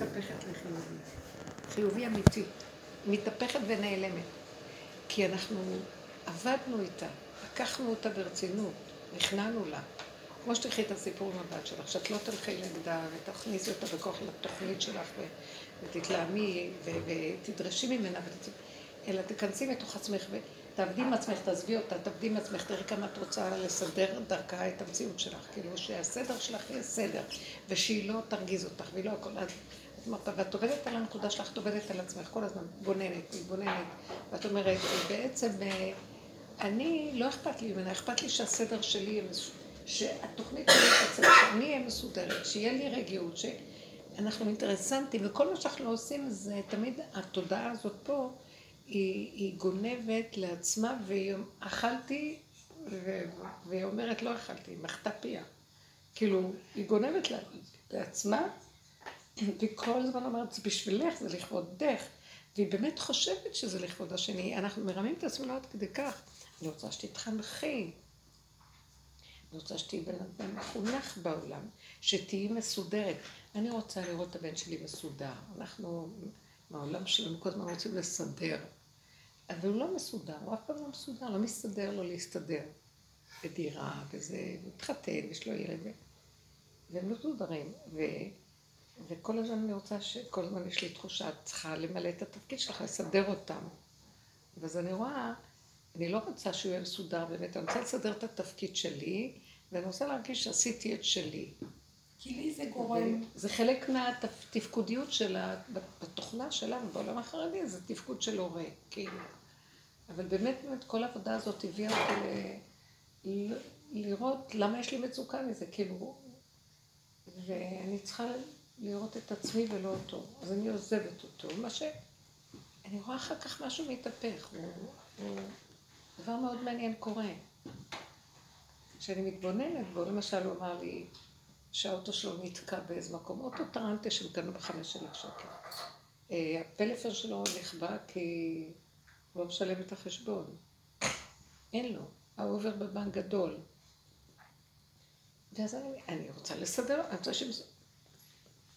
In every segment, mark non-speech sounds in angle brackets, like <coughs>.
מתהפכת לחיובי. חיובי אמיתי. מתהפכת ונעלמת. כי אנחנו עבדנו איתה, לקחנו אותה ברצינות, נכנענו לה. כמו שתלכי את הסיפור עם הבת שלך, שאת לא תלכי נגדה ותכניסי אותה בכוח לתוכנית שלך ותתלהמי ותדרשי ממנה, אלא תכנסי מתוך עצמך ותעבדי עם עצמך, תעזבי אותה, תעבדי עם עצמך, תראי כמה את רוצה לסדר דרכה את המציאות שלך, כאילו שהסדר שלך יהיה סדר, ושהיא לא תרגיז אותך, והיא לא הכל... ואת עובדת על הנקודה שלך, את עובדת על עצמך כל הזמן, בוננת, מתבוננת, ואת אומרת, בעצם, אה, אני, לא אכפת לי ממנה, אכפת לי שהסדר שלי יהיה מסודר, שהתוכנית שלי תצא, שאני אהיה מסודרת, שיהיה לי רגיעות, שאנחנו אינטרסנטים, וכל מה שאנחנו עושים זה תמיד, התודעה הזאת פה, היא, היא גונבת לעצמה, והיא אכלתי, והיא אומרת, לא אכלתי, היא מחתה פיה. כאילו, היא גונבת לעצמה, והיא כל הזמן אומרת, זה בשבילך, זה לכבודך. והיא באמת חושבת שזה לכבוד השני. אנחנו מרמים את עצמנו עד כדי כך. אני רוצה שתתחנכי. אני רוצה שתהיי בן אדם מחונך בעולם, שתהיי מסודרת. אני רוצה לראות את הבן שלי מסודר. אנחנו, מהעולם שלנו, כל הזמן רוצים לסדר. אבל הוא לא מסודר, הוא אף פעם לא מסודר, לא מסתדר לו להסתדר. בדירה, וזה, מתחתן, יש לו ילד, והם לא מסודרים. וכל הזמן אני רוצה ש... כל הזמן יש לי תחושה, את צריכה למלא את התפקיד שלך, לסדר אותם. ואז אני רואה, אני לא רוצה שהוא יהיה מסודר באמת, אני רוצה לסדר את התפקיד שלי, ואני רוצה להרגיש שעשיתי את שלי. כי לי זה גורם. זה חלק מהתפקודיות של ה... בתוכנה שלנו, בעולם החרדי, זה תפקוד של הורה, כאילו. אבל באמת, באמת, כל העבודה הזאת הביאה אותי ל... לראות למה יש לי מצוקה מזה, כאילו, ואני צריכה לראות את עצמי ולא אותו. אז אני עוזבת אותו. מה ש... אני רואה אחר כך משהו מתהפך. דבר מאוד מעניין קורה. כשאני מתבוננת בו, למשל הוא אמר לי שהאוטו שלו נתקע באיזה מקום, אוטו טרנטה שקנו בחמש אלף שקל. אה, הפלאפון שלו נכבה כי הוא לא משלם את החשבון. אין לו. האובר בבנק גדול. ואז אני, אני רוצה לסדר, אני רוצה שהם...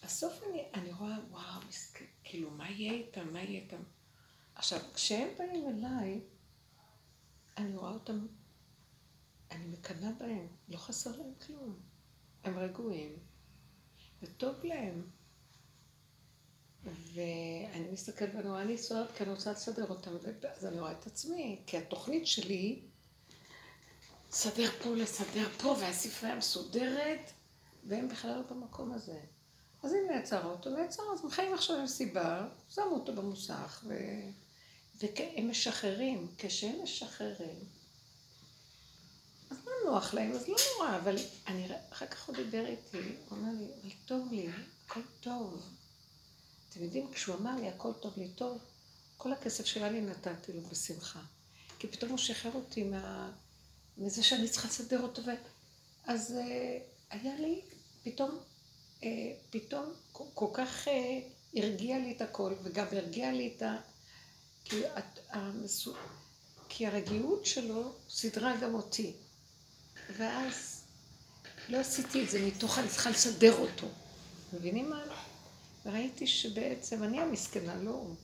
בסוף אני, אני רואה, וואו, מסכן, כאילו, מה יהיה איתם? מה יהיה איתם? עכשיו, כשהם באים אליי, אני רואה אותם, אני מקנאה בהם, לא חסר להם כלום. הם רגועים, וטוב להם. ואני מסתכלת ואני רואה, אני סוערת כי אני רוצה לסדר אותם, ואז אני רואה את עצמי, כי התוכנית שלי, לסדר פה, לסדר פה, והספרייה מסודרת, והם בכלל לא במקום הזה. אז אם נעצר האוטו, נעצר, אז הם חיים עכשיו עם סיבה, שמו אותו במוסך, ו... והם משחררים. כשהם משחררים, אז לא נוח להם, אז לא נורא, אבל אני, אחר כך הוא דיבר איתי, הוא אמר לי, אבל טוב לי, הכל טוב. אתם יודעים, כשהוא אמר לי, הכל טוב לי טוב, כל הכסף שהיה לי נתתי לו בשמחה. כי פתאום הוא שחרר אותי מה... מזה שאני צריכה לסדר אותו, ו... אז uh, היה לי פתאום אה, פתאום כל כך אה, הרגיע לי את הכל, וגם הרגיע לי את ה... כי, המסו... כי הרגיעות שלו סידרה גם אותי. ואז לא עשיתי את זה מתוך אני צריכה לסדר אותו. מבינים מה? וראיתי שבעצם אני המסכנה, לא הוא.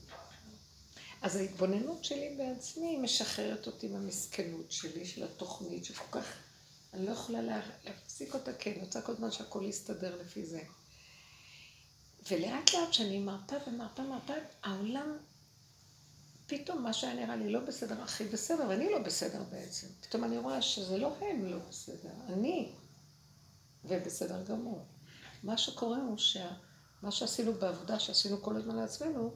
אז ההתבוננות שלי בעצמי משחררת אותי מהמסכנות שלי, של התוכנית, שכל כך אני לא יכולה להפסיק אותה, כי אני רוצה כל הזמן שהכל יסתדר לפי זה. ולאט לאט שאני מרפה ומרפה ומרפה, העולם, פתאום מה שהיה נראה לי לא בסדר, הכי בסדר, ואני לא בסדר בעצם. פתאום אני רואה שזה לא הם לא בסדר, אני, ובסדר גמור. מה שקורה הוא שמה שעשינו בעבודה שעשינו כל הזמן לעצמנו,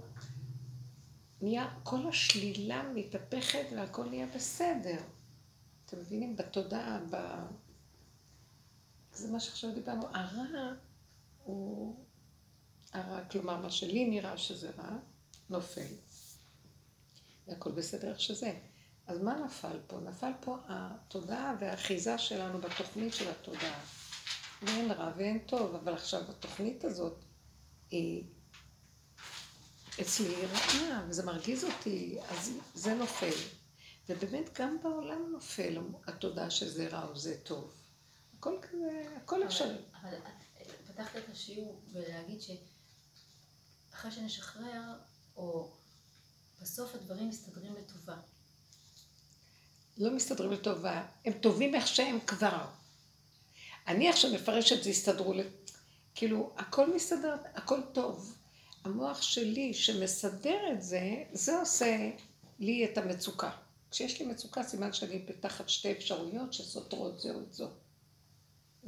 נהיה, כל השלילה מתהפכת והכל נהיה בסדר. אתם מבינים? בתודעה, ב... זה מה שעכשיו דיברנו. הרע הוא... הרע, כלומר, מה שלי נראה שזה רע, נופל. והכל בסדר איך שזה. אז מה נפל פה? נפל פה התודעה והאחיזה שלנו בתוכנית של התודעה. ואין רע ואין טוב, אבל עכשיו התוכנית הזאת היא אצלי רעה, וזה מרגיז אותי, אז זה נופל. ובאמת גם בעולם נופל התודעה שזה רע או זה טוב. הכל כזה, הכל אפשרי. אבל פתחת את השיעור ולהגיד אחרי שנשחרר, או בסוף הדברים מסתדרים לטובה. לא מסתדרים לטובה, הם טובים איך שהם כבר. אני עכשיו מפרשת, זה הסתדרו, כאילו, הכל מסתדר, הכל טוב. המוח שלי שמסדר את זה, זה עושה לי את המצוקה. כשיש לי מצוקה, סימן שאני בתחת שתי אפשרויות שסותרות זו את זו.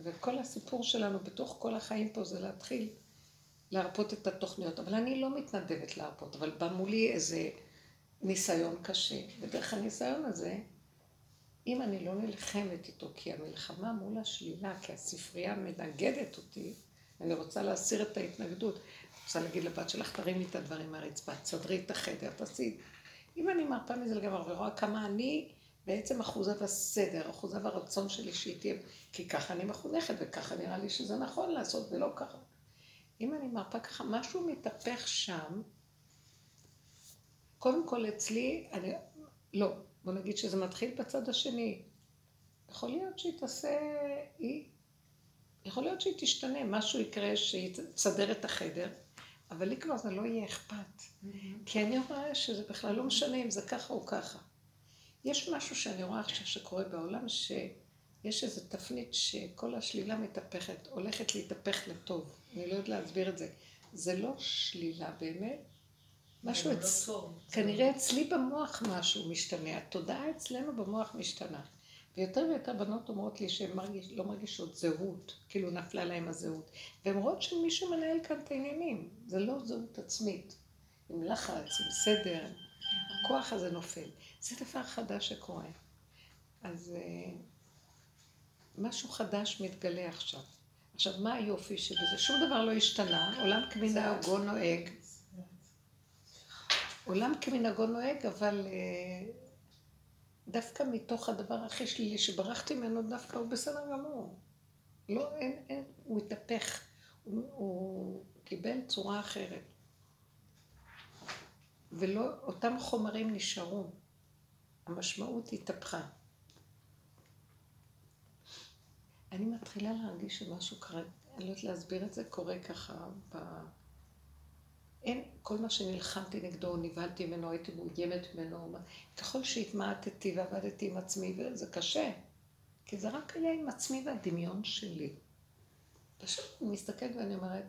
וכל הסיפור שלנו בתוך כל החיים פה זה להתחיל להרפות את התוכניות. אבל אני לא מתנדבת להרפות, אבל בא מולי איזה ניסיון קשה. ודרך הניסיון הזה, אם אני לא נלחמת איתו, כי המלחמה מול השלילה, כי הספרייה מנגדת אותי, אני רוצה להסיר את ההתנגדות. אני רוצה להגיד לבת שלך, תרימי את הדברים מהרצפה, תסדרי את החדר, תעשי. אם אני מרפה מזה לגמרי ורואה כמה אני בעצם אחוזת הסדר, אחוזת הרצון שלי שהיא תהיה, כי ככה אני מחונכת וככה נראה לי שזה נכון לעשות ולא ככה. אם אני מרפה ככה, משהו מתהפך שם, קודם כל אצלי, אני, לא, בוא נגיד שזה מתחיל בצד השני. יכול להיות שהיא תעשה, היא, יכול להיות שהיא תשתנה, משהו יקרה שהיא תסדר את החדר, אבל לי כבר זה לא יהיה אכפת. כי אני רואה שזה בכלל לא משנה אם זה ככה או ככה. יש משהו שאני רואה עכשיו שקורה בעולם, שיש איזו תפנית שכל השלילה מתהפכת, הולכת להתהפך לטוב. אני לא יודעת להסביר את זה. זה לא שלילה באמת, משהו לא אצ... טוב. כנראה אצלי במוח משהו משתנה, התודעה אצלנו במוח משתנה. ויותר ויותר בנות אומרות לי שהן מרגיש, לא מרגישות זהות, כאילו נפלה להן הזהות. והן רואות שמישהו מנהל כאן את העניינים, זה לא זהות עצמית. עם לחץ, עם סדר, הכוח הזה נופל. זה דבר חדש שקורה. אז uh, משהו חדש מתגלה עכשיו. עכשיו, מה היופי שבזה? שום דבר לא השתנה, עולם כמנהגו נוהג. עולם כמנהגו נוהג, אבל uh, דווקא מתוך הדבר הכי שלילי שברחתי ממנו, דווקא הוא בסדר גמור. לא, אין, אין, הוא התהפך, הוא, הוא קיבל צורה אחרת. ולא, אותם חומרים נשארו. המשמעות התהפכה. אני מתחילה להרגיש שמשהו קרה, אני לא יודעת להסביר את זה, קורה ככה ב... אין, כל מה שנלחמתי נגדו, נבהלתי ממנו, הייתי מאוימת ממנו, ככל שהתמעטתי ועבדתי עם עצמי, וזה קשה, כי זה רק היה עם עצמי והדמיון שלי. פשוט אני מסתכלת ואני אומרת,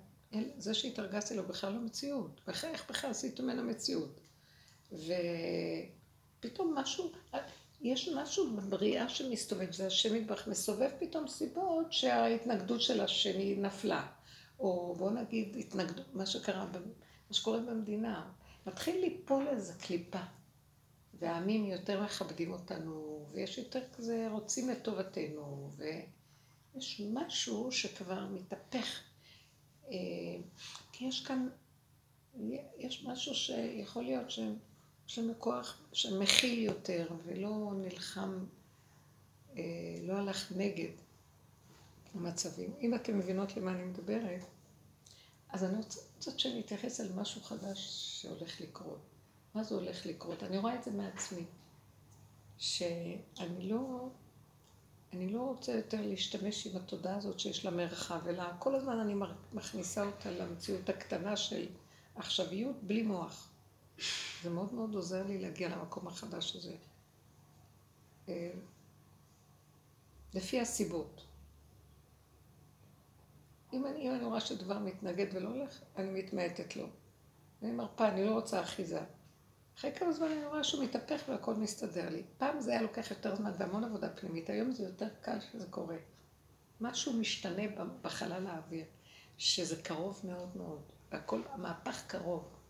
זה שהתרגזתי לו בכלל לא מציאות, איך בכלל עשית ממנו מציאות? ופתאום משהו, יש משהו בבריאה שמסתובב, זה השם יתברך, מסובב פתאום סיבות שההתנגדות של השני נפלה. או בוא נגיד, התנגדות, מה שקרה, מה שקורה במדינה, מתחיל ליפול איזה קליפה. והעמים יותר מכבדים אותנו, ויש יותר כזה, רוצים את טובתנו, ויש משהו שכבר מתהפך. אה, כי יש כאן, יש משהו שיכול להיות שהם... יש לנו כוח שמכיל יותר ולא נלחם, אה, לא הלך נגד המצבים. אם אתם מבינות למה אני מדברת, אז אני רוצה שאני אתייחס על משהו חדש שהולך לקרות. מה זה הולך לקרות? אני רואה את זה מעצמי, שאני לא, אני לא רוצה יותר להשתמש עם התודעה הזאת שיש לה מרחב, אלא כל הזמן אני מכניסה אותה למציאות הקטנה של עכשוויות בלי מוח. זה מאוד מאוד עוזר לי להגיע למקום החדש הזה. אה, לפי הסיבות. אם אני, רואה שדבר מתנגד ולא הולך, אני מתמעטת לו. אני מרפה, אני לא רוצה אחיזה. אחרי כמה זמן אני רואה שהוא מתהפך והכל מסתדר לי. פעם זה היה לוקח יותר זמן והמון עבודה פנימית, היום זה יותר קל שזה קורה. משהו משתנה בחלל האוויר, שזה קרוב מאוד מאוד. הכל, המהפך קרוב.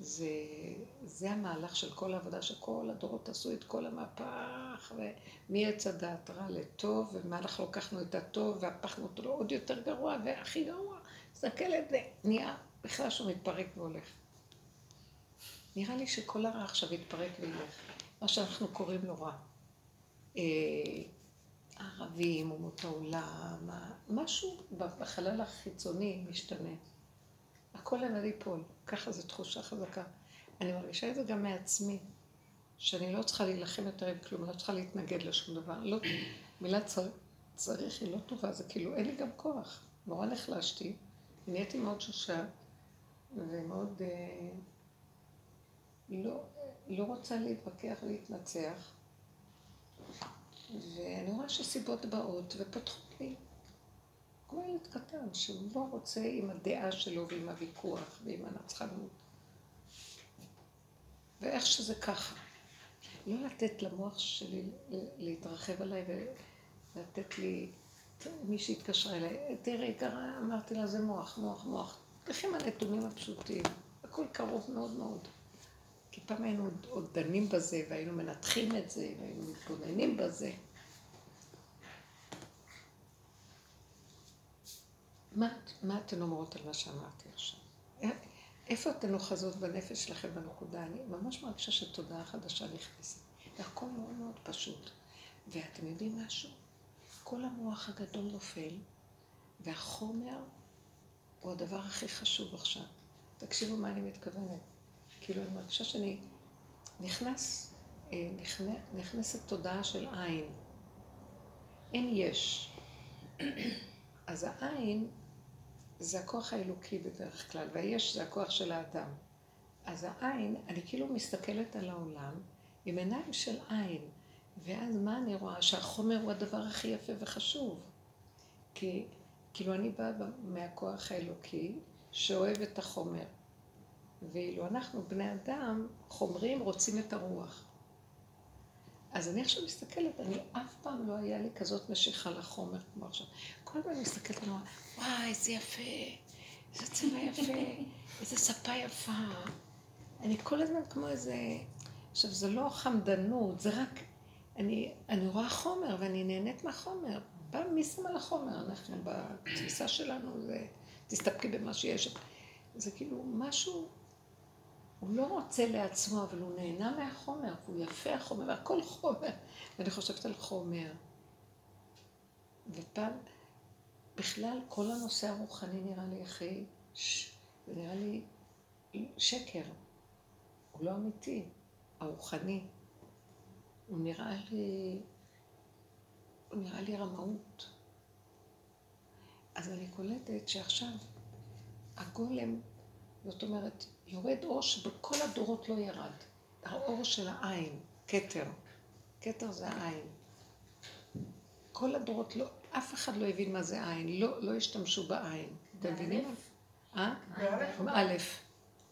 זה, זה המהלך של כל העבודה, שכל הדורות עשו את כל המהפך, ומעץ הדעת רע לטוב, ומהלך לקחנו את הטוב, והפכנו אותו לעוד יותר גרוע, והכי גרוע, את זה, נהיה בכלל שהוא מתפרק והולך. נראה לי שכל הרע עכשיו יתפרק וילך, מה שאנחנו קוראים לו רע. אה, ערבים, אומות העולם, משהו בחלל החיצוני משתנה. הכל עליו ייפול. ככה זו תחושה חזקה. אני מרגישה את זה גם מעצמי, שאני לא צריכה להילחם יותר עם כלום, לא צריכה להתנגד לשום דבר. לא, מילה צר, צריך היא לא טובה, זה כאילו אין לי גם כוח. נורא נחלשתי, נהייתי מאוד שושה, ומאוד אה, לא, לא רוצה להתווכח ולהתנצח. ואני רואה שסיבות באות ופותחות. כמו ילד קטן שהוא לא רוצה עם הדעה שלו ועם הוויכוח ועם הנצחנות. ואיך שזה ככה. לא לתת למוח שלי להתרחב עליי ולתת לי, מי שהתקשרה אליי, תראי, קרה, אמרתי לה, זה מוח, מוח, מוח. תלכי עם הנתונים הפשוטים, הכל קרוב מאוד מאוד. כי פעם היינו עוד, דנים בזה, והיינו מנתחים את זה, והיינו מתבוננים בזה. מה, מה אתן אומרות על מה שאמרתי עכשיו? איפה אתן אוחזות בנפש שלכם בנקודה? אני ממש מרגישה שתודעה חדשה נכנסת. והכל מאוד מאוד פשוט. ואתם יודעים משהו? כל המוח הגדול נופל, והחומר הוא הדבר הכי חשוב עכשיו. תקשיבו מה אני מתכוונת. כאילו, אני מרגישה שאני נכנס, אה, נכנס, נכנסת תודעה של עין. אין יש. <clears throat> אז העין זה הכוח האלוקי בדרך כלל, והיש זה הכוח של האדם. אז העין, אני כאילו מסתכלת על העולם עם עיניים של עין, ואז מה אני רואה? שהחומר הוא הדבר הכי יפה וחשוב. כי כאילו אני באה מהכוח האלוקי שאוהב את החומר. ואילו אנחנו, בני אדם, חומרים, רוצים את הרוח. אז אני עכשיו מסתכלת, אני אף פעם לא היה לי כזאת משיכה לחומר כמו עכשיו. כל הזמן מסתכלת, אני אומרת, וואי, איזה יפה, איזה צבע יפה, <laughs> איזה ספה יפה. אני כל הזמן כמו איזה... עכשיו, זה לא חמדנות, זה רק... אני, אני רואה חומר ואני נהנית מהחומר. פעם מי שם על החומר? אנחנו בתפיסה שלנו, זה... תסתפקי במה שיש. זה כאילו משהו הוא לא רוצה לעצמו, אבל הוא נהנה מהחומר, הוא יפה החומר, והכל חומר. ואני חושבת על חומר. ופעם, בכלל, כל הנושא הרוחני נראה לי הכי, זה נראה לי שקר. הוא לא אמיתי, הרוחני. הוא נראה לי, הוא נראה לי רמאות. אז אני קולטת שעכשיו הגולם, זאת אומרת, יורד אור שבכל הדורות לא ירד. האור של העין, כתר. כתר זה העין. כל הדורות לא, אף אחד לא הבין מה זה עין, לא, לא השתמשו בעין. אתם מבינים? אה? א',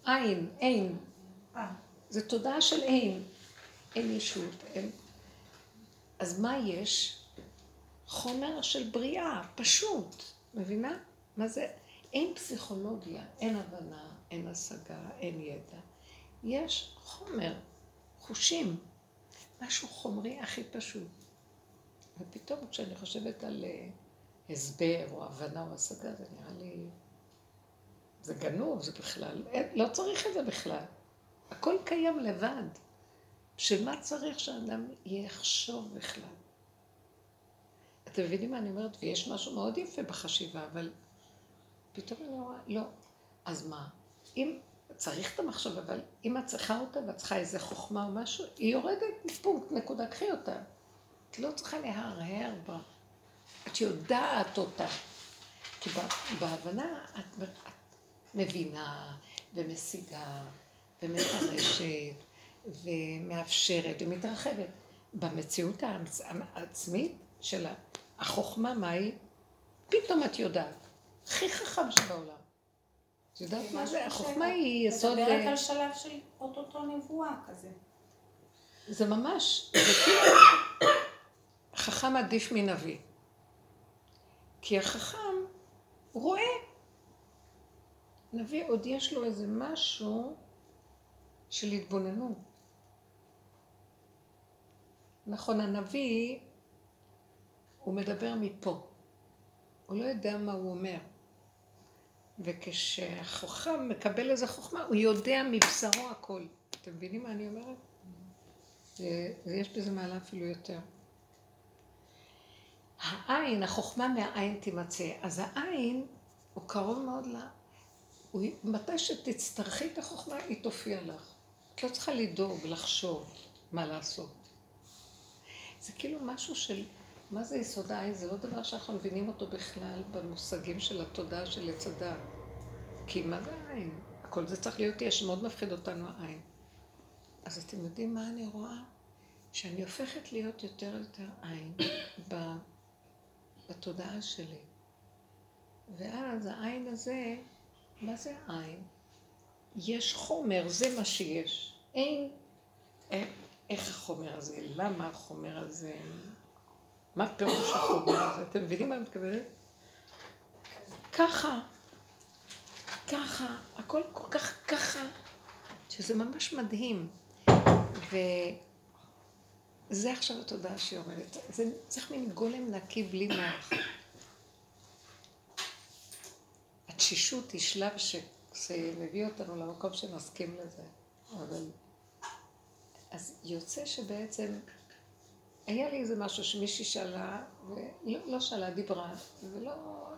עין, אין. אה. זה תודעה של אין. אין ישות, אין. אז מה יש? חומר של בריאה, פשוט. מבינה? מה זה? אין פסיכולוגיה, אין הבנה, אין השגה, אין ידע. יש חומר, חושים, משהו חומרי הכי פשוט. ופתאום כשאני חושבת על uh, הסבר או הבנה או השגה, זה נראה לי... זה גנוב, זה בכלל... אין, לא צריך את זה בכלל. הכל קיים לבד. בשביל מה צריך שאדם יחשוב בכלל? אתם מבינים מה אני אומרת? ויש משהו מאוד יפה בחשיבה, אבל פתאום אני רואה, לא. אז מה? אם צריך את המחשבה, אבל אם את צריכה אותה ואת צריכה איזה חוכמה או משהו, היא יורדת מפונקט, נקודה, קחי אותה. את לא צריכה להרהר בה. את יודעת אותה. כי בהבנה את, את מבינה ומשיגה ומפרשת ומאפשרת ומתרחבת. במציאות העצמית של החוכמה, מה היא? פתאום את יודעת. הכי חכם שבעולם. את יודעת מה זה? החוכמה היא יסוד... מדברת על שלב של אוטוטו נבואה כזה. זה ממש, זה כאילו חכם עדיף מנביא. כי החכם רואה. נביא עוד יש לו איזה משהו של התבוננות. נכון, הנביא, הוא מדבר מפה. הוא לא יודע מה הוא אומר. וכשהחכם מקבל איזה חוכמה, הוא יודע מבשרו הכל. אתם מבינים מה אני אומרת? ויש בזה מעלה אפילו יותר. העין, החוכמה מהעין תימצא. אז העין הוא קרוב מאוד ל... הוא... מתי שתצטרכי את החוכמה, היא תופיע לך. את לא צריכה לדאוג, לחשוב מה לעשות. זה כאילו משהו של מה זה יסוד העין? זה לא דבר שאנחנו מבינים אותו בכלל במושגים של התודעה של עץ הדת. כי מה זה העין? הכל זה צריך להיות יש, מאוד מפחיד אותנו העין. אז אתם יודעים מה אני רואה? שאני הופכת להיות יותר ויותר עין <coughs> בתודעה שלי. ואז העין הזה, מה זה עין? יש חומר, זה מה שיש. אין, איך החומר הזה, למה החומר הזה, מה פירוש החומר הזה, אתם מבינים מה אני מתכוונת? ככה, ככה, הכל כל כך ככה, שזה ממש מדהים. וזה עכשיו התודעה אומרת. זה צריך מין גולם נקי בלי מוח. התשישות היא שלב שזה מביא אותנו למקום שנסכים לזה. אבל... אז יוצא שבעצם היה לי איזה משהו שמישהי שאלה, ולא לא שאלה, דיברה, ולא לא,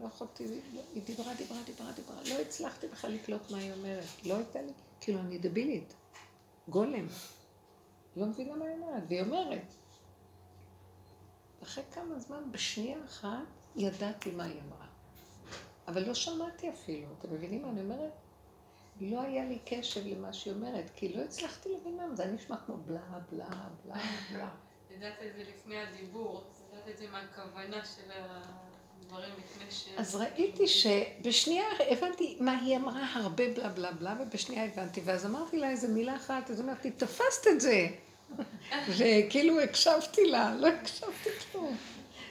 לא יכולתי, לא, היא דיברה, דיברה, דיברה, דיברה, לא הצלחתי בכלל לקלוט מה היא אומרת, לא הייתה לי, כאילו אני דבילית, גולם, לא מבינה מה היא אומרת, והיא אומרת. אחרי כמה זמן, בשנייה אחת, ידעתי מה היא אמרה. אבל לא שמעתי אפילו, אתם מבינים מה אני אומרת? לא היה לי קשב למה שהיא אומרת, כי לא הצלחתי להבין מה זה, היה נשמע כמו בלה, בלה, בלה, בלה. ידעת את זה לפני הדיבור, ידעת את זה מהכוונה של הדברים לפני ש... אז ראיתי שבשנייה הבנתי מה היא אמרה הרבה בלה בלה בלה, ובשנייה הבנתי, ואז אמרתי לה איזה מילה אחת, אז אמרתי, תפסת את זה. <laughs> וכאילו הקשבתי לה, לא הקשבתי כלום.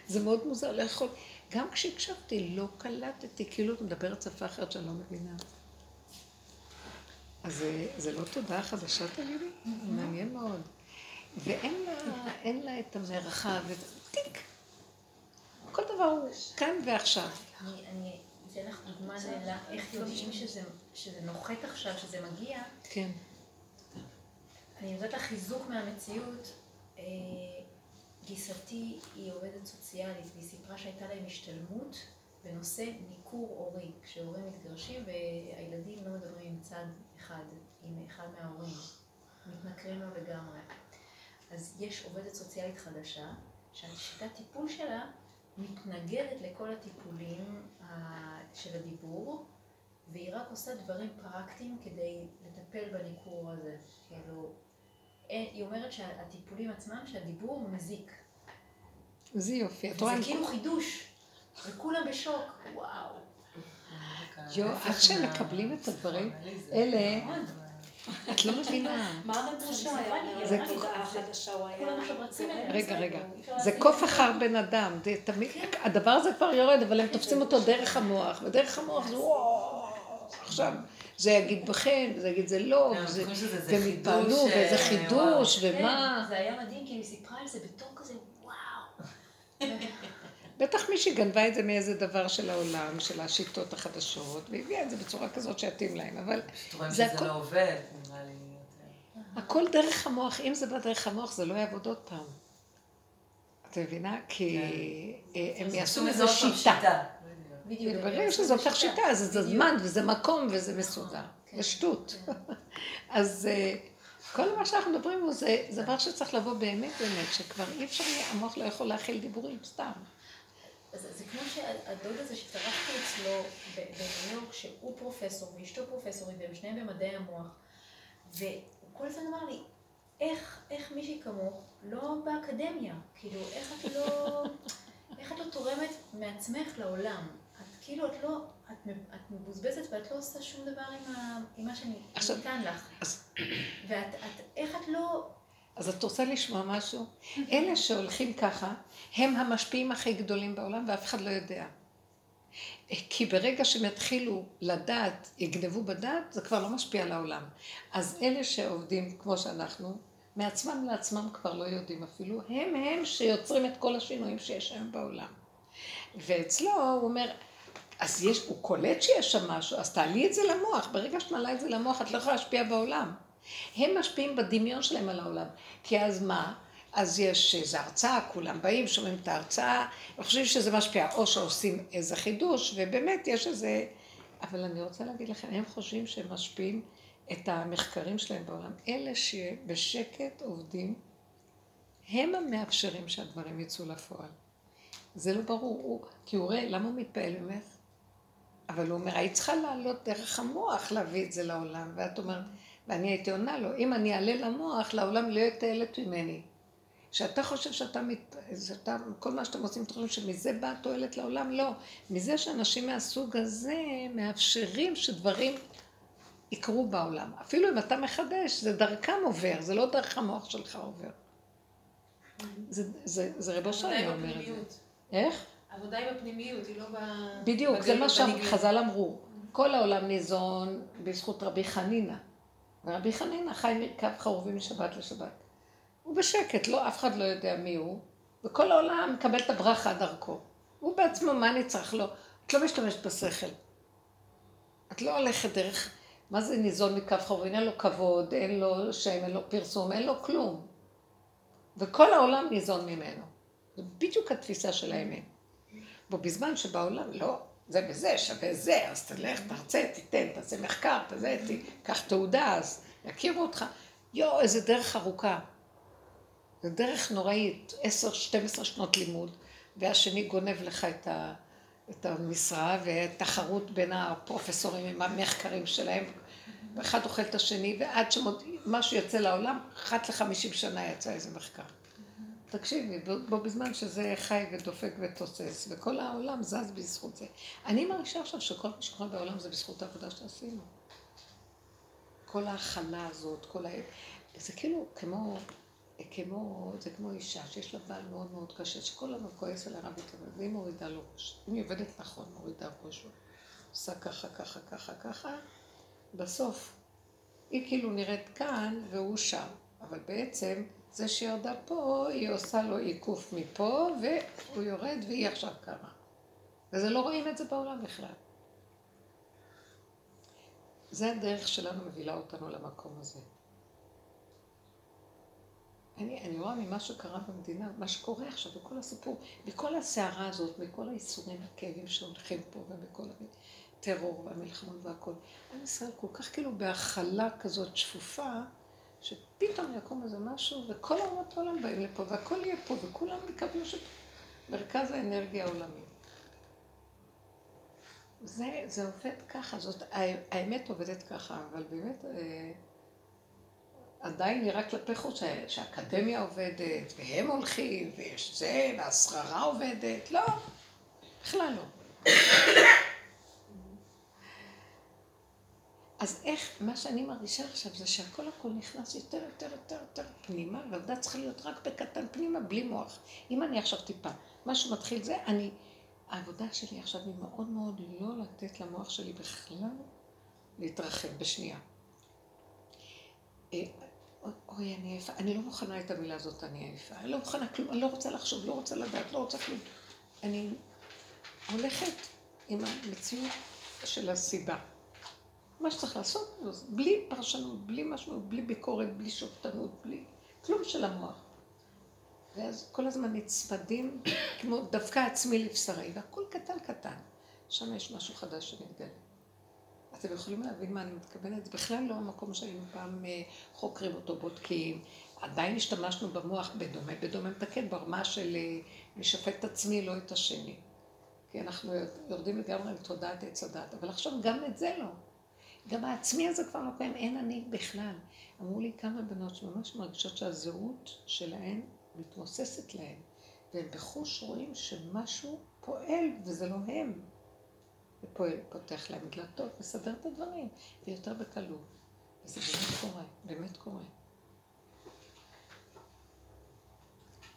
זה מאוד מוזר, לא יכול... גם כשהקשבתי, לא קלטתי, כאילו את מדברת שפה אחרת שאני לא מבינה. אז זה לא תודה חדשה תגידי? מעניין מאוד. ואין לה, לה את המרחב, טיק. כל דבר הוא כאן ועכשיו. אני אתן לך דוגמה לאיך יודעים שזה נוחת עכשיו, שזה מגיע. כן. אני יודעת לך חיזוק מהמציאות. אה, גיסתי היא עובדת סוציאלית, והיא סיפרה שהייתה להם השתלמות בנושא ניכור הורי, כשהורים מתגרשים והילדים לא מדברים עם צד אחד, עם אחד מההורים, מתנכרים לו לגמרי. אז יש עובדת סוציאלית חדשה, שהשיטת טיפול שלה מתנגדת לכל הטיפולים של הדיבור, והיא רק עושה דברים פרקטיים כדי לטפל בניכור הזה. כאילו, היא אומרת שהטיפולים עצמם, שהדיבור מזיק. זה יופי. זה כאילו חידוש, וכולם בשוק, וואו. יו, עד שהם מקבלים את הדברים, אלה... את לא מבינה. מה רבושה היה? החדשה הוא היה... רגע, רגע. זה קוף אחר בן אדם. תמיד, הדבר הזה כבר יורד, אבל הם תופסים אותו דרך המוח, ודרך המוח זה וואו, עכשיו. זה יגיד בכן, וזה יגיד זה לא, והם התפעלו, ואיזה חידוש, ומה. זה היה מדהים, כי היא סיפרה על זה בתור כזה, וואו. <laughs> בטח מישהי גנבה את זה מאיזה דבר של העולם, של השיטות החדשות, והביאה את זה בצורה כזאת שיתאים להם, אבל... זה הכל... שזה לא עובד, נראה לי הכל דרך המוח, אם זה בא דרך המוח, זה לא יעבוד עוד פעם. את מבינה? כי כן. אה, הם יעשו איזה שיטה. בדיוק. ברגע שזה הופך שיטה, אז זה זמן, וזה מקום, וזה מסודר. כן. זה שטות. כן. <laughs> אז אה, כל מה שאנחנו מדברים בו זה דבר שצריך לבוא באמת באמת, שכבר אי אפשר, המוח לא יכול להכיל דיבורים סתם. אז זה כמו שהדוד הזה שטרחתי אצלו בניו יורק, שהוא פרופסור ואשתו פרופסורית, והם שניהם במדעי המוח, והוא כל הזמן אמר לי, איך, איך מישהי כמוך לא באקדמיה? כאילו, איך את לא, איך את לא תורמת מעצמך לעולם? את כאילו, את לא, את, את מבוזבזת ואת לא עושה שום דבר עם, ה, עם מה שאני ניתן לך. ואת, את, איך את לא... אז את רוצה לשמוע משהו? אלה שהולכים ככה, הם המשפיעים הכי גדולים בעולם ואף אחד לא יודע. כי ברגע שהם יתחילו לדעת, יגנבו בדעת, זה כבר לא משפיע על העולם. אז אלה שעובדים כמו שאנחנו, מעצמם לעצמם כבר לא יודעים אפילו, הם הם שיוצרים את כל השינויים שיש היום בעולם. ואצלו הוא אומר, אז יש, הוא קולט שיש שם משהו, אז תעלי את זה למוח. ברגע שאת מעלה את זה למוח, את לא יכולה להשפיע בעולם. הם משפיעים בדמיון שלהם על העולם. כי אז מה? אז יש איזו הרצאה, כולם באים, שומעים את ההרצאה, וחושבים שזה משפיע, או שעושים איזה חידוש, ובאמת יש איזה... אבל אני רוצה להגיד לכם, הם חושבים שהם משפיעים את המחקרים שלהם בעולם. אלה שבשקט עובדים, הם המאפשרים שהדברים יצאו לפועל. זה לא ברור, הוא, כי הוא רואה, למה הוא מתפעל ממך? אבל הוא אומר, היית צריכה לעלות דרך המוח להביא את זה לעולם. ואת אומרת, ואני הייתי עונה לו, אם אני אעלה למוח, לעולם לא יהיה תועלת ממני. שאתה חושב שאתה, מת... שאתה, כל מה שאתם עושים, אתם חושבים שמזה באה תועלת לעולם? לא. מזה שאנשים מהסוג הזה מאפשרים שדברים יקרו בעולם. אפילו אם אתה מחדש, זה דרכם עובר, זה לא דרך המוח שלך עובר. זה, זה, זה רבו שלי אומר את זה. איך? עבודה עם הפנימיות, היא לא ב... בדיוק, זה מה שחז"ל אמרו. כל העולם ניזון בזכות רבי חנינא. ורבי חנינא חי מקו חרובי משבת לשבת. הוא בשקט, לא, אף אחד לא יודע מי הוא, וכל העולם מקבל את הברכה דרכו. הוא בעצמו, מה אני צריך לו? את לא משתמשת בשכל. את לא הולכת דרך, מה זה ניזון מקו חרובי? אין לו כבוד, אין לו שם, אין לו פרסום, אין לו כלום. וכל העולם ניזון ממנו. זו בדיוק התפיסה של האמת. בו בזמן שבעולם, לא, זה וזה שווה זה, אז תלך, תרצה, תיתן, תעשה מחקר, תזה, קח תעודה, אז יכירו אותך. יואו, איזה דרך ארוכה. זו דרך נוראית, עשר, שתים עשרה שנות לימוד, והשני גונב לך את, ה, את המשרה, ותחרות בין הפרופסורים עם המחקרים שלהם, ואחד אוכל את השני, ועד שמשהו יוצא לעולם, אחת לחמישים שנה יצא איזה מחקר. תקשיבי, בו בזמן שזה חי ודופק ותוסס, וכל העולם זז בזכות זה. אני מרגישה עכשיו שכל מה שקורה בעולם זה בזכות העבודה שעשינו. כל ההכלה הזאת, כל ה... זה כאילו כמו, כמו, זה כמו אישה שיש לה בעל מאוד מאוד קשה, שכל הזמן כועס עליה רבי טבע, והיא מורידה לו ראש. אם היא עובדת נכון, מורידה ראש, עושה ככה, ככה, ככה, ככה, בסוף היא כאילו נראית כאן והוא שם, אבל בעצם זה שירדה פה, היא עושה לו עיקוף מפה, והוא יורד והיא עכשיו קמה. וזה לא רואים את זה בעולם בכלל. זה הדרך שלנו מובילה אותנו למקום הזה. אני, אני רואה ממה שקרה במדינה, מה שקורה עכשיו, בכל הסיפור, מכל הסערה הזאת, מכל האיסורים הכאבים שהולכים פה, ומכל הטרור והמלחמות והכל. עם ישראל כל כך כאילו בהכלה כזאת שפופה, שפתאום יקום איזה משהו, וכל אומות העולם באים לפה, והכל יהיה פה, וכולם יקבלו ש... מרכז האנרגיה העולמי. זה, זה עובד ככה, זאת, האמת עובדת ככה, אבל באמת אה, עדיין נראה כלפי חוץ שהאקדמיה עובדת, והם הולכים, ויש זה, והשררה עובדת, לא, בכלל לא. אז איך, מה שאני מרגישה עכשיו זה שהכל הכל נכנס יותר, יותר, יותר, יותר פנימה, והעבודה צריכה להיות רק בקטן פנימה, בלי מוח. אם אני עכשיו טיפה, משהו מתחיל זה, אני, העבודה שלי עכשיו היא מאוד מאוד לא לתת למוח שלי בכלל להתרחב בשנייה. אה, אוי, אני עייפה, אני לא מוכנה את המילה הזאת, אני עייפה. אני לא מוכנה כלום, אני לא רוצה לחשוב, לא רוצה לדעת, לא רוצה כלום. אני הולכת עם המציאות של הסיבה. מה שצריך לעשות, בלי פרשנות, בלי משהו, בלי ביקורת, בלי שופטנות, בלי כלום של המוח. ואז כל הזמן נצמדים <coughs> כמו דווקא עצמי לבשרי, והכל קטן קטן. שם יש משהו חדש שמתגלה. אתם יכולים להבין מה אני מתכוונת? זה בכלל לא המקום שהיינו פעם אה, חוקרים אותו, בודקים. עדיין השתמשנו במוח בדומה, בדומה מתקן ברמה של אה, משפט את עצמי, לא את השני. כי אנחנו יורדים לגמרי לתודעת עץ הדת, אבל עכשיו גם את זה לא. גם העצמי הזה כבר לא קיים, אין אני בכלל. אמרו לי כמה בנות שממש מרגישות שהזהות שלהן מתמוססת להן, והם בחוש רואים שמשהו פועל וזה לא הם. ופועל, פותח להם דלתות, מסדר את הדברים, ויותר בקלות. וזה באמת קורה, באמת קורה.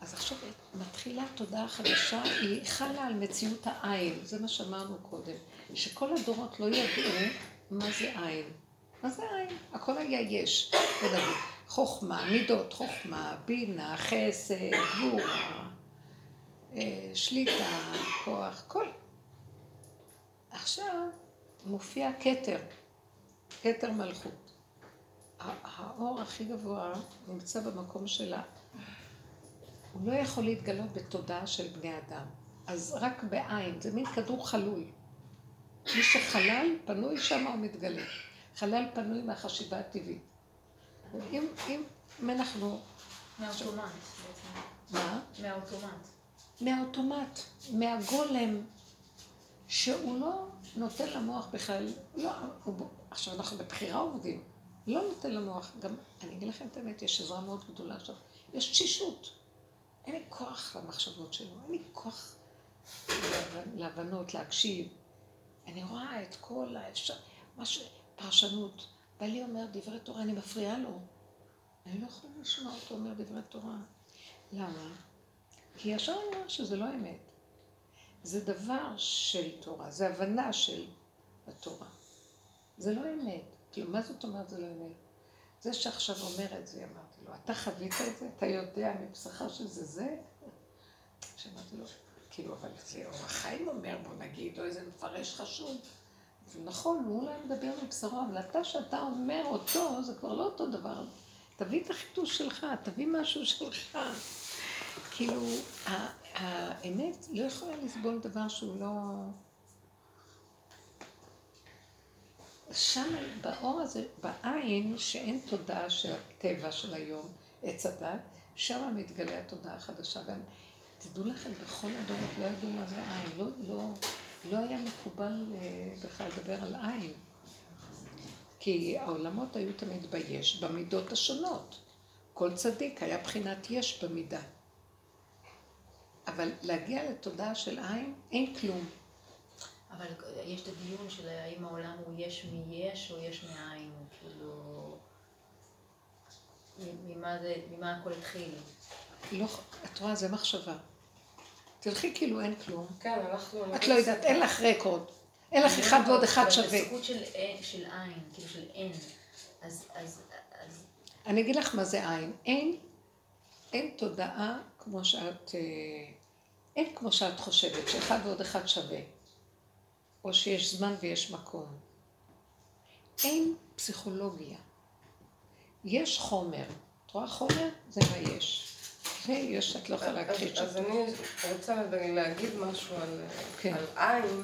אז עכשיו מתחילה תודעה חדשה, היא חלה על מציאות העין, זה מה שאמרנו קודם, שכל הדורות לא ידעו מה זה עין? מה זה עין? הכל היה יש. חוכמה, מידות, חוכמה, בינה, חסד, גבורה, אה, שליטה, כוח, כל. עכשיו מופיע כתר, כתר מלכות. האור הכי גבוה נמצא במקום שלה. הוא לא יכול להתגלות בתודעה של בני אדם. אז רק בעין, זה מין כדור חלול. מי שחלל פנוי, שם הוא מתגלה. חלל פנוי מהחשיבה הטבעית. אם, אם, אם אנחנו... מהאוטומט בעצם. מה? מהאוטומט. מהאוטומט, מהגולם. שהוא לא נותן למוח בכלל, לא, הוא, עכשיו אנחנו בבחירה עובדים, לא נותן למוח, גם, אני אגיד לכם את האמת, יש עזרה מאוד גדולה עכשיו, יש תשישות. אין לי כוח למחשבות שלו, אין לי כוח להבנות, להקשיב. אני רואה את כל האפשר, מה ש... פרשנות. בעלי אומר דברי תורה, אני מפריעה לו. אני לא יכולה לשמוע אותו אומר דברי תורה. למה? כי ישר אני אומר שזה לא אמת. זה דבר של תורה, זה הבנה של התורה. זה לא אמת. כאילו, מה זאת אומרת זה לא אמת? זה שעכשיו אומר את זה, אמרתי לו, אתה חווית את זה? אתה יודע מבשרך שזה זה? <laughs> שאמרתי לו, כאילו, אבל זה אורח חיים אומר, בוא נגיד, או איזה מפרש חשוב. נכון, הוא אולי מדבר מבשרו, אבל אתה שאתה אומר אותו, זה כבר לא אותו דבר. תביא את החידוש שלך, תביא משהו שלך. כאילו, האמת לא יכולה לסבול דבר שהוא לא... שם, באור הזה, בעין, שאין תודעה של הטבע של היום, עץ הדת, שם מתגלה התודעה החדשה. ותדעו לכם, בכל הדורות לא ידעו מה זה עין, לא, לא, לא היה מקובל אה, בכלל לדבר על עין. כי העולמות היו תמיד ביש, במידות השונות. כל צדיק היה בחינת יש במידה. אבל להגיע לתודעה של עין, אין כלום. אבל יש את הדיון של האם העולם הוא יש מיש או יש מאין, כאילו... ממה, זה, ממה הכל התחיל? לא, את רואה, זה מחשבה. תלכי כאילו אין כלום. כן, אנחנו... את לא יודעת, אין לך רקורד. אין לך אחד ועוד אחד שווה. בסוכות של עין, כאילו של אין. אז... אני אגיד לך מה זה עין. אין, אין תודעה כמו שאת... אה, אין כמו שאת חושבת, שאחד ועוד אחד שווה. או שיש זמן ויש מקום. אין פסיכולוגיה. יש חומר. את רואה חומר? זה מה יש. ויש, את לא יכולה להכחיש אותו. אז אני רוצה להגיד משהו על, כן. על עין,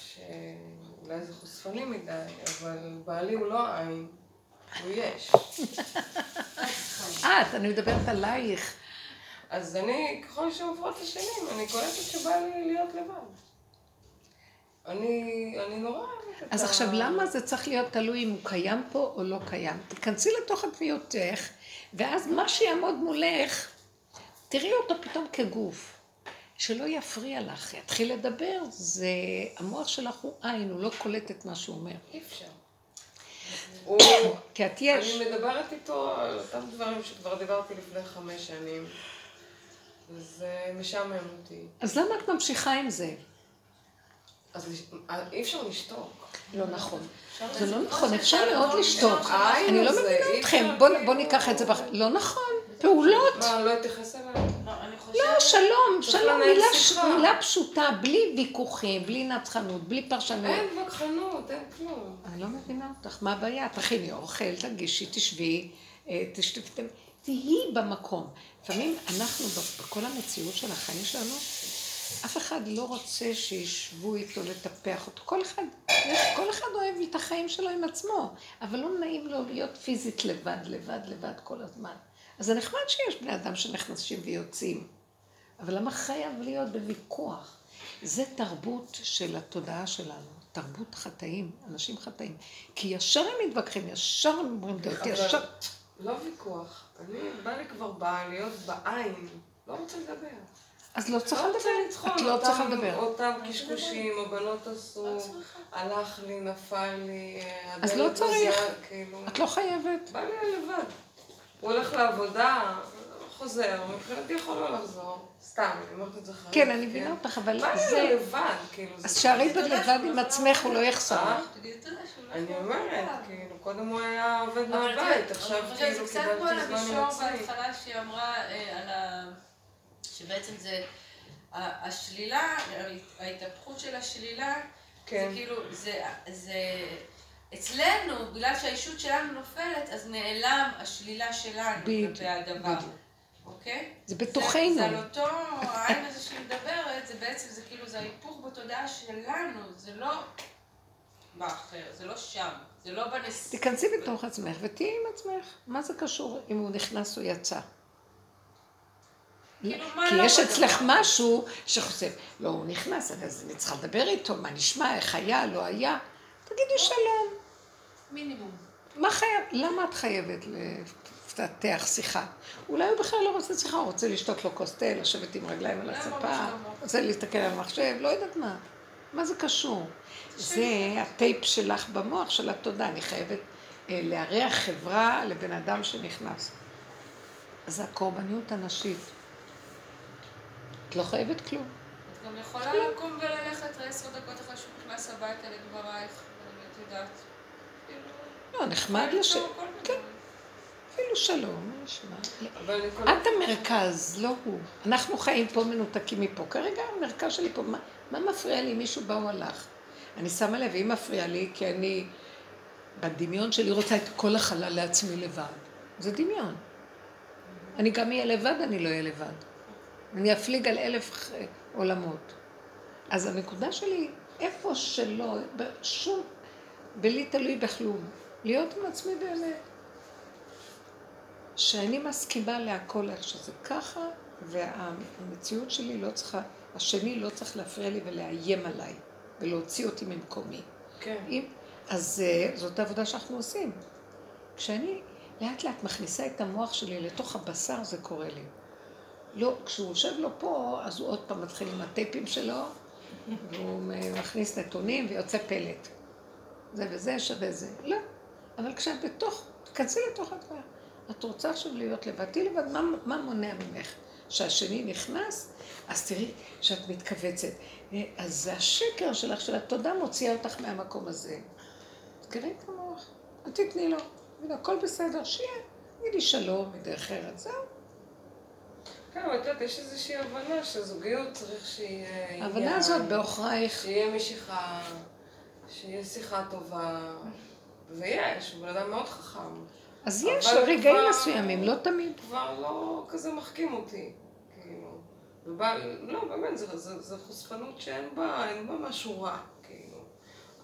שאולי זה חושפני מדי, אבל בעלי הוא לא עין, הוא יש. <laughs> את, אני מדברת עלייך. אז אני, ככל שעוברות השנים, אני קולטת שבא לי להיות לבד. אני, אני נורא אוהבת את ה... אז עכשיו, למה זה צריך להיות תלוי אם הוא קיים פה או לא קיים? תיכנסי לתוך התביעותך, ואז מה שיעמוד מולך, תראי אותו פתאום כגוף. שלא יפריע לך, יתחיל לדבר, זה... המוח שלך הוא עין, הוא לא קולט את מה שהוא אומר. אי אפשר. כי את יש. אני מדברת איתו על אותם דברים שכבר דיברתי לפני חמש שנים. זה משעמם אותי. אז למה את ממשיכה עם זה? אז אי אפשר לשתוק. לא נכון. זה לא נכון, אפשר מאוד לשתוק. אני לא מבינה אתכם, בואו ניקח את זה, לא נכון, פעולות. מה, לא אתייחס אליי? לא, שלום, שלום, מילה פשוטה, בלי ויכוחים, בלי נצחנות, בלי פרשנות. אין וכחנות, אין כלום. אני לא מבינה אותך, מה הבעיה? תכיני אוכל, תגישי, תשבי, אה, תהיי במקום. לפעמים אנחנו, בכל המציאות של החיים שלנו, אף אחד לא רוצה שישבו איתו לטפח אותו. כל אחד, כל אחד אוהב את החיים שלו עם עצמו, אבל לא נעים לו להיות פיזית לבד, לבד, לבד כל הזמן. אז זה נחמד שיש בני אדם שנכנסים ויוצאים, אבל למה חייב להיות בוויכוח? זה תרבות של התודעה שלנו, תרבות חטאים, אנשים חטאים. כי ישר הם מתווכחים, ישר הם אומרים דעות, ישר... לא ויכוח. אני, בא לי כבר בא להיות בעין, לא רוצה לדבר. אז לא צריכה לדבר, את לא צריכה לדבר. אותם קשקושים, הבנות עשו, הלך לי, נפל לי, אז לא צריך, כאילו. את לא חייבת. בא לי לבד. הוא הולך לעבודה, חוזר, מבחינתי יכול לא לחזור. סתם, אני אומרת את זה חיים. כן, אני מבינה אותך, אבל זה... בא לי לבד, כאילו. אז שערי לבד עם עצמך, הוא לא יחסר. אני אומרת, כאילו, קודם הוא היה עובד מהבית, עכשיו כאילו קיבלתי זמן עם עצמי. זה קצת כמו על המישור בהתחלה שהיא אמרה על ה... שבעצם זה השלילה, ההתהפכות של השלילה, כן. זה כאילו, זה, זה אצלנו, בגלל שהאישות שלנו נופלת, אז נעלם השלילה שלנו כלפי הדבר. אוקיי? זה בתוכנו. זה, זה על אותו העין הזה שהיא מדברת, זה בעצם, זה כאילו, זה ההיפוך בתודעה שלנו, זה לא באחר, זה לא שם, זה לא בנס... תיכנסי בתוך עצמך ותהיי עם עצמך. מה זה קשור אם הוא נכנס או יצא? כאילו, כי לא יש? אצלך משהו שחושב, לא, הוא נכנס, אז אני צריכה לדבר איתו, מה נשמע, איך היה, לא היה. תגידי שלום. מינימום. מה חייב, למה את חייבת לפתח שיחה? אולי הוא בכלל לא רוצה שיחה, הוא רוצה לשתות לו כוס תה, לשבת עם רגליים על הספה? רוצה להסתכל על המחשב, לא יודעת מה. מה זה קשור? זה הטייפ שלך במוח של התודה, אני חייבת אה, לארח חברה לבן אדם שנכנס. אז זה הקורבניות הנשית. את לא חייבת כלום. את גם יכולה לקום וללכת עשר דקות אחרי שהוא נכנס הביתה לדברייך, ואת יודעת. כאילו, לא, נחמד לש... כן. אפילו שלום, נשמע? את. המרכז, לא הוא. אנחנו חיים פה מנותקים מפה. כרגע המרכז שלי פה, מה, מה מפריע לי? מישהו בא או הלך. אני שמה לב, היא מפריעה לי, כי אני בדמיון שלי רוצה את כל החלל לעצמי לבד. זה דמיון. אני גם אהיה לבד, אני לא אהיה לבד. אני אפליג על אלף ח- עולמות. אז הנקודה שלי, איפה שלא, בשום, בלי תלוי בכלום, להיות עם עצמי באמת. שאני מסכימה להכל איך שזה ככה, והמציאות שלי לא צריכה, השני לא צריך להפריע לי ולאיים עליי, ולהוציא אותי ממקומי. כן. אם, אז אה, זאת העבודה שאנחנו עושים. כשאני לאט לאט מכניסה את המוח שלי לתוך הבשר, זה קורה לי. לא, כשהוא יושב לו פה, אז הוא עוד פעם מתחיל עם הטייפים שלו, והוא מכניס נתונים ויוצא פלט. זה וזה שווה זה. לא. אבל כשאת בתוך, תכנסי לתוך הדבר. את רוצה עכשיו להיות לבד, תהיי לבד, מה, מה מונע ממך? שהשני נכנס, אז תראי שאת מתכווצת. אז זה השקר שלך, של התודה מוציאה אותך מהמקום הזה. תקראי את המוח, אל תתני לו. הכל בסדר, שיהיה. תגידי שלום מדרך ארץ, זהו. כן, אבל את יודעת, יש איזושהי הבנה שזוגיות צריך שיהיה עניין. ההבנה הזאת בעוכרייך. שיהיה משיכה, שיהיה שיחה טובה, ויש, הוא בן אדם מאוד חכם. אז יש רגעים כבר- מסוימים, לא תמיד. כבר לא כזה מחכים אותי, כאילו. ובא, לא, באמת, זה, זה, זה חושפנות שאין בה, אין בה משהו רע, כאילו.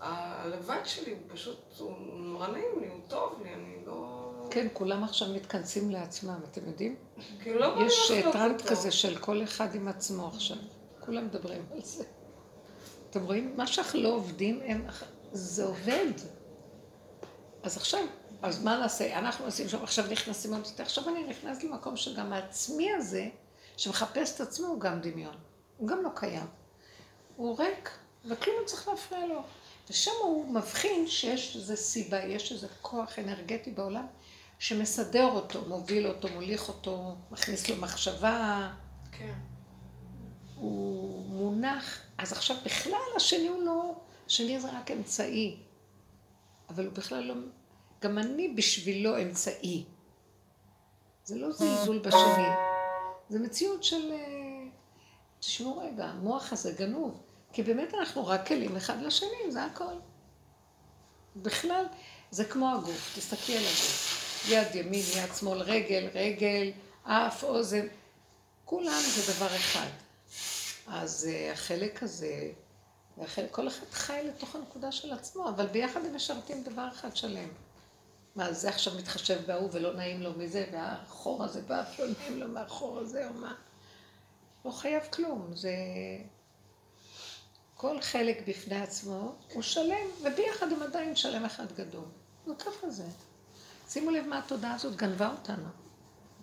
הלבד שלי הוא פשוט, הוא נורא נעים לי, הוא טוב לי, אני. כן, כולם עכשיו מתכנסים לעצמם, אתם יודעים? כאילו, לא יש טרנד אותו. כזה של כל אחד עם עצמו עכשיו. כולם מדברים על זה. אתם רואים? מה שאנחנו לא עובדים, הם... זה עובד. אז עכשיו, אז מה נעשה? אנחנו עושים שם, עכשיו נכנסים למציאות. עכשיו אני נכנס למקום שגם העצמי הזה, שמחפש את עצמו, הוא גם דמיון. הוא גם לא קיים. הוא ריק, וכלום לא צריך להפריע לו. ושם הוא מבחין שיש איזו סיבה, יש איזה כוח אנרגטי בעולם שמסדר אותו, מוביל אותו, מוליך אותו, מכניס לו מחשבה, כן. הוא מונח. אז עכשיו בכלל השני הוא לא, השני זה רק אמצעי. אבל הוא בכלל לא, גם אני בשבילו אמצעי. זה לא זלזול בשני. זה מציאות של... אה, תשמעו רגע, המוח הזה גנוב. כי באמת אנחנו רק כלים אחד לשני, זה הכל. בכלל, זה כמו הגוף, תסתכלי על הגוף. יד ימין, יד שמאל, רגל, רגל, אף, אוזן. כולם זה דבר אחד. אז uh, החלק הזה, החלק, כל אחד חי לתוך הנקודה של עצמו, אבל ביחד הם משרתים דבר אחד שלם. מה, זה עכשיו מתחשב בהוא ולא נעים לו מזה, והחור הזה בא ולא נעים לו מהחור הזה או מה. לא חייב כלום, זה... כל חלק בפני עצמו הוא שלם, וביחד הם עדיין שלם אחד גדול. זה ככה זה. שימו לב מה התודעה הזאת גנבה אותנו.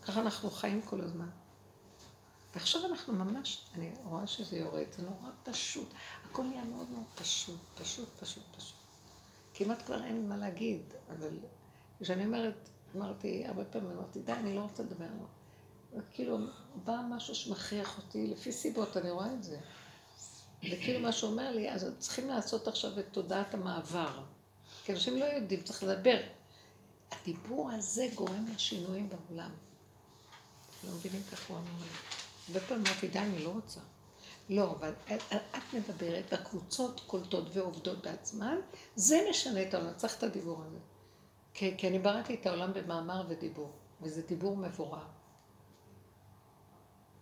ככה אנחנו חיים כל הזמן. ועכשיו אנחנו ממש, אני רואה שזה יורד, זה נורא פשוט. הכל נהיה מאוד מאוד פשוט, פשוט, פשוט, פשוט. כמעט כבר אין מה להגיד, אבל כשאני אומרת, אמרתי, הרבה פעמים אמרתי, די, אני לא רוצה לדבר. כאילו, בא משהו שמכריח אותי, לפי סיבות, אני רואה את זה. וכאילו מה שאומר לי, אז צריכים לעשות עכשיו את תודעת המעבר. כי אנשים לא יודעים, צריך לדבר. הדיבור הזה גורם לשינויים בעולם. לא מבינים ככה הוא אמר לי. הרבה פעמים אמרתי, די, אני לא רוצה. לא, אבל את מדברת, והקבוצות קולטות ועובדות בעצמן, זה משנה את העולם, צריך את הדיבור הזה. כי, כי אני בראתי את העולם במאמר ודיבור, וזה דיבור מבורר.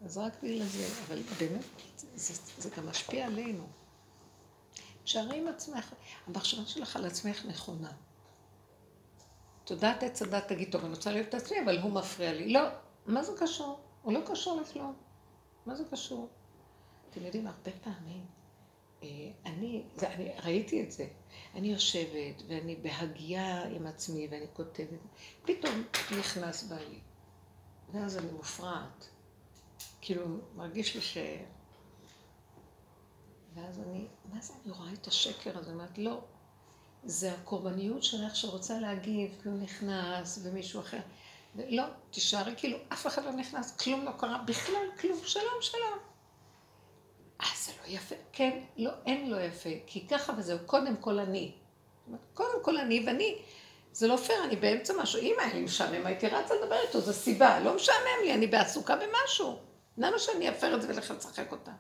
אז רק בגלל זה, אבל באמת, זה, זה גם משפיע עלינו. תשארי עם עצמך, המחשבה שלך על עצמך נכונה. תודעת עץ הדת תגיד, טוב, אני רוצה לאהוב את עצמי, אבל הוא מפריע לי. לא, מה זה קשור? הוא לא קשור לכלום. מה זה קשור? אתם יודעים, הרבה פעמים, אה, אני, זה, אני ראיתי את זה, אני יושבת ואני בהגייה עם עצמי ואני כותבת, פתאום נכנס בעלי, ואז אני מופרעת. כאילו, מרגיש לי ש... ואז אני, מה זה אני רואה את השקר הזה? אני אומרת, לא, זה הקורבניות שלך שרוצה להגיב, כי הוא נכנס ומישהו אחר. לא, תישארי כאילו, אף אחד לא נכנס, כלום לא קרה, בכלל כלום, שלום, שלום. אה, זה לא יפה. כן, לא, אין לא יפה, כי ככה וזהו, קודם כל אני. קודם כל אני, ואני, זה לא פייר, אני באמצע משהו. אם היה לי משעמם, הייתי רצה לדבר איתו, זו סיבה, לא משעמם לי, אני בעסוקה במשהו. למה שאני אפר את זה ולך לשחק אותה?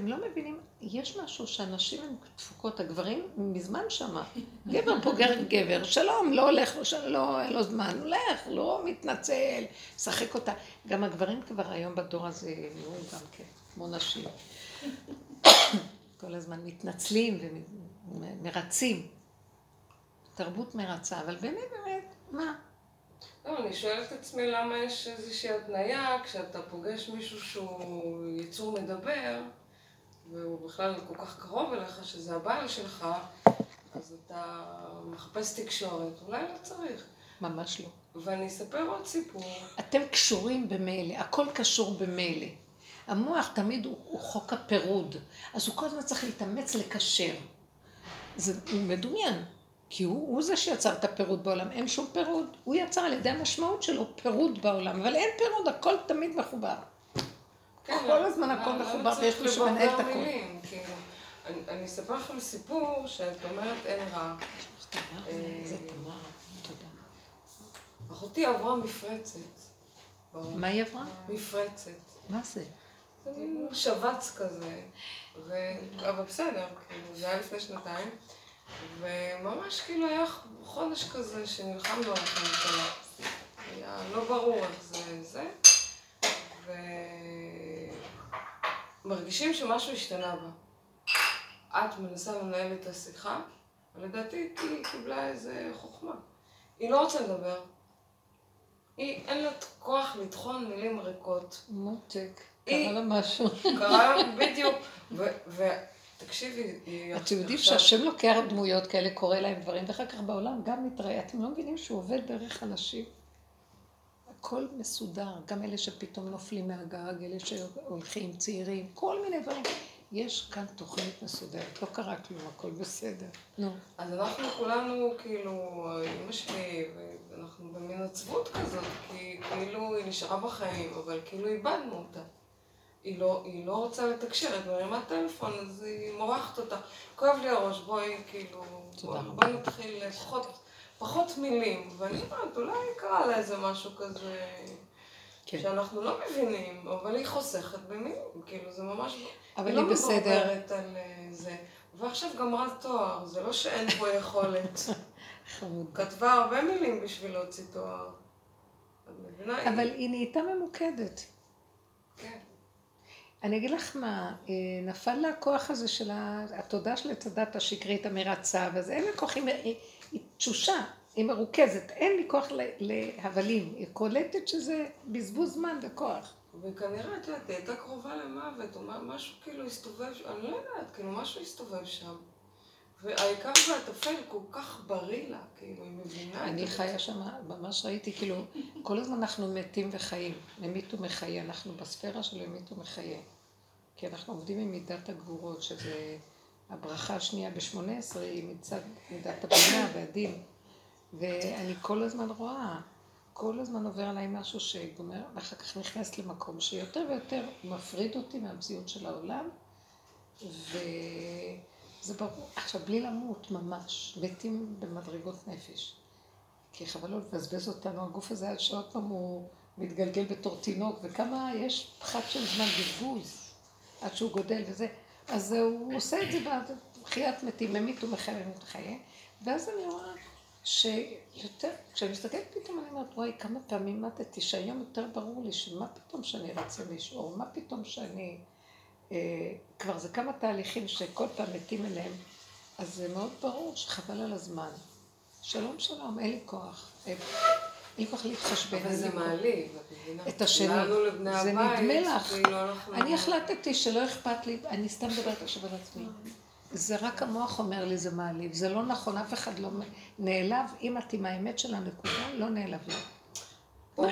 אתם לא מבינים, יש משהו שאנשים הן תפוקות, הגברים מזמן שמה. גבר פוגר גבר, שלום, לא הולך, לא, לא, אין לו זמן, הולך, לא מתנצל, שחק אותה. גם הגברים כבר היום בדור הזה נהיו גם כן, כמו נשים. כל הזמן מתנצלים ומרצים. תרבות מרצה, אבל באמת, באמת, מה? לא, אני שואלת את עצמי למה יש איזושהי התניה כשאתה פוגש מישהו שהוא יצור מדבר. והוא בכלל כל כך קרוב אליך, שזה הבעל שלך, אז אתה מחפש תקשורת, אולי לא צריך. ממש לא. ואני אספר עוד סיפור. אתם קשורים במילא, הכל קשור במילא. המוח תמיד הוא, הוא חוק הפירוד, אז הוא כל הזמן צריך להתאמץ לקשר. זה מדומיין, כי הוא, הוא זה שיצר את הפירוד בעולם, אין שום פירוד. הוא יצר על ידי המשמעות שלו פירוד בעולם, אבל אין פירוד, הכל תמיד מחובר. כן, כל הזמן הכל מחובר ויש מי שמנהל את הכל. כאילו. אני אספר לכם סיפור שאת אומרת אין רע. אחותי עברה מפרצת. מה היא עברה? מפרצת. מה זה? זה מין שבץ כזה, אבל בסדר, כאילו, זה היה לפני שנתיים, וממש כאילו היה חודש כזה שנלחמנו על הממשלה. היה לא ברור איך זה זה, ומרגישים שמשהו השתנה בה. את מנסה לנהל את השיחה, ולדעתי היא קיבלה איזה חוכמה. היא לא רוצה לדבר. היא, אין לה כוח לטחון מילים ריקות. מותק, קרה לה משהו. קרה לה, בדיוק. ותקשיבי, אתם יודעים שהשם לוקח דמויות כאלה, קורא להם דברים, ואחר כך בעולם גם מתראה. אתם לא מבינים שהוא עובד דרך אנשים? הכל מסודר, גם אלה שפתאום נופלים מהגג, אלה שהולכים צעירים, כל מיני דברים. יש כאן תוכנית מסודרת, לא קרה כלום, הכל בסדר. נו. אז אנחנו כולנו, כאילו, אמא שלי, ואנחנו במין עצבות כזאת, כי כאילו היא נשארה בחיים, אבל כאילו איבדנו אותה. היא לא, היא לא רוצה לתקשר, את מרימה טלפון, אז היא מורחת אותה. כואב לי הראש, בואי, כאילו, בואי בוא נתחיל לפחות... פחות מילים, ואני אומרת, אולי קרה לה איזה משהו כזה, כן. שאנחנו לא מבינים, אבל היא חוסכת במילים, כאילו זה ממש, אבל היא, היא לא בסדר. על אה, זה. ועכשיו גמרה תואר, זה לא שאין פה יכולת. <laughs> כתבה הרבה מילים בשביל להוציא תואר. אבל היא נהייתה ממוקדת. כן. אני אגיד לך מה, אה, נפל לה הכוח הזה של התודה של הדת השקרית המרצה, וזה אין לה כוח, היא תשושה, היא מרוכזת, אין לי כוח להבלים, היא קולטת שזה בזבוז זמן וכוח. וכנראה, את יודעת, היא הייתה קרובה למוות, או משהו כאילו הסתובב, אני לא יודעת, כאילו משהו הסתובב שם. והעיקר והטפל כל כך בריא לה, כאילו, היא מבינה זה. אני חיה שם, ממש ראיתי, כאילו, כל הזמן אנחנו מתים וחיים, ממית ומחיה, אנחנו בספירה של ממית ומחיה. כי אנחנו עובדים עם מידת הגבורות, שזה הברכה השנייה בשמונה עשרה היא מצד מידת הבינה והדין. ואני כל הזמן רואה, כל הזמן עובר עליי משהו שגומר, ואחר כך נכנס למקום שיותר ויותר מפריד אותי מהמציאות של העולם, וזה ברור. עכשיו, בלי למות ממש, מתים במדרגות נפש. כי חבל לא לבזבז אותנו, הגוף הזה שעוד פעם הוא מתגלגל בתור תינוק, וכמה יש פחת של זמן בזבוז עד שהוא גודל וזה. אז הוא עושה את זה בחיית מתים, ממית ומחיה ממית ומחיה, ואז אני רואה שיותר, כשאני מסתכלת פתאום אני אומרת, וואי, כמה פעמים מתתי, שהיום יותר ברור לי שמה פתאום שאני רצה לשאור, מה פתאום שאני, אה, כבר זה כמה תהליכים שכל פעם מתים אליהם, אז זה מאוד ברור שחבל על הזמן. שלום שלום, אין לי כוח. אי אפשר להתחשבן. אבל זה מעליב, את מבינה? את השני. זה נדמה לך. כאילו אנחנו... אני החלטתי שלא אכפת לי, אני סתם מדברת עכשיו על עצמי. זה רק המוח אומר לי זה מעליב, זה לא נכון, אף אחד לא נעלב, אם את עם האמת של הנקודה, לא נעלב לך. או-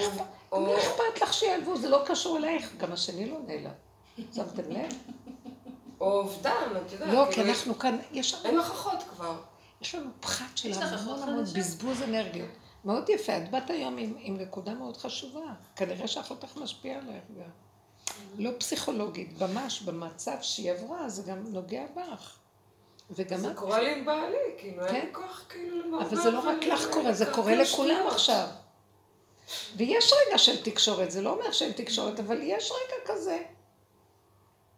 מה אכפת- לך שיעלבו, זה לא קשור אלייך, גם השני לא נעלב. שמתם לב? או אובדן, את יודעת. לא, כי כאילו, אנחנו כאן, יש אין לנו- לך אחות כבר. יש לנו פחת של יש לך המון המון? בזבוז אנרגיות. מאוד יפה, את באת היום עם, עם נקודה מאוד חשובה. כנראה שאחותך משפיע עלייך גם. לא פסיכולוגית, ממש במצב שהיא עברה, זה גם נוגע בך. וגם זה את, קורה לי עם בעלי, כאילו, אין כן. לי כוח כאילו למעבר. אבל זה לא רק לך קורה, זה קורה לכולם עכשיו. ויש רגע של תקשורת, זה לא אומר שאין תקשורת, אבל יש רגע כזה.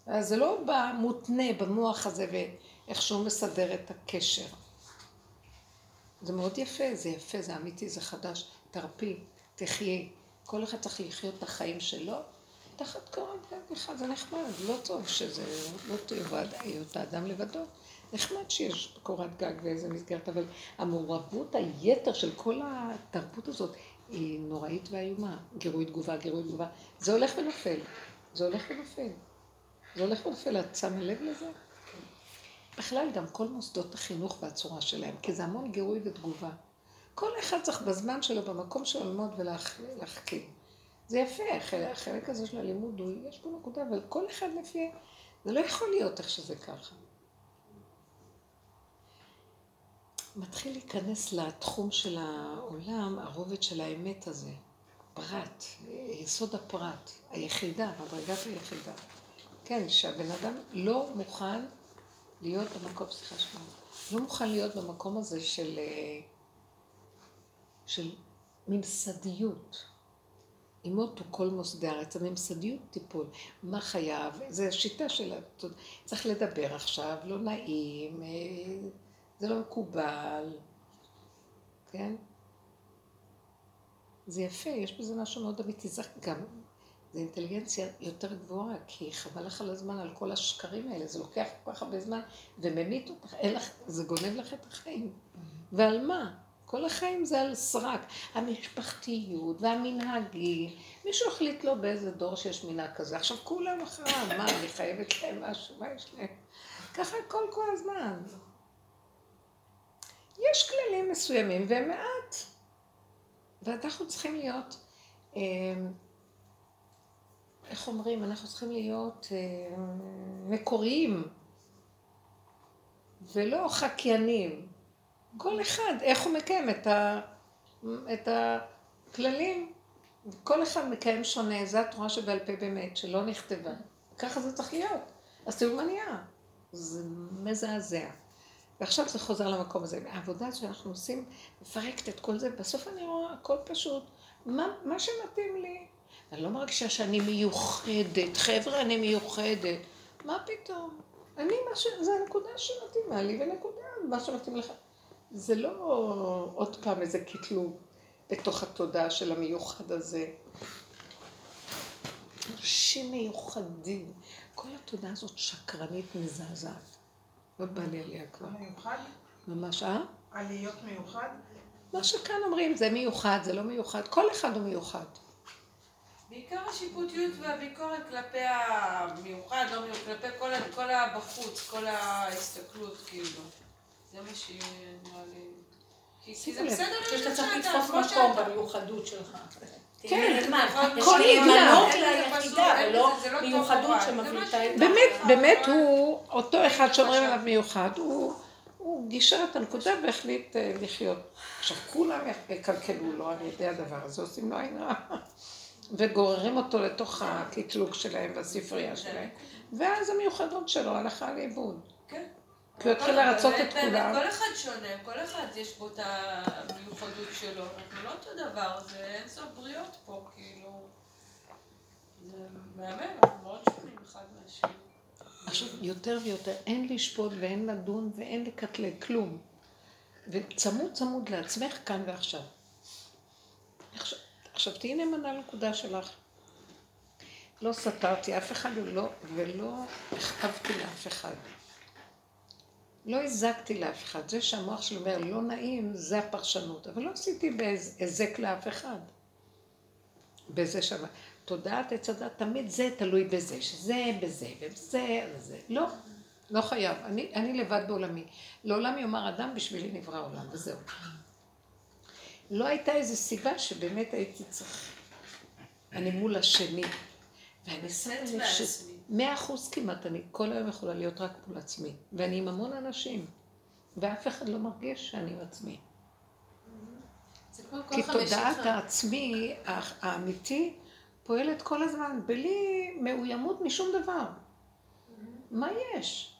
אז זה לא בא מותנה במוח הזה ואיך שהוא מסדר את הקשר. זה מאוד יפה, זה יפה, זה אמיתי, זה חדש. תרפי, תחיי. כל אחד צריך לחיות את החיים שלו תחת קורת גג אחד, זה נחמד, לא טוב שזה, לא טוב היות האדם לבדו. נחמד שיש קורת גג ואיזה מסגרת, אבל המעורבות היתר של כל התרבות הזאת היא נוראית ואיומה. גירוי תגובה, גירוי תגובה. זה הולך ונופל. זה הולך ונופל. זה הולך ונופל, את שמה לב לזה? בכלל גם כל מוסדות החינוך והצורה שלהם, כי זה המון גירוי ותגובה. כל אחד צריך בזמן שלו, במקום שלו ללמוד ולהחכים. זה יפה, החלק, הזה של הלימוד, הוא, יש פה נקודה, אבל כל אחד לפי... זה לא יכול להיות איך שזה ככה. מתחיל להיכנס לתחום של העולם, הרובד של האמת הזה. פרט, יסוד הפרט, היחידה, הדרגת היחידה. כן, שהבן אדם לא מוכן להיות במקום, סליחה שלנו, לא מוכן להיות במקום הזה של, אה, של ממסדיות. אימות הוא כל מוסדי הארץ, הממסדיות טיפול. מה חייב? זו שיטה של... צריך לדבר עכשיו, לא נעים, אה, זה לא מקובל, כן? זה יפה, יש בזה משהו מאוד אמיתי. זה גם, זה אינטליגנציה יותר גבוהה, כי חבל לך על הזמן על כל השקרים האלה, זה לוקח כל כך הרבה זמן וממית אותך, לך, זה גונב לך את החיים. ועל מה? כל החיים זה על סרק. המשפחתיות והמנהגים. מישהו החליט לו באיזה דור שיש מנהג כזה. עכשיו כולם אחריו, מה, אני חייבת להם משהו, מה יש להם? ככה הכל כל הזמן. יש כללים מסוימים והם מעט. ואנחנו צריכים להיות, אה, איך אומרים, אנחנו צריכים להיות אה, מקוריים ולא חקיינים. כל אחד, איך הוא מקיים את, ה, את הכללים. כל אחד מקיים שונה, זו התורה שבעל פה באמת, שלא נכתבה. ככה זה צריך להיות. אז תראו מה נהיה. זה מזעזע. ועכשיו זה חוזר למקום הזה. העבודה שאנחנו עושים, מפרקת את כל זה, בסוף אני רואה הכל פשוט. מה, מה שמתאים לי. אני לא מרגישה שאני מיוחדת. חבר'ה, אני מיוחדת. מה פתאום? אני, מה ש... זה הנקודה שמתאימה לי, ונקודה, מה שמתאים לך. זה לא עוד פעם איזה קטלוג בתוך התודעה של המיוחד הזה. אנשים מיוחדים. כל התודעה הזאת שקרנית מזעזעת. לא בא לי עליה כבר. מיוחד? ממש, אה? על להיות מיוחד? מה שכאן אומרים, זה מיוחד, זה לא מיוחד. כל אחד הוא מיוחד. בעיקר השיפוטיות והביקורת כלפי המיוחד, לא מיוחד, כלפי כל, כל הבחוץ, כל ההסתכלות, כאילו. זה מה שנראה לי... כי, זה בסדר שאתה צריך לתפוס מקום. במיוחדות שלך. כן. יש כל ידיעה. ולא לא מיוחדות שמבליטה את באמת, אה, באמת אה, הוא, אותו אחד שאומרים. עליו מיוחד, הוא, הוא גישר את הנקודה והחליט אה, לחיות. עכשיו, כולם יקלקלו לו על ידי הדבר הזה, עושים לו עין רע. וגוררים אותו לתוך הקטלוג שלהם והספרייה שלהם. ואז המיוחדות שלו הלכה לאיבוד. כן. כי הוא התחיל לרצות את כולם. כל אחד שונה, כל אחד יש בו את המיוחדות שלו. אנחנו לא אותו דבר, זה אין סוף בריאות פה, כאילו... זה מהמם, אנחנו מאוד שונים אחד מהשני. עכשיו, יותר ויותר, אין לשפוט ואין לדון ואין לקטלג, כלום. וצמוד צמוד לעצמך כאן ועכשיו. עכשיו, תהיי נאמנה לנקודה שלך. לא סתרתי אף אחד ולא, ולא הכתבתי לאף אחד. לא הזקתי לאף אחד. זה שהמוח שלי אומר לא נעים, זה הפרשנות. אבל לא עשיתי בהיזק לאף אחד. בזה שם. תודעת עץ הדת תמיד זה תלוי בזה, שזה בזה ובזה וזה. לא, לא חייב. אני, אני לבד בעולמי. לעולם יאמר אדם בשבילי נברא עולם, וזהו. לא הייתה איזו סיבה שבאמת הייתי צריך... אני מול השני. ואני שמה לב ש... מאה אחוז כמעט, אני כל היום יכולה להיות רק מול עצמי. ואני עם המון אנשים. ואף אחד לא מרגיש שאני עם עצמי. כי תודעת העצמי האמיתי פועלת כל הזמן, בלי מאוימות משום דבר. מה יש?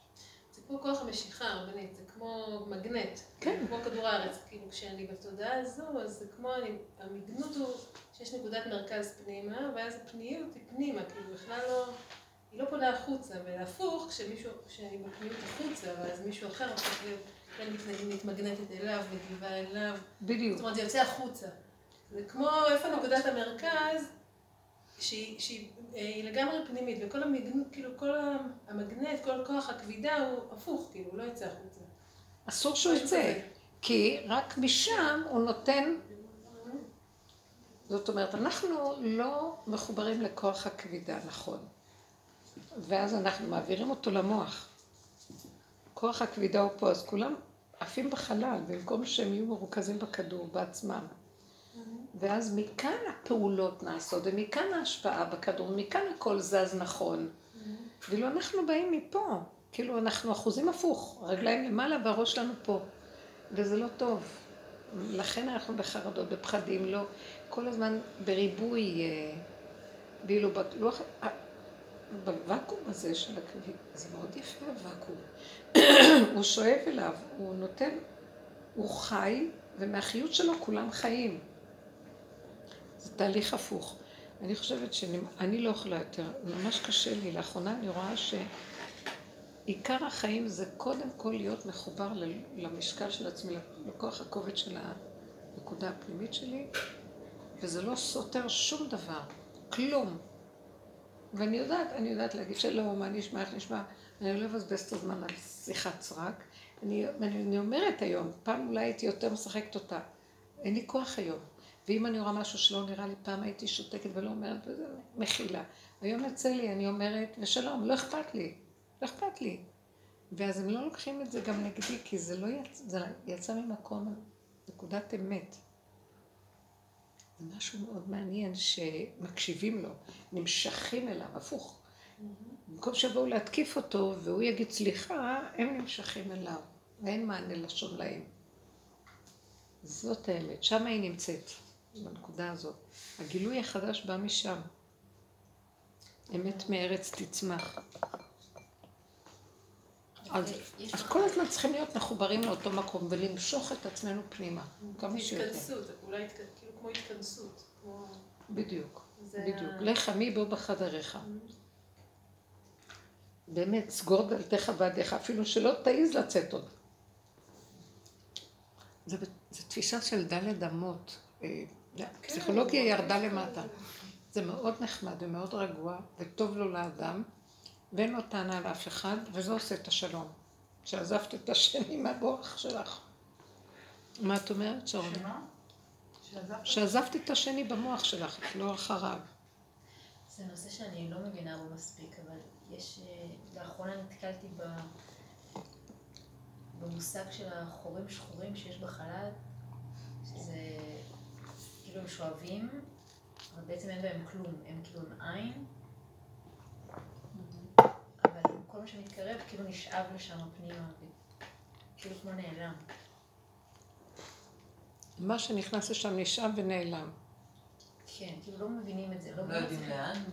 זה כמו כוח המשיכה הרבנית, זה כמו מגנט. כן. כמו כדור הארץ. כאילו כשאני בתודעה הזו, אז זה כמו, אני, המגנות הוא שיש נקודת מרכז פנימה, ואז הפניות היא פנימה, כאילו בכלל לא, היא לא פונה החוצה, ולהפוך, כשמישהו, כשאני בפניות החוצה, ואז מישהו אחר הופך להיות, כן מתמגנטת אליו, מגיבה אליו. בדיוק. זאת אומרת, זה יוצא החוצה. זה כמו איפה נקודת המרכז, שהיא, שהיא היא לגמרי פנימית, וכל המגנ... כאילו כל המגנט, כל כוח הכבידה הוא הפוך, כאילו, הוא לא יצא החוצה. אסור שהוא יצא, כי רק משם הוא נותן... זאת אומרת, אנחנו לא מחוברים לכוח הכבידה, נכון. ואז אנחנו מעבירים אותו למוח. כוח הכבידה הוא פה, אז כולם עפים בחלל, במקום שהם יהיו מרוכזים בכדור בעצמם. ואז מכאן הפעולות נעשות, ומכאן ההשפעה בכדור, מכאן הכל זז נכון. ואילו אנחנו באים מפה, כאילו אנחנו אחוזים הפוך, הרגליים למעלה והראש שלנו פה, וזה לא טוב. לכן אנחנו בחרדות, בפחדים, לא, כל הזמן בריבוי, אה, ואילו בלוח, אה, בוואקום הזה של הכביד, זה מאוד יפה הוואקום. <coughs> הוא שואב אליו, הוא נותן, הוא חי, ומהחיות שלו כולם חיים. זה תהליך הפוך. אני חושבת שאני לא יכולה יותר, ממש קשה לי. לאחרונה אני רואה שעיקר החיים זה קודם כל להיות מחובר למשקל של עצמי, לכוח הכובד של הנקודה הפנימית שלי, וזה לא סותר שום דבר, כלום. ואני יודעת, אני יודעת להגיד שלא, מה נשמע, איך נשמע, אני לא אבזבז את הזמן על שיחת סרק. אני, אני, אני אומרת היום, פעם אולי הייתי יותר משחקת אותה. אין לי כוח היום. ואם אני רואה משהו שלא נראה לי, פעם הייתי שותקת ולא אומרת, וזה מכילה. היום יוצא לי, אני אומרת, ושלום, לא אכפת לי, לא אכפת לי. ואז הם לא לוקחים את זה גם נגדי, כי זה לא יצא, זה יצא ממקום, נקודת אמת. זה משהו מאוד מעניין שמקשיבים לו, נמשכים אליו, הפוך. במקום שיבואו להתקיף אותו והוא יגיד סליחה, הם נמשכים אליו, ואין מענה לשון להם. זאת האמת, שם היא נמצאת. בנקודה הזאת. הגילוי החדש בא משם. אמת מארץ תצמח. אז, אז כל הזמן צריכים להיות מחוברים לאותו מקום ולמשוך את עצמנו פנימה, כמה שיותר. התכנסות, אולי כאילו כמו התכנסות. בדיוק, בדיוק. לך עמי בוא בחדריך. באמת, סגור דלתך ועדיך, אפילו שלא תעיז לצאת עוד. זו תפיסה של דלת אמות. אה, הפסיכולוגיה ירדה למטה. זה מאוד נחמד ומאוד רגוע, וטוב לו לאדם, ואין לו טענה לאף אחד, וזה עושה את השלום. שעזבת את השני מהבורח שלך. מה את אומרת, שרון? שמה? שעזבת את השני במוח שלך, את לא אחריו. זה נושא שאני לא מבינה בו מספיק, אבל יש... אה, לאחרונה נתקלתי ב... במושג של החורים שחורים שיש בחלל, שזה כאילו הם שואבים, אבל בעצם אין בהם כלום, הם כאילו עם עין, כל מה שמתקרב כאילו נשאב לשם פנימה, כאילו כמו נעלם. מה שנכנס לשם נשאב ונעלם. כן, כאילו לא מבינים את זה. לא, לא יודעים לאן?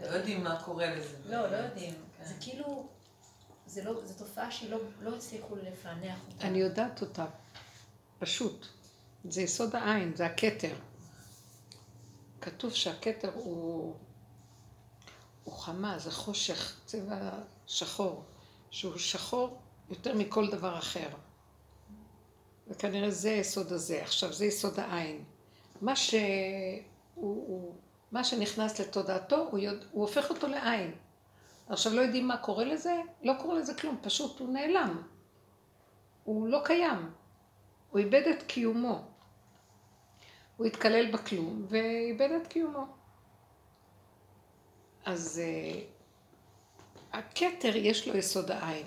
לא יודעים מה קורה לזה. לא, לא יודעים. כן. זה כאילו, זה לא, זו תופעה שלא לא הצליחו לפענח אותה. אני יודעת אותה, פשוט. זה יסוד העין, זה הכתר. כתוב שהכתר הוא, הוא חמה, זה חושך, צבע שחור, שהוא שחור יותר מכל דבר אחר. וכנראה זה יסוד הזה. עכשיו, זה יסוד העין. מה, שהוא, הוא, מה שנכנס לתודעתו, הוא, יודע, הוא הופך אותו לעין. עכשיו, לא יודעים מה קורה לזה, לא קורה לזה כלום, פשוט הוא נעלם. הוא לא קיים. הוא איבד את קיומו. הוא התקלל בכלום ואיבד את קיומו. אז uh, הכתר יש לו יסוד העין.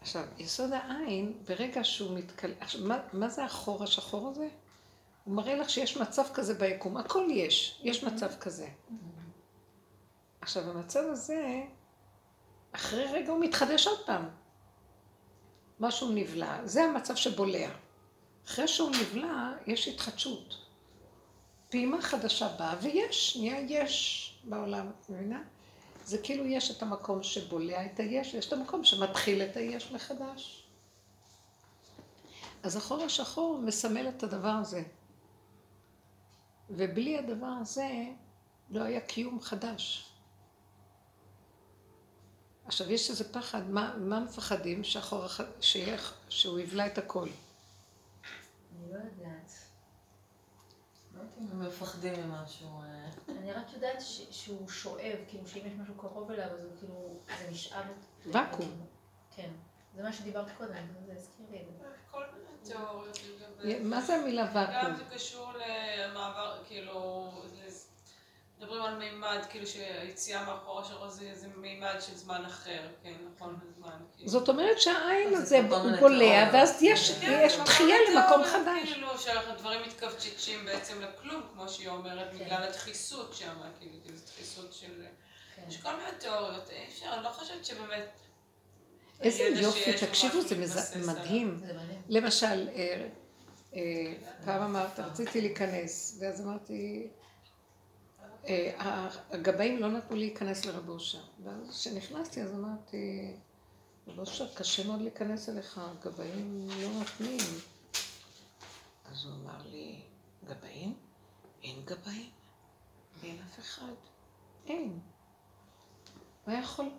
עכשיו, יסוד העין, ברגע שהוא מתקל... עכשיו, מה, מה זה החור השחור הזה? הוא מראה לך שיש מצב כזה ביקום. הכל יש, יש מצב כזה. עכשיו, המצב הזה, אחרי רגע הוא מתחדש עוד פעם. משהו נבלע. זה המצב שבולע. אחרי שהוא נבלע, יש התחדשות. פעימה חדשה באה, ויש, נהיה יש בעולם, מבינה? זה כאילו יש את המקום שבולע את היש, ויש את המקום שמתחיל את היש מחדש. אז החור השחור מסמל את הדבר הזה. ובלי הדבר הזה לא היה קיום חדש. עכשיו, יש איזה פחד, מה, מה מפחדים? שהחור, שיח, שהוא יבלע את הכל. אני לא יודעת. לא יודעת אם הם מפחדים ממשהו. אה. אני רק יודעת שהוא שואב, כאילו שאם יש משהו קרוב אליו, אז הוא כאילו, זה נשאב. ואקום. כן. זה מה שדיברת קודם, זה הזכיר לי את זה. כל מיני תיאוריות מה זה המילה ואקום? גם זה קשור למעבר, כאילו, מדברים על מימד, כאילו שהיציאה מאחורה של זה זה מימד של זמן אחר, כן, נכון, זמן. כאילו. זאת אומרת שהעין הזה בולע, ואז יש דחייה כן, למקום חדש. כאילו שהדברים מתכווצ'צ'ים בעצם לכלום, כמו שהיא אומרת, כן. בגלל הדחיסות שם, כאילו, זו דחיסות של... כן. יש כל מיני תיאוריות, אי אפשר, אני לא חושבת שבאמת... איזה יופי, תקשיבו, זה. מדהים. למשל, אה, אה, פעם אמרת, רציתי להיכנס, ואז אמרתי, הגבאים לא נתנו להיכנס לרב אושר. ואז כשנכנסתי, אז אמרתי, רב אושר, קשה מאוד להיכנס אליך, הגבאים לא נותנים. אז הוא אמר לי, גבאים? אין גבאים? אין אף אחד. אין. הוא היה יכול.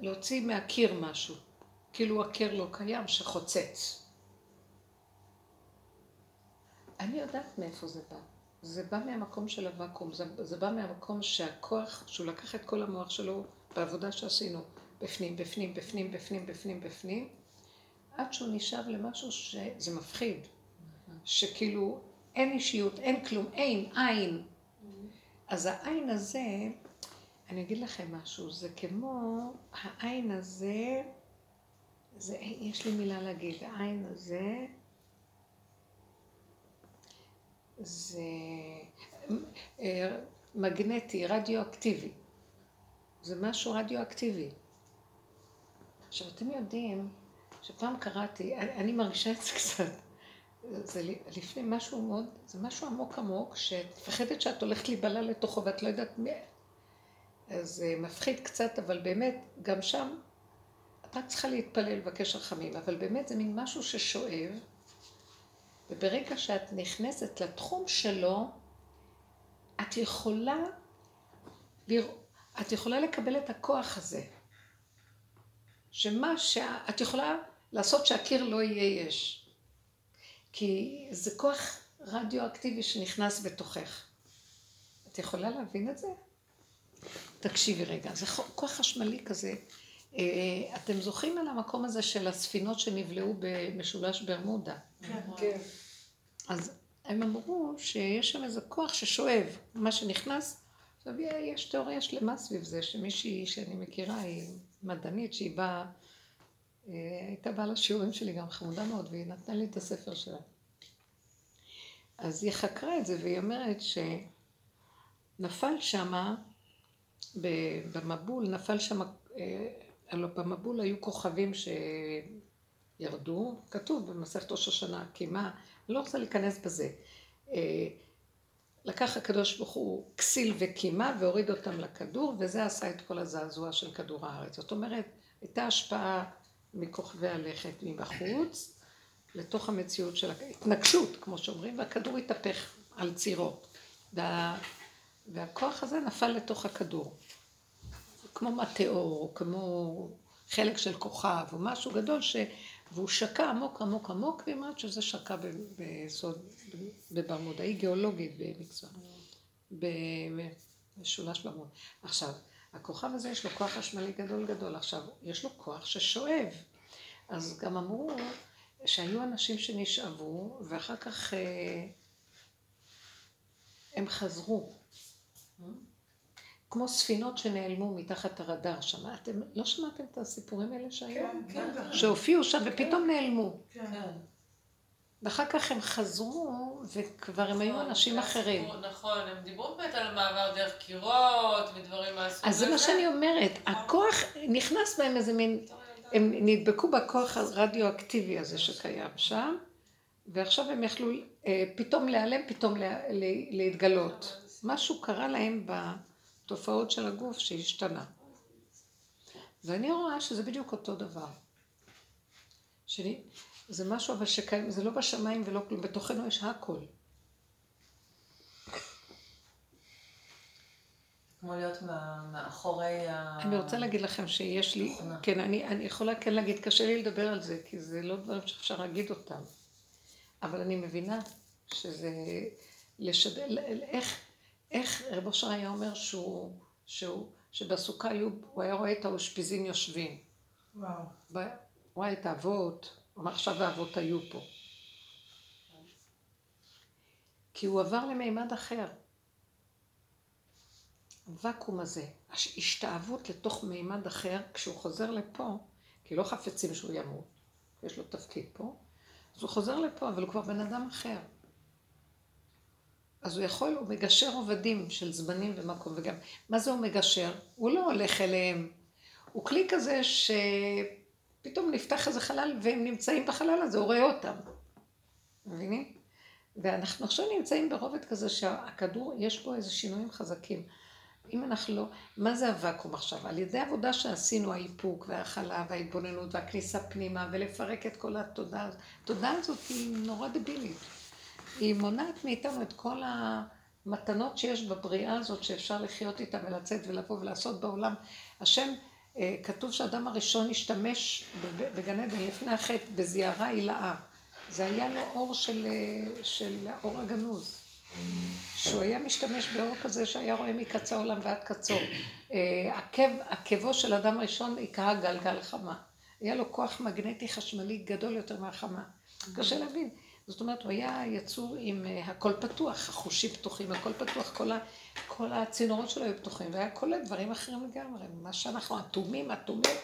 להוציא מהקיר משהו, כאילו הקיר לא קיים, שחוצץ. אני יודעת מאיפה זה בא. זה בא מהמקום של הוואקום, זה, זה בא מהמקום שהכוח, שהוא לקח את כל המוח שלו בעבודה שעשינו, בפנים, בפנים, בפנים, בפנים, בפנים, בפנים, עד שהוא נשאר למשהו שזה מפחיד, שכאילו אין אישיות, אין כלום, אין, אין. אז העין הזה, אני אגיד לכם משהו, זה כמו העין הזה, זה, יש לי מילה להגיד, העין הזה, זה אה, מגנטי, רדיואקטיבי. זה משהו רדיואקטיבי. עכשיו, אתם יודעים שפעם קראתי, אני, אני מרגישה את זה קצת, זה לפני משהו מאוד, זה משהו עמוק עמוק, שאת מפחדת שאת הולכת להיבלע לתוכו ואת לא יודעת מי... אז זה מפחיד קצת, אבל באמת, גם שם, את רק צריכה להתפלל, לבקש רחמים, אבל באמת זה מין משהו ששואב, וברגע שאת נכנסת לתחום שלו, את יכולה, את יכולה לקבל את הכוח הזה. שמה שאת יכולה לעשות שהקיר לא יהיה יש. כי זה כוח רדיואקטיבי שנכנס בתוכך. את יכולה להבין את זה? תקשיבי רגע, זה כוח חשמלי כזה. אה, אתם זוכרים על המקום הזה של הספינות שנבלעו במשולש ברמודה? כן. כן. אז הם אמרו שיש שם איזה כוח ששואב, מה שנכנס. עכשיו יש תיאוריה שלמה סביב זה, שמישהי שאני מכירה היא מדענית שהיא באה, אה, הייתה באה לשיעורים שלי גם חמודה מאוד, והיא נתנה לי את הספר שלה. אז היא חקרה את זה והיא אומרת שנפל שמה, במבול, נפל שמה, אה, במבול היו כוכבים שירדו, כתוב במסכת ראש השנה, כי מה, אני לא רוצה להיכנס בזה. אה, לקח הקדוש ברוך הוא כסיל וקימה והוריד אותם לכדור, וזה עשה את כל הזעזוע של כדור הארץ. זאת אומרת, הייתה השפעה מכוכבי הלכת מבחוץ, לתוך המציאות של ההתנגשות, כמו שאומרים, והכדור התהפך על צירו. וה... והכוח הזה נפל לתוך הכדור. כמו מטאור, או כמו חלק של כוכב, או משהו גדול ש... והוא שקע עמוק עמוק עמוק, והיא אומרת שזה שקע בסוד, בברמודה, היא גיאולוגית במקצוע, במשולש ברמודה. עכשיו, הכוכב הזה יש לו כוח חשמלי גדול גדול, עכשיו, יש לו כוח ששואב. אז גם אמרו שהיו אנשים שנשאבו, ואחר כך אה, הם חזרו. כמו ספינות שנעלמו מתחת הרדאר שם. אתם לא שמעתם את הסיפורים האלה שהיו? כן, כן. שהופיעו שם ופתאום נעלמו. כן. ואחר כך הם חזרו, וכבר הם היו נכון, אנשים אחרים. נכון, הם דיברו באמת על מעבר דרך קירות ודברים מהסוג אז זה מה שאני אומרת, הכוח, נכנס בהם איזה מין, הם נדבקו בכוח הרדיואקטיבי הזה שקיים שם, ועכשיו הם יכלו אה, פתאום להיעלם, פתאום לה, לה, להתגלות. משהו קרה להם בתופעות של הגוף שהשתנה. ואני רואה שזה בדיוק אותו דבר. שני, זה משהו אבל שקיים, זה לא בשמיים ולא כלום, בתוכנו יש הכל. כמו להיות מאחורי ה... אני רוצה להגיד לכם שיש לי. כן, אני, אני יכולה כן להגיד, קשה לי לדבר על זה, כי זה לא דברים שאפשר להגיד אותם. אבל אני מבינה שזה לשדל, איך, איך רב אושר היה אומר שהוא, שהוא, שבסוכה היו, הוא היה רואה את האושפיזין יושבים. וואו. ב- הוא רואה את האבות, הוא אמר עכשיו האבות היו פה. כי הוא עבר למימד אחר. הוואקום הזה, השתאבות לתוך מימד אחר, כשהוא חוזר לפה, כי לא חפצים שהוא ימות, יש לו תפקיד פה, אז הוא חוזר לפה, אבל הוא כבר בן אדם אחר. אז הוא יכול, הוא מגשר עובדים של זמנים ומקום, וגם, מה זה הוא מגשר? הוא לא הולך אליהם. הוא כלי כזה שפתאום נפתח איזה חלל והם נמצאים בחלל הזה, הוא רואה אותם. מבינים? ואנחנו עכשיו נמצאים ברובד כזה שהכדור, יש בו איזה שינויים חזקים. אם אנחנו לא, מה זה הוואקום עכשיו? על ידי עבודה שעשינו, האיפוק וההכלה וההתבוננות והכניסה פנימה ולפרק את כל התודעה הזאת. התודעה הזאת היא נורא דבילית. היא מונעת מאיתנו את כל המתנות שיש בבריאה הזאת שאפשר לחיות איתה ולצאת ולבוא ולעשות בעולם. השם, אה, כתוב שהאדם הראשון השתמש בג- בגן עדן לפני החטא בזיערה עילאה. זה היה לו אור של, אה, של אור הגנוז. שהוא היה משתמש באור כזה שהיה רואה מקצה העולם ועד קצור. אה, עקב, עקבו של אדם ראשון היכה גלגל חמה. היה לו כוח מגנטי חשמלי גדול יותר מהחמה. קשה להבין. זאת אומרת, הוא היה יצור עם אה, הכל פתוח, החושים פתוחים, הכל פתוח, כל, ה, כל הצינורות שלו היו פתוחים, והיה כל דברים אחרים לגמרי. מה שאנחנו אטומים, אטומים,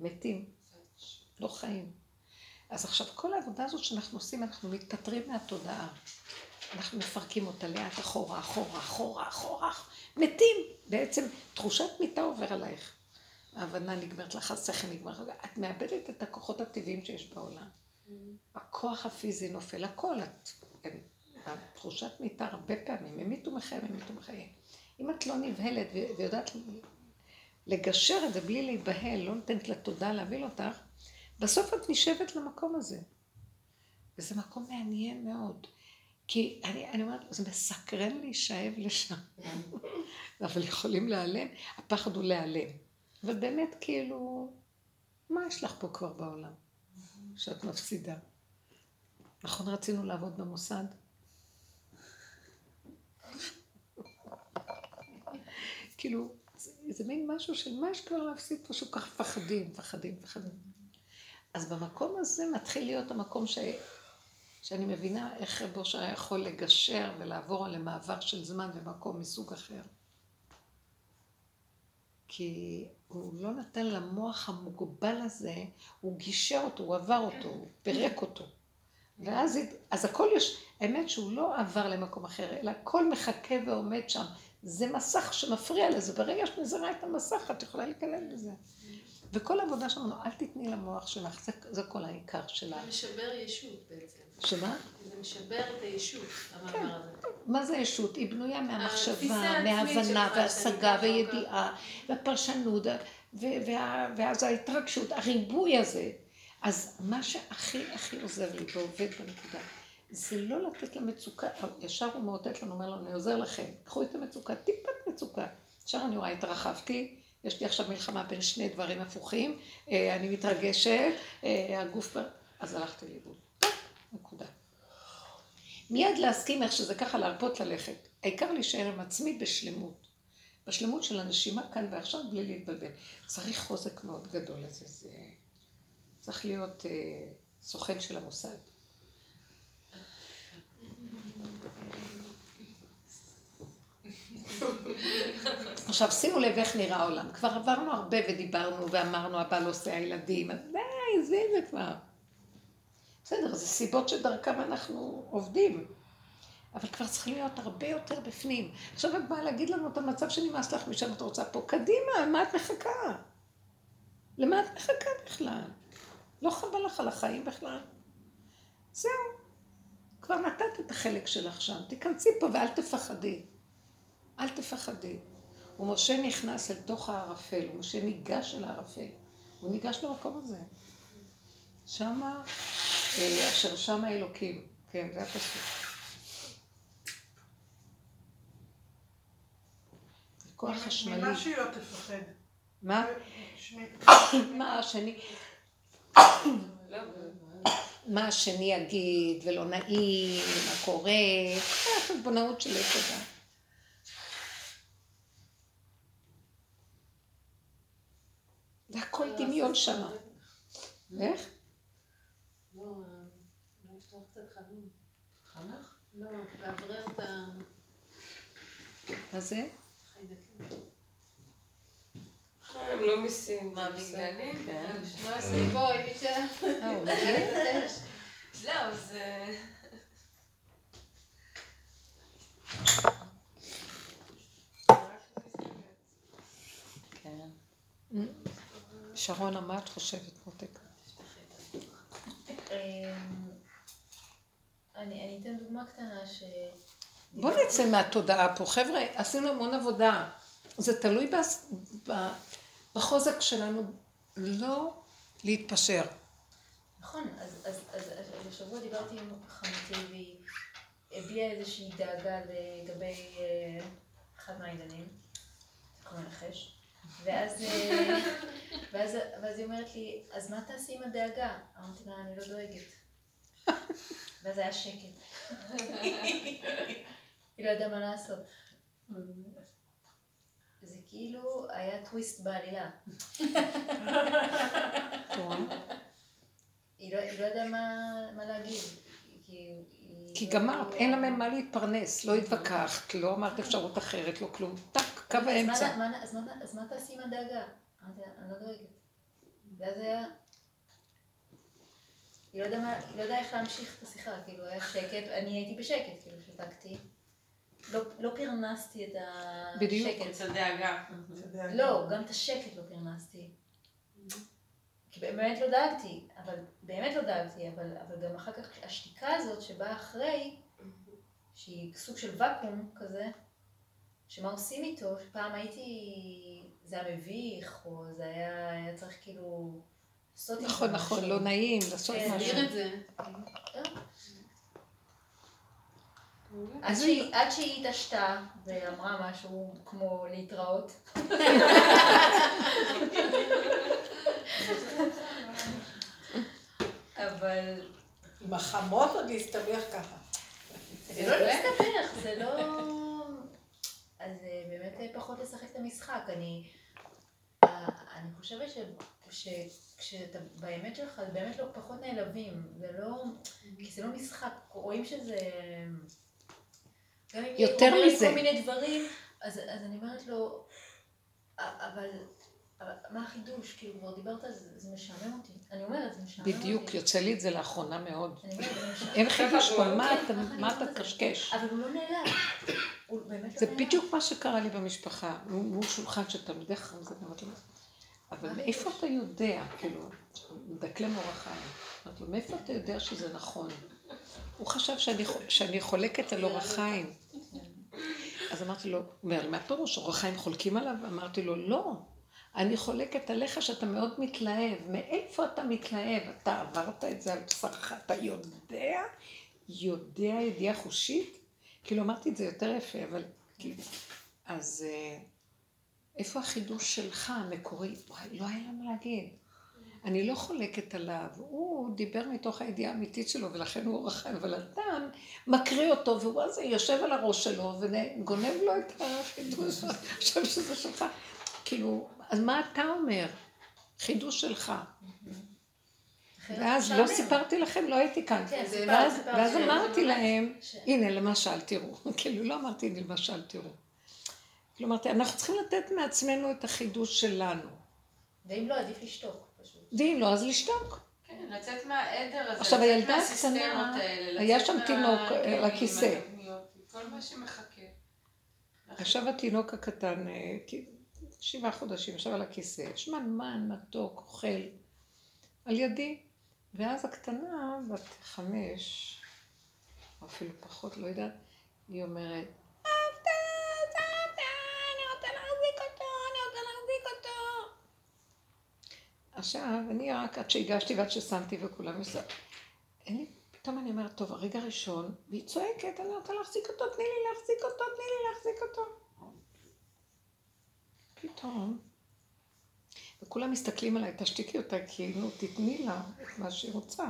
מתים, לא חיים. אז עכשיו, כל העבודה הזאת שאנחנו עושים, אנחנו מתפטרים מהתודעה. אנחנו מפרקים אותה לאט אחורה, אחורה, אחורה, אחורה, מתים. בעצם תחושת מיתה עובר עלייך. ההבנה נגמרת לך, השכל נגמר לך, את מאבדת את הכוחות הטבעיים שיש בעולם. הכוח הפיזי נופל, הכל. את, התחושת מיתה הרבה פעמים, הם מתו מחיים, הם מתו מחיים. אם את לא נבהלת ויודעת לגשר את זה בלי להיבהל, לא נותנת לתודעה להביא אותך, בסוף את נשבת למקום הזה. וזה מקום מעניין מאוד. כי אני, אני אומרת, זה מסקרן להישאב לשם. <laughs> אבל יכולים להיעלם, הפחד הוא להיעלם. אבל באמת, כאילו, מה יש לך פה כבר בעולם? שאת מפסידה. נכון רצינו לעבוד במוסד? כאילו, זה, זה מין משהו של מה יש כבר להפסיד פה, שהוא כך מפחדים, מפחדים, מפחדים. אז במקום הזה מתחיל להיות המקום ש... שאני מבינה איך רב אושר היה יכול לגשר ולעבור למעבר של זמן ומקום מסוג אחר. כי הוא לא נתן למוח המוגבל הזה, הוא גישר אותו, הוא עבר אותו, הוא פירק אותו. ואז אז הכל יש, האמת שהוא לא עבר למקום אחר, אלא הכל מחכה ועומד שם. זה מסך שמפריע לזה, ברגע שאת מזרה את המסך, את יכולה להיכלל בזה. וכל העבודה שלנו, אל תתני למוח שלך, זה, זה כל העיקר שלה. זה משבר ישות בעצם. שמה? זה משבר את הישות, המאמר הזה. מה זה ישות? היא בנויה מהמחשבה, מההבנה וההשגה שאני וידיעה והפרשנות וה- ואז ההתרגשות, הריבוי הזה. אז מה שהכי הכי עוזר לי ועובד בנקודה, זה לא לתת למצוקה, ישר הוא מאותת לנו, אומר לנו, אני עוזר לכם, קחו את המצוקה, טיפת מצוקה. ישר אני רואה, התרחבתי, יש לי עכשיו מלחמה בין שני דברים הפוכים, אה, אני מתרגשת, אה, הגוף... אז הלכתי לאיבוד. נקודה. מיד להסכים איך שזה ככה, להרפות ללכת. העיקר להישאר עם עצמי בשלמות. בשלמות של הנשימה כאן ועכשיו בלי להתבלבל. צריך חוזק מאוד גדול לזה. זה... צריך להיות אה, סוכן של המוסד. עכשיו שימו לב איך נראה העולם. כבר עברנו הרבה ודיברנו ואמרנו הבעל עושה הילדים, אז די, זה זה כבר. בסדר, זה סיבות שדרכם אנחנו עובדים. אבל כבר צריך להיות הרבה יותר בפנים. עכשיו את באה להגיד לנו את המצב שנמאס לך משם את רוצה פה. קדימה, מה את מחכה? למה את מחכה בכלל? לא חבל לך על החיים בכלל? זהו. כבר נתת את החלק שלך שם. תיכנסי פה ואל תפחדי. אל תפחדי. ומשה נכנס אל תוך הערפל, ומשה ניגש אל הערפל. הוא ניגש למקום הזה. שמה, אה, אשר שמה אלוקים. כן, זה הפסוק. כוח חשמלי. ממה שהיא לא תפחד. מה? מה השני... מה השני יגיד, ולא נעים, מה קורה, החשבונאות של עץ זה הכל דמיון שמה. איך? לא, לא לפתוח קצת חמים. חנך? לא, לאוורר את מה זה? הם לא מיסים. מה, בגללי? כן. מה עושים? בואי, מי ש... אה? זהו, זה... שרונה, מה את חושבת, מותק? אמ, אני אתן דוגמה קטנה ש... בוא נצא מהתודעה פה. חבר'ה, עשינו המון עבודה. זה תלוי בחוזק שלנו לא להתפשר. נכון, אז, אז, אז, אז השבוע דיברתי עם חמותי והיא הביעה איזושהי דאגה לגבי אה, אחד מהעידנים, כמו הנחש, ואז, אה, <laughs> ואז, ואז היא אומרת לי, אז מה תעשי עם הדאגה? אמרתי לה, אני לא דואגת. <laughs> ואז היה שקט. <laughs> היא לא ידעה מה לעשות. זה כאילו היה טוויסט בעלילה. היא לא, היא לא ידעה מה, להגיד. כי, גמרת, אין לה ממה להתפרנס, לא התווכחת, לא אמרת אפשרות אחרת, לא כלום. טק, קו האמצע. אז מה- תעשי עם הדאגה? אני לא דואגת. ואז היה... היא לא היא לא ידעה איך להמשיך את השיחה, כאילו היה שקט, אני הייתי בשקט, כאילו שתקתי. לא- לא פרנסתי את בדיוק. השקט. אצל דאגה. אתה יודע, לא, גם את השקט לא פרנסתי. כי באמת לא דאגתי, אבל באמת לא דאגתי, אבל, אבל גם אחר כך השתיקה הזאת שבאה אחרי, שהיא סוג של ואקום כזה, שמה עושים איתו, שפעם הייתי, זה היה מביך, או זה היה, היה צריך כאילו לעשות זה נכון, נכון. לא נעים, לעשות כן, משהו. תסביר את זה. עד שהיא- עד שהיא התעשתה ואמרה משהו כמו להתראות. אבל עם החמות עוד להסתבך ככה. זה לא להסתבך, זה לא... אז אה, באמת אה, פחות לשחק את המשחק. אני, אה, אני חושבת ש... שכשאתה באמת שלך, באמת לא פחות נעלבים. זה לא... כי זה לא משחק. רואים שזה... גם אם היא יותר אומרת מזה. כל מיני דברים, אז, אז אני אומרת לו, "א- אבל... מה החידוש? כאילו, כבר דיברת על זה, זה משעמם אותי. אני אומרת, זה משעמם אותי. בדיוק, יוצא לי את זה לאחרונה מאוד. אני אומרת, זה משעמם אין חידוש פה, מה כן, אתה-. קשקש? אבל הוא לא. הוא לא זה נעלב. בדיוק מה שקרה לי במשפחה, מול שולחן של תלמידי חרם, אמרתי לו, אבל מאיפה אתה יודע, כאילו, מדקלם אורח חיים, אמרתי לו, מאיפה אתה יודע שזה נכון? הוא חשב שאני, חולקת על אורח חיים. אז אמרתי לו, הוא אומר מה פירוש, אורח חיים חולקים עליו? אמרתי לו, לא, אני חולקת עליך שאתה מאוד מתלהב. מאיפה אתה מתלהב? אתה עברת את זה על בשרך, אתה יודע? יודע ידיעה חושית? כאילו אמרתי את זה יותר יפה, אבל כאילו... אז אה, איפה החידוש שלך, המקורי? וואי, לא היה לה מה להגיד. אני לא חולקת עליו, הוא דיבר מתוך הידיעה האמיתית שלו, ולכן הוא אורח חיים, אבל אתה מקריא אותו, והוא הזה יושב על הראש שלו, וגונב לו את החידוש, חושב שזה שלך. כאילו, אז מה אתה אומר? חידוש שלך. ואז לא סיפרתי לכם, לא הייתי כאן. כן, ואז, אמרתי להם, ש- הנה למשל, תראו. <laughs> כאילו, לא אמרתי הנה למשל, תראו. כאילו אמרתי, אנחנו צריכים לתת מעצמנו את החידוש שלנו. ואם לא, עדיף לשתוק פשוט. ואם לא, אז לשתוק. כן, לצאת מהעדר הזה, עכשיו, הילדה הקטנה, היה שם תינוק, אה, על הכיסא. מהתבניות, כל מה שמחכה. עכשיו התינוק הקטן, אה, שבעה חודשים, ישב על הכיסא, שמנמן, מתוק, אוכל, על ידי. ואז הקטנה, בת חמש, או אפילו פחות, לא יודעת, היא אומרת, סבתא, סבתא, אני רוצה להחזיק אותו, אני רוצה להחזיק אותו. עכשיו, אני רק עד שהגשתי ועד ששמתי וכולם לי, פתאום אני אומרת, טוב, הרגע הראשון, והיא צועקת, אני רוצה להחזיק אותו, תני לי להחזיק אותו, תני לי להחזיק אותו. פתאום, וכולם מסתכלים עליי, תשתיקי אותה, כי נו, תתני לה את מה שהיא רוצה.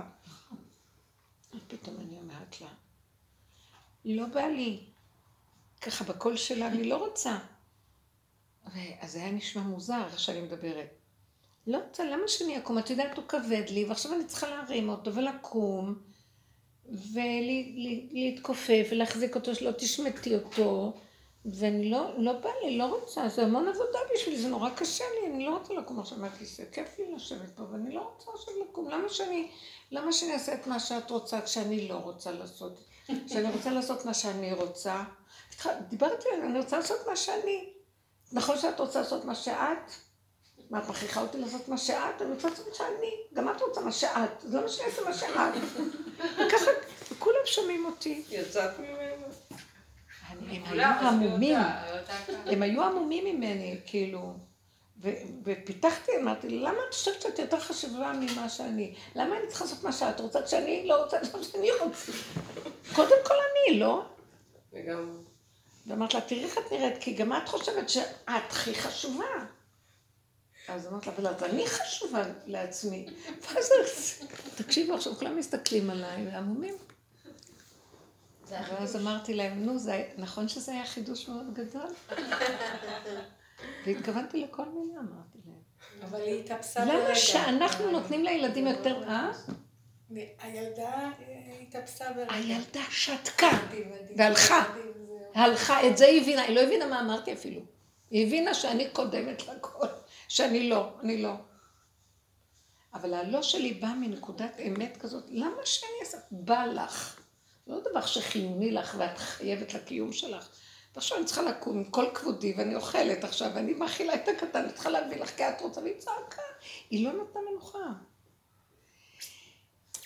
ופתאום אני אומרת לה, לא בא לי. ככה בקול שלה, אני לא רוצה. אז זה היה נשמע מוזר איך שאני מדברת. לא רוצה, למה שאני אקום? את יודעת, הוא כבד לי, ועכשיו אני צריכה להרים אותו ולקום, ולהתכופף ולהחזיק אותו, שלא תשמטי אותו, ואני לא, לא בא לי, לא רוצה, זה המון עבודה בשבילי, זה נורא קשה לי, אני לא רוצה לקום עכשיו מהכיסא, כיף לי לשבת פה, ואני לא רוצה עכשיו לקום, למה שאני, למה שאני אעשה את מה שאת רוצה כשאני לא רוצה לעשות, כשאני רוצה לעשות מה שאני רוצה, דיברתי אני רוצה לעשות מה שאני, נכון שאת רוצה לעשות מה שאת? מה, את מכריחה אותי לעשות מה שאת? אני רוצה לעשות מה שאני. גם את רוצה מה שאת. אז למה שאני אעשה מה שאת? וככה, כולם שומעים אותי. יצאת ממנו? הם היו. אותה, אותה <laughs> ככה. הם היו עמומים ממני, כאילו. ו- ופיתחתי, אמרתי, למה את חושבת שאת יותר חשובה ממה שאני? למה אני צריכה לעשות מה שאת רוצה כשאני לא רוצה לעשות מה שאני רוצה? <laughs> קודם כל אני, לא? וגם... ואמרת לה, תראי איך את נראית, כי גם את חושבת שאת הכי חשובה. אז אמרת לה, אבל אני חשובה לעצמי. <laughs> ואז, תקשיבו, עכשיו כולם מסתכלים עליי, ועמומים. ואז. אמרתי להם, נו, זה, נכון שזה היה חידוש מאוד גדול? <laughs> והתכוונתי לכל מילה, אמרתי להם. אבל היא התאפסה ברגע. למה שאנחנו נותנים לילדים יותר... אה? הילדה אה, התאפסה ברגע. הילדה שתקה. והלכה. הלכה, את זה היא הבינה, היא לא הבינה מה אמרתי אפילו. היא הבינה שאני קודמת לכל, שאני לא, אני לא. אבל הלא שלי בא מנקודת אמת כזאת, למה שאני אעשה? בא לך. לא דבר שחיוני לך ואת חייבת לקיום שלך. ועכשיו אני צריכה לקום עם כל כבודי, ואני אוכלת עכשיו, ואני מאכילה את הקטן, אני צריכה להביא לך כי את רוצה, והיא צעקה. היא לא נתנה מנוחה.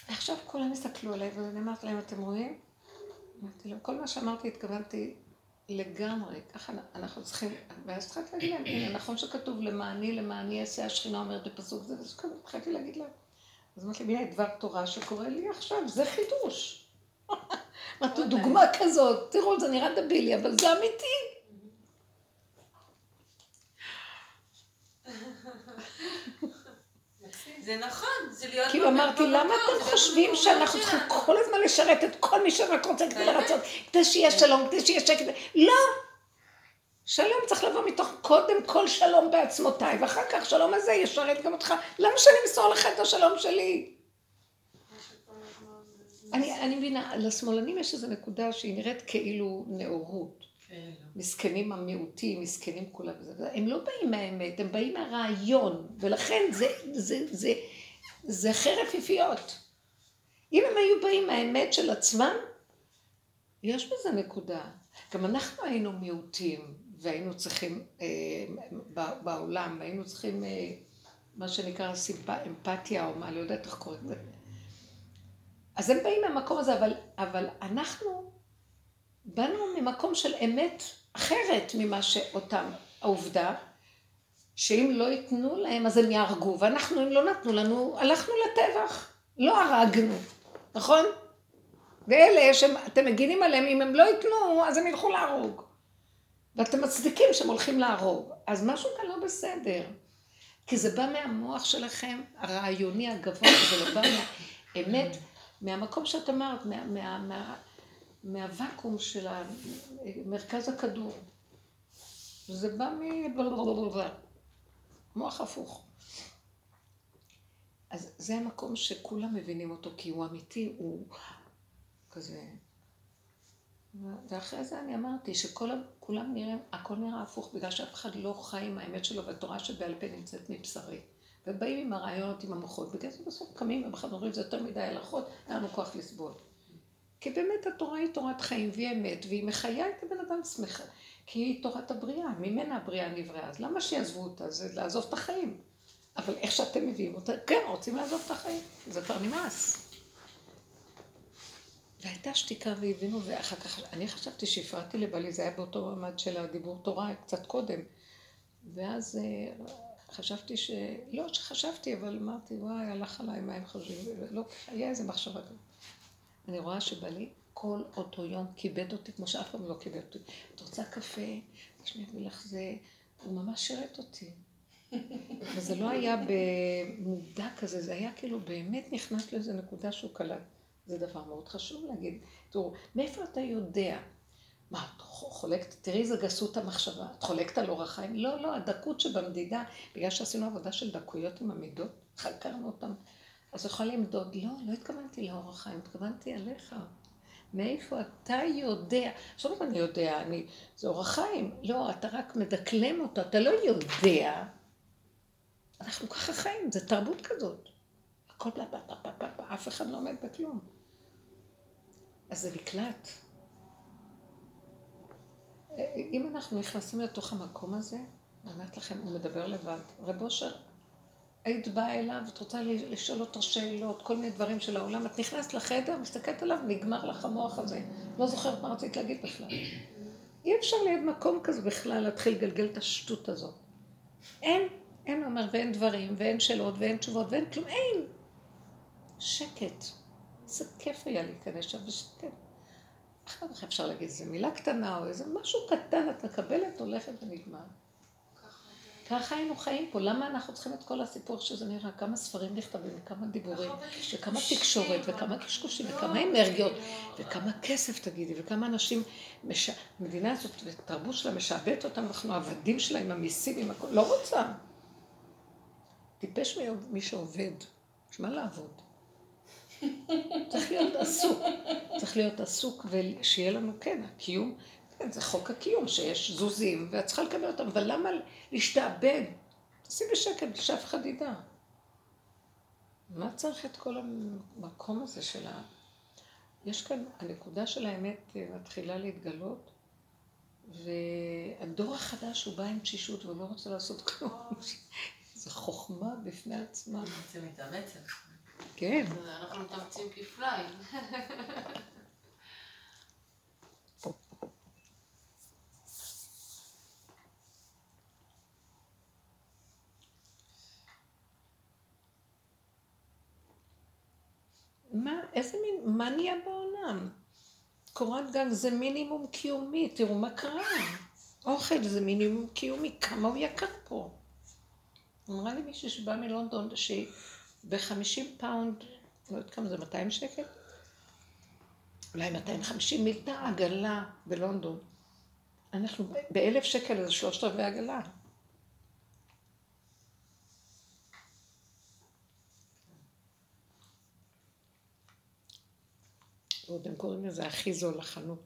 ועכשיו כולם הסתכלו עליי, ואני אמרתי להם, אתם רואים? אמרתי להם, כל מה שאמרתי התכוונתי לגמרי, ככה אנחנו צריכים, ואז התחלתי להגיד להם, הנה, נכון שכתוב למעני, למעני אעשה השכינה אומרת בפסוק זה, כזה, התחלתי להגיד להם. אז אמרתי לי, הנה דבר תורה שקורה לי עכשיו, זה חידוש. אמרתי, דוגמה כזאת, תראו, זה נראה דבילי, אבל זה אמיתי. זה נכון, זה להיות... כאילו אמרתי, למה זה אתם חושבים שאנחנו שלנו?" צריכים כל הזמן לשרת את כל מי שרק רוצה כדי לרצות, כדי שיהיה שלום, כדי שיהיה שקט? לא! שלום צריך לבוא מתוך קודם כל שלום בעצמותיי, ואחר כך שלום הזה ישרת גם אותך. למה שאני אמסור לך את השלום שלי? אני, אני מבינה, לשמאלנים יש איזו נקודה שהיא נראית כאילו נאורות. מסכנים המיעוטים, מסכנים כולם. הם לא באים מהאמת, הם באים מהרעיון, ולכן זה, זה, זה, זה חרב פיפיות. אם הם היו באים מהאמת של עצמם, יש בזה נקודה. גם אנחנו היינו מיעוטים, והיינו צריכים, אה, ב- בעולם, היינו צריכים, אה, מה שנקרא סימפ... אמפתיה, או מה, לא יודעת איך קוראים לזה. אז הם באים מהמקום הזה, אבל, אבל אנחנו באנו ממקום של אמת אחרת ממה שאותם, העובדה, שאם לא ייתנו להם אז הם יהרגו, ואנחנו אם לא נתנו לנו, הלכנו לטבח, לא הרגנו, נכון? ואלה שאתם מגינים עליהם, אם הם לא ייתנו, אז הם ילכו להרוג. ואתם מצדיקים שהם הולכים להרוג. אז משהו כאן לא בסדר. כי זה בא מהמוח שלכם, הרעיוני הגבוה, זה לא בא מהאמת, מהמקום שאת אמרת, מה, מה, מה, מהוואקום של מרכז הכדור. זה בא מ... מוח הפוך. אז זה המקום שכולם מבינים אותו, כי הוא אמיתי, הוא כזה... ואחרי זה אני אמרתי שכולם נראים, הכל נראה הפוך, בגלל שאף אחד לא חי עם האמת שלו, והתורה שבעל פה נמצאת מבשרי. ובאים עם הרעיונות, עם המוחות, בגלל זה בסוף קמים אומרים, זה יותר מדי הלכות, אין לנו כוח לסבול. כי באמת התורה היא תורת חיים והיא אמת, והיא מחיה את הבן אדם שמחה. כי היא תורת הבריאה, ממנה הבריאה נבראה. אז למה שיעזבו אותה? זה לעזוב את החיים. אבל איך שאתם מביאים אותה, כן, רוצים לעזוב את החיים. זה כבר נמאס. והייתה שתיקה והבינו, ואחר כך, אני חשבתי שהפרעתי לבעלי, זה היה באותו מעמד של הדיבור תורה, קצת קודם. ואז אה, חשבתי ש... לא שחשבתי, אבל אמרתי, וואי, הלך עליי, מה הם חושבים? לא, היה איזה מחשבה כזאת. אני רואה שבעלי כל אותו יום כיבד אותי כמו שאף פעם לא כיבד אותי. את רוצה קפה? תשמעי לך זה... הוא ממש שירת אותי. וזה לא היה במודע כזה, זה היה כאילו באמת נכנס לאיזה נקודה שהוא קלט. זה דבר מאוד חשוב להגיד. תראו, מאיפה אתה יודע? מה, את חולקת, תראי איזה גסות המחשבה, את חולקת על אורח חיים? לא, לא, הדקות שבמדידה, בגלל שעשינו עבודה של דקויות עם המידות, חקרנו אותן, אז יכולה למדוד, לא, לא התכוונתי לאורח חיים, התכוונתי עליך. מאיפה אתה יודע? עכשיו אני יודע, אני, זה אורח חיים. לא, אתה רק מדקלם אותו, אתה לא יודע. אנחנו ככה חיים, זה תרבות כזאת. הכל בלה, אף אחד לא עומד בכלום. אז זה נקלט. אם אנחנו נכנסים לתוך המקום הזה, אני אומרת לכם, הוא מדבר לבד. רב אושר, היית באה אליו, את רוצה לשאול אותו שאלות, כל מיני דברים של העולם, את נכנסת לחדר, מסתכלת עליו, נגמר לך המוח הזה. לא זוכרת מה רצית להגיד בכלל. אי אפשר ליד מקום כזה בכלל להתחיל לגלגל את השטות הזאת. אין, אין אומר, ואין דברים, ואין שאלות, ואין תשובות, ואין כלום, אין. שקט. איזה כיף היה להיכנס שם בשקט. איך אפשר להגיד, איזה מילה קטנה או איזה משהו קטן, את מקבלת, הולכת ונגמר. ככה היינו חיים פה, למה אנחנו צריכים את כל הסיפור שזה נראה? כמה ספרים נכתבים, וכמה דיבורים, וכמה תקשורת, וכמה קשקושים, וכמה אנרגיות, וכמה כסף תגידי, וכמה אנשים, המדינה הזאת, ותרבות שלה משעבדת אותם, אנחנו עבדים שלה עם המיסים, עם הכול, לא רוצה. טיפש מי שעובד, יש מה לעבוד. צריך להיות עסוק, צריך להיות עסוק ושיהיה לנו, כן, הקיום כן, זה חוק הקיום, שיש זוזים, ואת צריכה לקבל אותם, אבל למה להשתעבד? תעשי בשקט, שאף אחד ידע. מה צריך את כל המקום הזה של ה... יש כאן, הנקודה של האמת מתחילה להתגלות, והדור החדש הוא בא עם תשישות ולא רוצה לעשות כלום. זו חוכמה בפני עצמה. זה מתאמצת. כן. אנחנו מתאמצים כפליים. מה, איזה מין, מה נהיה בעולם? קורת גג זה מינימום קיומי, תראו מה קרה. אוכל זה מינימום קיומי, כמה הוא יקר פה. אמרה לי מישהו שבא מלונדון, שב-50 פאונד, לא יודעת כמה זה, 200 שקל? אולי 250 מילאה עגלה בלונדון. אנחנו באלף שקל זה שלושת רבעי עגלה. ועוד הם קוראים לזה הכי זול לחנות.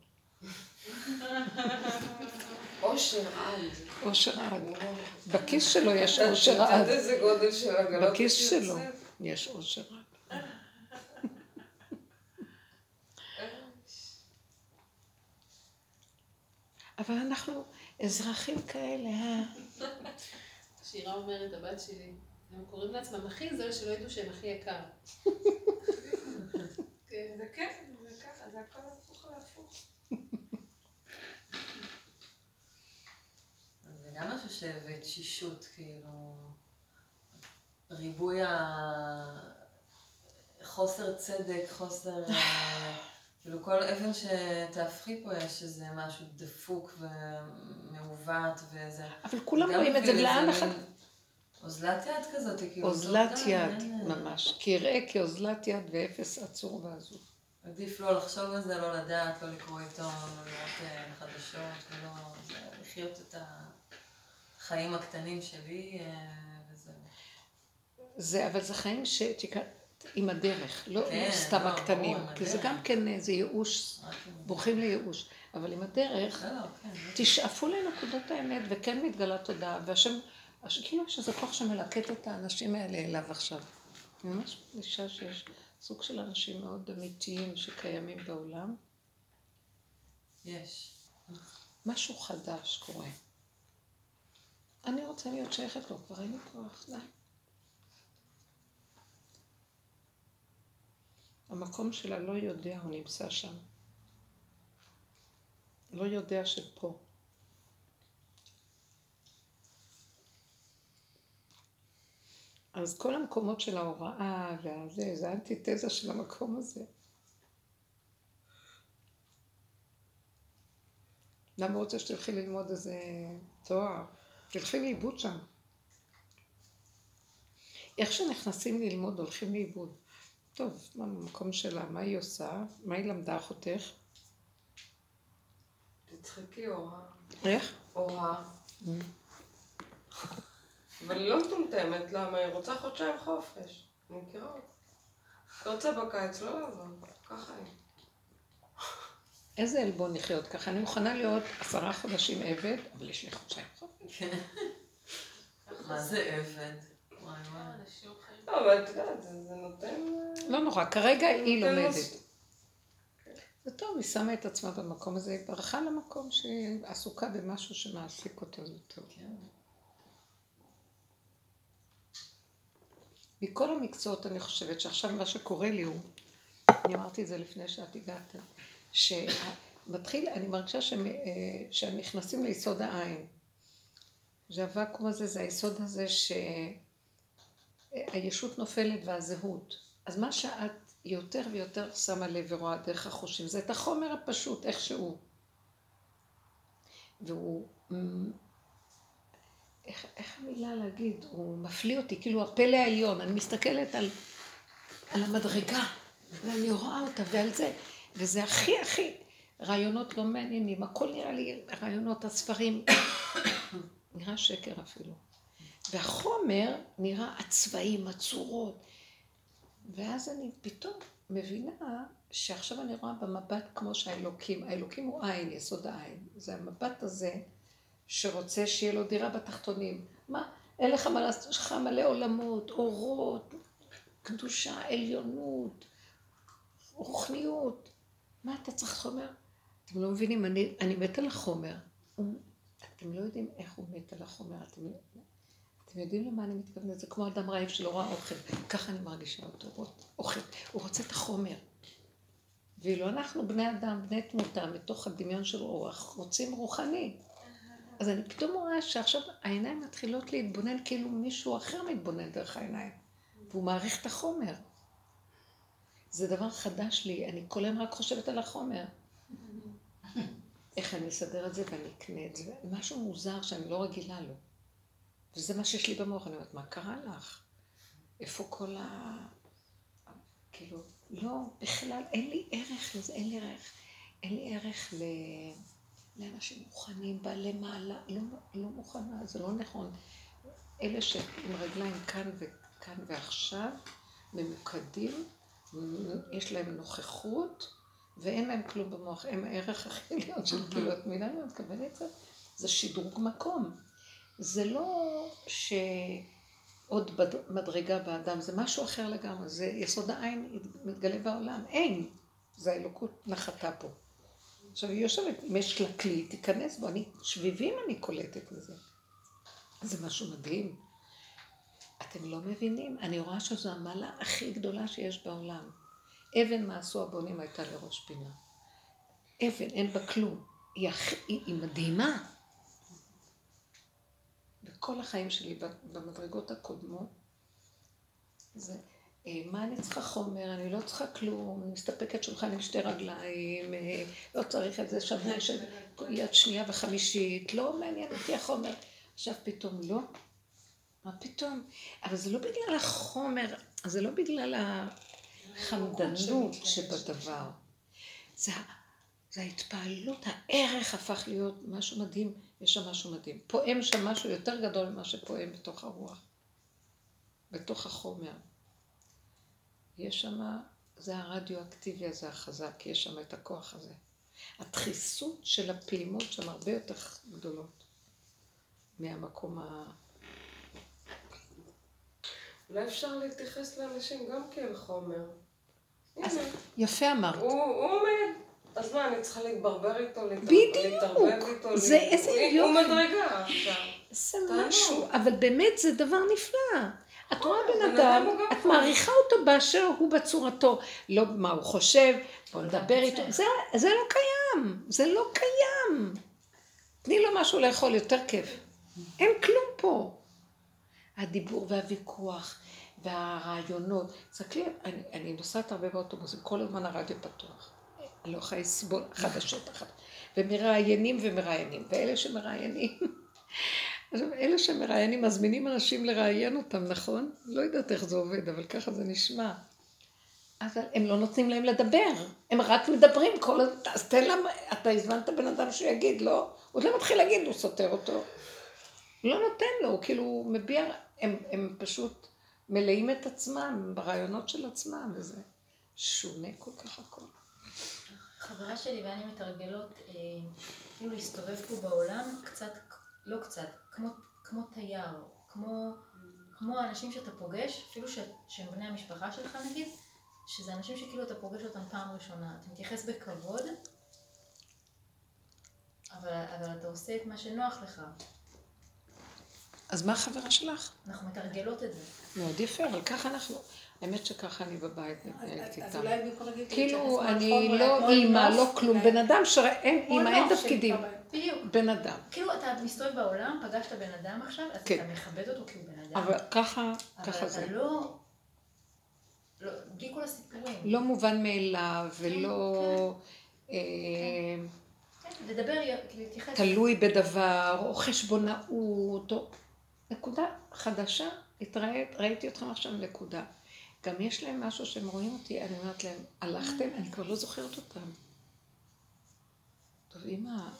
אושר עד. אושר עד. בכיס שלו יש אושר עד. בכיס שלו יש אושר עד. אבל אנחנו אזרחים כאלה, אה? שירה אומרת, הבת שלי, הם קוראים לעצמם הכי זול שלא ידעו שהם הכי יקר. זה כיף, זה ככה, זה הכל הפוך על הפוך. זה גם משהו שהביא תשישות, כאילו, ריבוי החוסר צדק, חוסר, כאילו כל אבן שתהפכי פה יש איזה משהו דפוק ומעוות וזה. אבל כולם רואים את זה לאן אחת. אוזלת יד כזאת, כאילו. אוזלת יד, ממש. כי יראה כאוזלת יד ואפס עצור ועזוב. עדיף לא לחשוב על זה, לא לדעת, לא לקרוא עיתון, לא לראות חדשות, ולא... לחיות את החיים הקטנים שלי, וזהו. זה, אבל זה חיים שתקרא, עם הדרך, לא, כן, לא סתם לא, הקטנים, ברור, כי זה. גם כן איזה ייאוש, רק עם- בורחים לייאוש, אבל עם הדרך, לא, לא, כן. תשאפו לנקודות האמת, וכן מתגלה תודעה, והשם, הש- כאילו יש איזה כוח שמלקט את האנשים האלה אליו עכשיו. אני ממש מרגישה שיש סוג של אנשים מאוד אמיתיים שקיימים בעולם. יש. משהו חדש קורה. אני רוצה להיות שייכת לו, כבר אין לי כוח, די. המקום שלה לא יודע, הוא נמצא שם. לא יודע שפה. אז כל המקומות של ההוראה והזה, זה האנטיתזה של המקום הזה. למה הוא רוצה שתלכי ללמוד איזה תואר? תלכי לאיבוד שם. איך שנכנסים ללמוד הולכים לאיבוד. טוב, מה במקום שלה, מה היא עושה? מה היא למדה אחותך? תצחקי אורה. איך? אורה. אבל היא לא מטומטמת, למה? היא רוצה חודשיים חופש. אני מכירה אותה. היא רוצה בקיץ לא לעבוד. ככה היא. איזה עלבון לחיות ככה? אני מוכנה להיות עשרה חודשים עבד, אבל יש לי חודשיים חופש. מה זה עבד? לא, אבל את יודעת, זה זה נותן... לא נורא, כרגע היא לומדת. זה טוב, היא שמה את עצמה במקום הזה, היא ברחה למקום שהיא עסוקה במשהו שמעסיק אותה, זה טוב. מכל המקצועות אני חושבת שעכשיו מה שקורה לי הוא, אני אמרתי את זה לפני שאת הגעת, שמתחיל, אני מרגישה שהם, אה, שהם נכנסים ליסוד העין. שהוואקום הזה זה היסוד הזה שהישות נופלת והזהות. אז מה שאת יותר ויותר שמה לב ורואה דרך החושים, זה את החומר הפשוט, איך שהוא. והוא, מ, איך, איך המילה להגיד, הוא מפליא אותי, כאילו הפלא העליון, אני מסתכלת על, על המדרגה, ואני רואה אותה ועל זה, וזה הכי הכי, רעיונות לא מעניינים, הכל נראה לי רעיונות, הספרים, <coughs> נראה שקר אפילו. והחומר נראה הצבעים, הצורות. ואז אני פתאום מבינה שעכשיו אני רואה במבט כמו שהאלוקים, האלוקים הוא עין, יסוד העין. זה המבט הזה שרוצה שיהיה לו דירה בתחתונים. מה, אין לך מה לעשות, יש לך מלא עולמות, אורות, קדושה, עליונות, רוחניות. מה אתה צריך חומר? אתם לא מבינים, אני, אני מת על החומר. הוא, אתם לא יודעים איך הוא מת על החומר. אתם, אתם יודעים למה אני מתכוונת? זה כמו אדם רעב שלא רואה אוכל. ככה אני מרגישה אותו, אוכל. הוא רוצה את החומר. ואילו אנחנו בני אדם, בני תמותה, מתוך הדמיון של רוח, רוצים רוחני. אז אני פתאום רואה שעכשיו העיניים מתחילות להתבונן כאילו מישהו אחר מתבונן דרך העיניים. והוא מעריך את החומר. זה דבר חדש לי, אני כל היום רק חושבת על החומר. איך אני אסדר את זה ואני אקנה את זה. משהו מוזר שאני לא רגילה לו. וזה מה שיש לי במוח, אני אומרת, מה קרה לך? איפה כל ה... כאילו, לא, בכלל, אין לי ערך לזה, אין לי ערך. אין לי ערך ל... לאנשים מוכנים, בעלי מעלה, לא, לא מוכנה, זה לא נכון. אלה שעם רגליים כאן וכאן ועכשיו, ממוקדים, יש להם נוכחות, ואין להם כלום במוח, הם הערך הכי עליון של את מבינה מה אני מתכוונת? זה שדרוג מקום. זה לא שעוד מדרגה באדם, זה משהו אחר לגמרי, זה יסוד העין מתגלה בעולם, אין, זה האלוקות נחתה פה. עכשיו היא יושבת, אם יש לה כלי, תיכנס בו, אני, שביבים אני קולטת מזה. זה משהו מדהים. אתם לא מבינים, אני רואה שזו המעלה הכי גדולה שיש בעולם. אבן מה עשו הבונים הייתה לראש פינה. אבן, אין בה כלום. היא, הכ... היא, היא מדהימה. בכל החיים שלי, במדרגות הקודמות, זה, אה, מה אני צריכה חומר, אני לא צריכה כלום, אני מסתפקת שולחן עם שתי רגליים, אה, לא צריך את זה שבוע של יד שנייה וחמישית, לא מעניין אותי החומר. עכשיו פתאום לא, מה פתאום? אבל זה לא בגלל החומר, זה לא בגלל החמדנות שבדבר. זה, זה ההתפעלות, הערך הפך להיות משהו מדהים, יש שם משהו מדהים. פועם שם משהו יותר גדול ממה שפועם בתוך הרוח. בתוך החומר. יש שם, זה הרדיואקטיבי הזה החזק, יש שם את הכוח הזה. הדחיסות של הפעימות שם הרבה יותר גדולות מהמקום ה... אולי אפשר להתייחס לאנשים גם כאל חומר. הנה, יפה אמרת. הוא הוא עומד. אז מה, אני צריכה להתברבר איתו, להתערבב. איתו? זה איזה יופי. הוא מדרגה עכשיו. זה. משהו, אבל באמת זה דבר נפלא. את רואה בן בן אדם את. מעריכה אותו באשר הוא בצורתו. לא מה הוא חושב, בוא נדבר איתו. זה, זה לא קיים, זה לא קיים. תני לו משהו לאכול, יותר כיף. אין כלום פה. הדיבור והוויכוח והרעיונות. תסתכלי, אני, אני נוסעת הרבה באוטובוסים, כל הזמן הרדיו פתוח. אני לא יכולה לסבול חדשות אחת. ומראיינים ומראיינים. ואלה שמראיינים, <laughs> עכשיו, אלה שמראיינים מזמינים אנשים לראיין אותם, נכון? לא יודעת איך זה עובד, אבל ככה זה נשמע. אבל הם לא נותנים להם לדבר, הם רק מדברים כל הזמן, אז תן להם, אתה הזמנת בן אדם שיגיד, לא? הוא לא מתחיל להגיד, הוא סותר אותו. לא נותן לו, כאילו הוא מביע, הם, הם פשוט מלאים את עצמם ברעיונות של עצמם, וזה שונה כל כך הכל. חברה שלי ואני מתרגלות אה, כאילו להסתובב פה בעולם קצת, לא קצת, כמו, כמו תייר, כמו, כמו האנשים שאתה פוגש, אפילו ש, שהם בני המשפחה שלך נגיד, שזה אנשים שכאילו אתה פוגש אותם פעם ראשונה, אתה מתייחס בכבוד, אבל, אבל אתה עושה את מה שנוח לך, אז מה החברה שלך? אנחנו מתרגלות את זה. מאוד יפה, אבל ככה אנחנו, האמת שככה אני בבית מתנהלת אז איתם. כאילו, אני לא אימא, לא כלום, בן אדם שאין, אימא, אין תפקידים. בדיוק. בן אדם. כאילו אתה מסתובב בעולם, פגשת בן אדם עכשיו, אז כן. אתה מכבד אותו כי הוא בן אדם. אבל ככה, אבל ככה אתה זה. לא... לא, בלי כל הסיפורים. לא מובן מאליו, ולא אה, כן, לדבר, כאילו, להתייחס. תלוי בדבר, או חשבונאות, או... נקודה חדשה, התראית, ראיתי אתכם עכשיו נקודה. גם יש להם משהו שהם רואים אותי, אני אומרת להם, הלכתם? אני כבר לא זוכרת אותם. טוב, אמא,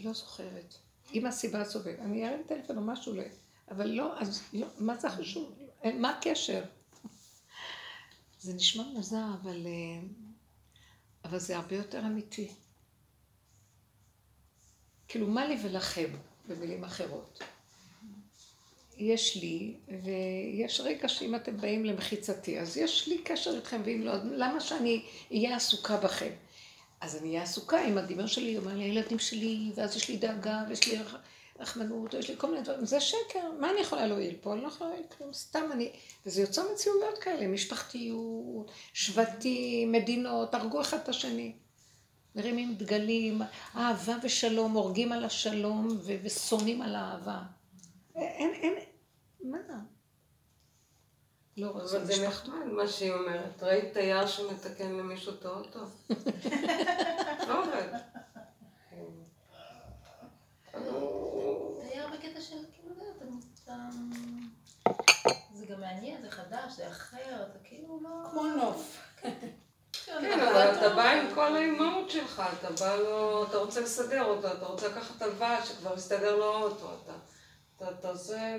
לא זוכרת. אם הסיבה סובבת, אני ארים טלפון או משהו, ל... אבל לא, אז לא, מה זה חשוב? מה הקשר? זה נשמע מוזר, אבל, אה, אבל זה הרבה יותר אמיתי. כאילו, מה לי ולכם, במילים אחרות? יש לי, ויש רגע שאם אתם באים למחיצתי, אז יש לי קשר איתכם, ואם לא, למה שאני אהיה עסוקה בכם? אז אני אהיה עסוקה עם הדיבר שלי, אומר לי, הילדים שלי, ואז יש לי דאגה, ויש לי רח- רחמנות, ויש לי כל מיני דברים, זה שקר, מה אני יכולה להועיל פה? אני לא יכולה להועיל כלום, סתם אני, וזה יוצר מציאויות כאלה, משפחתיות, שבטים, מדינות, הרגו אחד את השני. מרימים דגלים, אהבה ושלום, הורגים על השלום ושונאים על האהבה. אין, אין, מה? לא רוצה אבל זה. נחמד מה שהיא אומרת. ראית תייר שמתקן למישהו את האוטו? <laughs> לא עובד. תייר בקטע של, כאילו, לא, אתה... זה גם מעניין, זה חדש, זה אחר, אתה כאילו לא... כמו נוף. כן, אבל אתה בא עם כל האימהות שלך, אתה בא לו, אתה רוצה לסדר אותו, אתה רוצה לקחת הלוואה שכבר הסתדר לו האוטו, אתה עושה...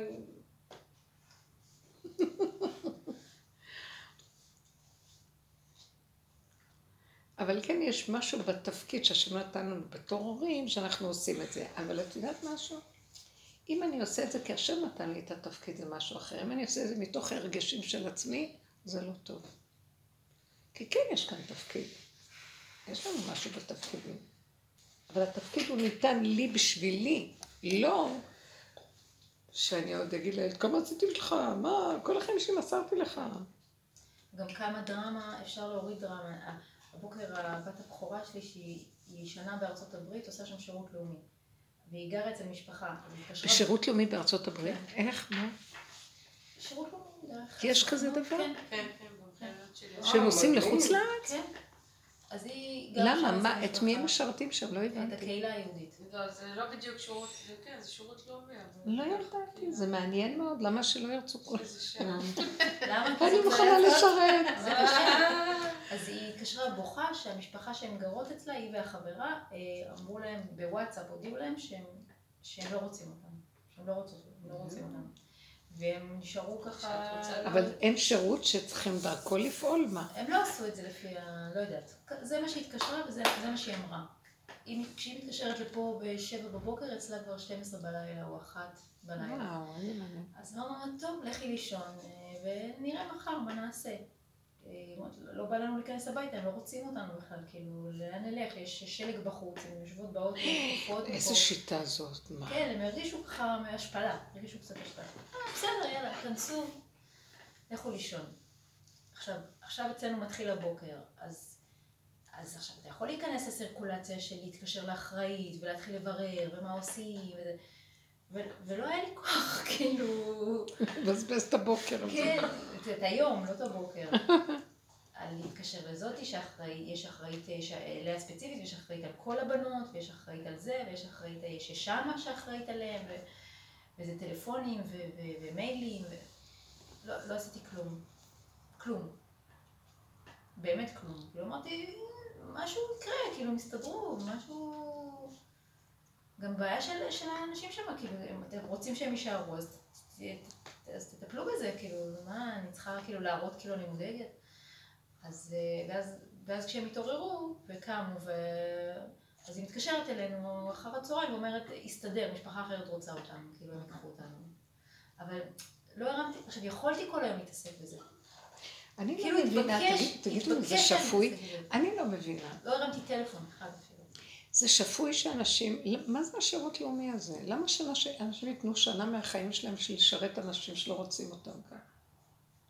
אבל כן יש משהו בתפקיד שהשם נתן לנו בתור הורים, שאנחנו עושים את זה. אבל את יודעת משהו? אם אני עושה את זה כי השם נתן לי את התפקיד, זה משהו אחר. אם אני עושה את זה מתוך הרגשים של עצמי, זה לא טוב. כי כן יש כאן תפקיד. יש לנו משהו בתפקידים. אבל התפקיד הוא ניתן לי בשבילי, לא שאני עוד אגיד לילד, כמה עשיתי לך? מה? כל החיים שלי מסרתי לך. גם כמה דרמה, אפשר להוריד דרמה. הבוקר הבת הבכורה שלי, שהיא היא שנה בארצות הברית, עושה שם שירות לאומי. והיא גרה אצל משפחה. בשירות לאומי בארצות הברית? איך? מה? שירות לאומי, דרך... יש כזה דבר? כן, כן, כן, במכללות שלי. שהם נוסעים מדהים. לחוץ לארץ? כן. אז היא גרה למה? מה? את מי הם. משרתים שם? לא את הבנתי. הקהילה היהודית. לא, זה לא בדיוק שירות, זה כן, זה שירות לאומי, אבל... לא ידעתי, זה מעניין מאוד, למה שלא ירצו כל... כי אני <laughs> מוכנה. לשרת. <laughs> אז היא התקשרה בוכה שהמשפחה שהן גרות אצלה, היא והחברה, אה, אמרו להם בוואטסאפ, הודיעו להם שהם, שהם לא רוצים אותם. שהם לא רוצים, הם לא רוצים אותם. והם נשארו ככה... אבל אין שירות שצריכים דרכו לפעול? מה? הם לא עשו את זה לפי ה... לא יודעת. זה מה שהתקשרה וזה זה מה שהיא אמרה. אם- כשהיא מתקשרת לפה בשבע בבוקר, אצלה כבר 12 בלילה או אחת בלילה. וואו. אז אמרנו, טוב, לכי לישון, אה, ונראה מחר מה נעשה. לא בא לנו להיכנס הביתה, הם לא רוצים אותנו בכלל, כאילו, לאן נלך? יש שלג בחוץ, הן יושבות באוטו, תקופות. איזה שיטה זאת, מה? כן, הם הרגישו ככה מהשפלה, הרגישו קצת השפלה. אה, בסדר, יאללה, כנסו, לכו לישון. עכשיו, עכשיו אצלנו מתחיל הבוקר, אז, אז עכשיו אתה יכול להיכנס לסירקולציה של להתקשר לאחראית, ולהתחיל לברר, ומה עושים, וזה, ולא היה לי כוח, <laughs> כאילו... מבזבז את הבוקר. כן, את היום, לא את הבוקר. <laughs> על להתקשר לזאתי שאחראית, יש אחראית אה, אליה ספציפית, ויש אחראית על כל הבנות, ויש אחראית על זה, ויש אחראית אה, ששמה שאחראית עליהם, ו- וזה טלפונים ו- ו- ומיילים, ו... לא, לא עשיתי כלום. כלום. באמת כלום. כאילו אמרתי, משהו יקרה, כאילו, הם יסתדרו, משהו... גם בעיה של, של האנשים שם, כאילו, אם אתם רוצים שהם יישארו, אז, אז תטפלו בזה, כאילו, מה, אני צריכה כאילו להראות כאילו אני מודאגת? אז, אה, ואז, ואז כשהם התעוררו וקמו, ו... אז היא מתקשרת אלינו אחר הצהריים ואומרת, הסתדר, משפחה אחרת רוצה אותנו, כאילו, הם ייקחו אותנו. אבל לא הרמתי, עכשיו, יכולתי כל היום להתעסק בזה. אני כאילו, לא מבינה, תגיד- תגידו, התבקש זה שפוי? אני לא מבינה. לא הרמתי טלפון אחד אפילו. זה שפוי שאנשים, מה זה השירות לאומי הזה? למה שאנשים ייתנו שנה מהחיים שלהם בשביל לשרת אנשים שלא רוצים אותם כאן?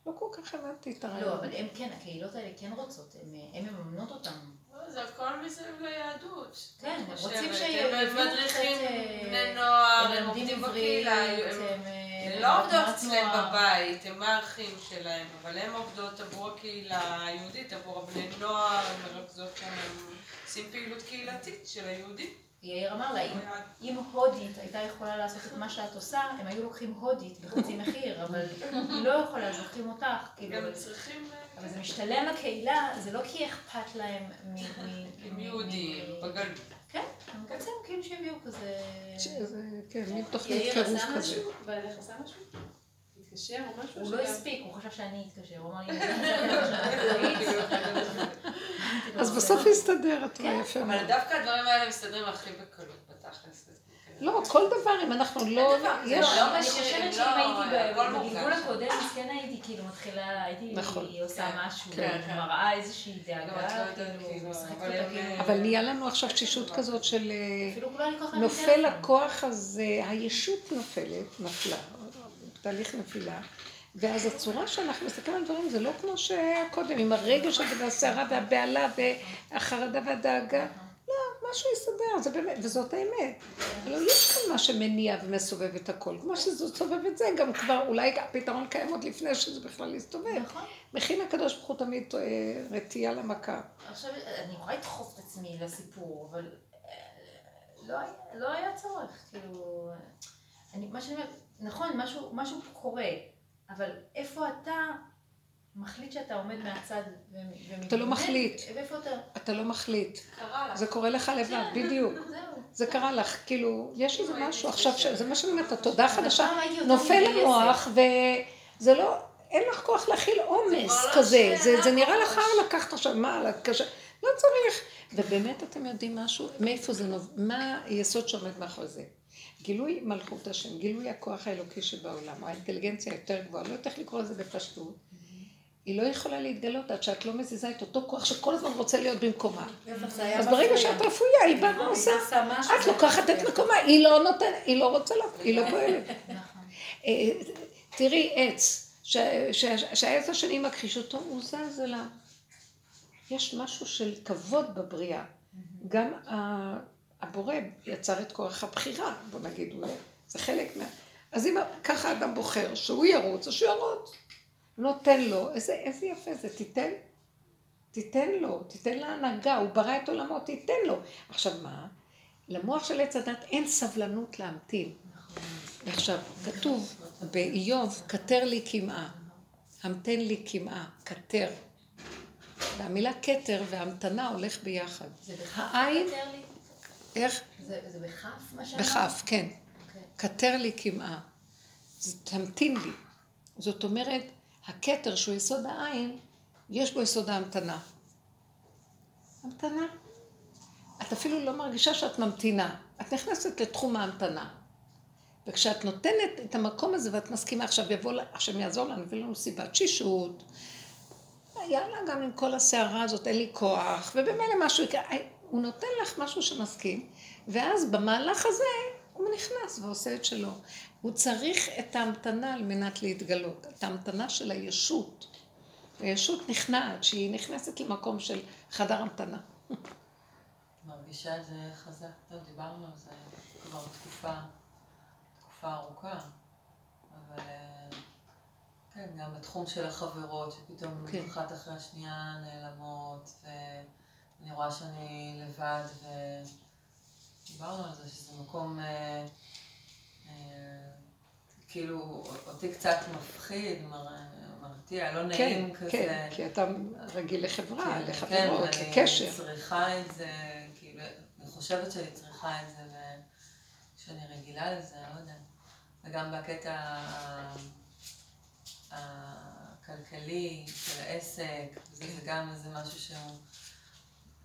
לא כל כך הבנתי את לא, הרעיון. אבל הם כן, הקהילות האלה כן רוצות, הם- הם מממנות אותנו. לא, זה הכל מסביב ליהדות. כן, הם רוצים. שיביאו הם מדריכים אה, בני נוער, הם הם עובדים בקהילה, הם הם, אה, הן לא עובדות אצלם. בבית, הם האחים שלהם, אבל הן עובדות עבור הקהילה היהודית, עבור הבני נוער, הן מרכזות שם, הן עושים פעילות קהילתית של היהודים. יאיר אמר לה, אם, הודית הייתה יכולה לעשות את מה שאת עושה, הם היו לוקחים הודית בחצי מחיר, אבל היא לא יכולה, אז לוקחים אותך. כאילו, גם אבל- צריכים... אה, אבל זה משתלם לקהילה, זה לא כי אכפת להם מ... מ- <laughs> הם יהודים, בגלות. כן, הם רוצים כאילו שיביאו כזה... שזה, כן, מין תוכנית יאיר קירוב עשה כזה. משהו? בעלך עשה משהו? התקשר או משהו? הוא לא הספיק, הוא חשב שאני אתקשר, הוא אמר לי, "אני <laughs> <laughs> אז בסוף הסתדר, את רואה יפה. אבל דווקא הדברים האלה מסתדרים הכי בקלות בתכלס. לא, כל דבר, אם אנחנו לא... יש... לא אני משאירים, חושבת לא, שאם הייתי בגלגול. הקודם, אז כן הייתי כאילו מתחילה, הייתי נכון. עושה כן, משהו, כן, כן. מראה איזושהי דאגה, לא כאילו, כאילו, משחקת אבל כאילו. נהיה לנו עכשיו תשישות כזאת של... אה, לא נופל. הכוח הזה, הישות נופלת, נפלה, תהליך נפילה, ואז הצורה שאנחנו מסתכלים על דברים זה לא כמו שהיה קודם, עם הרגש הזה והסערה והבהלה והחרדה והדאגה. לא, משהו יסתדר, זה באמת, וזאת האמת. אבל יש כאן מה שמניע ומסובב את הכל. כמו שזה סובב את זה, גם כבר אולי הפתרון קיים עוד לפני שזה בכלל יסתובב. נכון. מכין הקדוש ברוך הוא תמיד אה, רתיעה למכה. עכשיו, אני יכולה לדחוף את עצמי לסיפור, אבל אה, לא היה- לא היה צורך, כאילו... אני, מה שאני אומרת, נכון, משהו, משהו קורה, אבל איפה אתה מחליט שאתה עומד מהצד ו- ומתבונן? אתה לא מחליט. ואיפה אתה... אתה לא מחליט. קרה לך. זה קורה לך לבד, בדיוק. זהו. זה קרה לך, כאילו, יש איזה משהו עכשיו, ש- זה מה שאני אומרת, התודעה החדשה, נופל. המוח, וזה לא, אין לך כוח להכיל עומס לא כזה, זה- זה נראה לך ממש. הר לקחת עכשיו, מה, קשה, לא צריך. ובאמת אתם יודעים משהו, מאיפה זה נובע, מה היסוד שעומד מאחורי זה? גילוי מלכות השם, גילוי הכוח האלוקי שבעולם, האינטליגנציה היותר גבוהה, לא יודעת איך לקרוא לזה בפשטות. היא לא יכולה להתגלות עד שאת לא מזיזה את אותו כוח שכל הזמן רוצה להיות במקומה. אז ברגע. שאת רפויה, היא באה ועושה. עושה משהו, את לוקחת את מפריע. מקומה, היא לא נותנת, היא לא רוצה, לה- היא לא פועלת. נכון. אה, תראי עץ, שהעץ השני מכחיש אותו, הוא זז אליו. יש משהו של כבוד בבריאה. גם הבורא יצר את כוח הבחירה, בוא נגיד, הוא- זה חלק מה... אז אם ככה אדם בוחר שהוא ירוץ, אז שהוא ירוץ. נותן לו, איזה, איזה יפה זה, תיתן, תיתן לו, תיתן להנהגה, הוא ברא את עולמו, תיתן לו. עכשיו מה? למוח של עץ הדת אין סבלנות להמתין. עכשיו, כתוב באיוב, כתר לי קמעה, המתן לי קמעה, כתר. והמילה כתר והמתנה הולך ביחד. העין? איך? זה זה בכף מה שאמרת? בכף, כן. אוקיי. כתר לי קמעה. זה תמתין לי. זאת אומרת, הכתר שהוא יסוד העין, יש בו יסוד ההמתנה. המתנה. את אפילו לא מרגישה שאת ממתינה. את נכנסת לתחום ההמתנה. וכשאת נותנת את המקום הזה ואת מסכימה עכשיו יבוא, השם יעזור לנו, יביא לנו סיבת שישות, יאללה, גם עם כל הסערה הזאת אין לי כוח, ובמילא משהו יקרה, הוא נותן לך משהו שמסכים, ואז במהלך הזה הוא נכנס ועושה את שלו. הוא צריך את ההמתנה על מנת להתגלות, את ההמתנה של הישות. הישות נכנעת, שהיא נכנסת למקום של חדר המתנה. מרגישה את זה חזק. טוב, דיברנו על זה כבר תקופה, תקופה ארוכה, אבל כן, גם בתחום של החברות, שפתאום כן. אחת אחרי השנייה נעלמות, ואני רואה שאני לבד, ודיברנו על זה, שזה מקום... אה, אה, כאילו, אותי קצת מפחיד, מרתיע, לא נעים כן, כזה. כן, כי אתה רגיל לחברה, כן, לחברות, כן, לקשר. אני צריכה את זה, כאילו, אני חושבת שאני צריכה את זה, ושאני רגילה לזה, לא יודעת. וגם בקטע הכלכלי של העסק, זה גם איזה משהו שהוא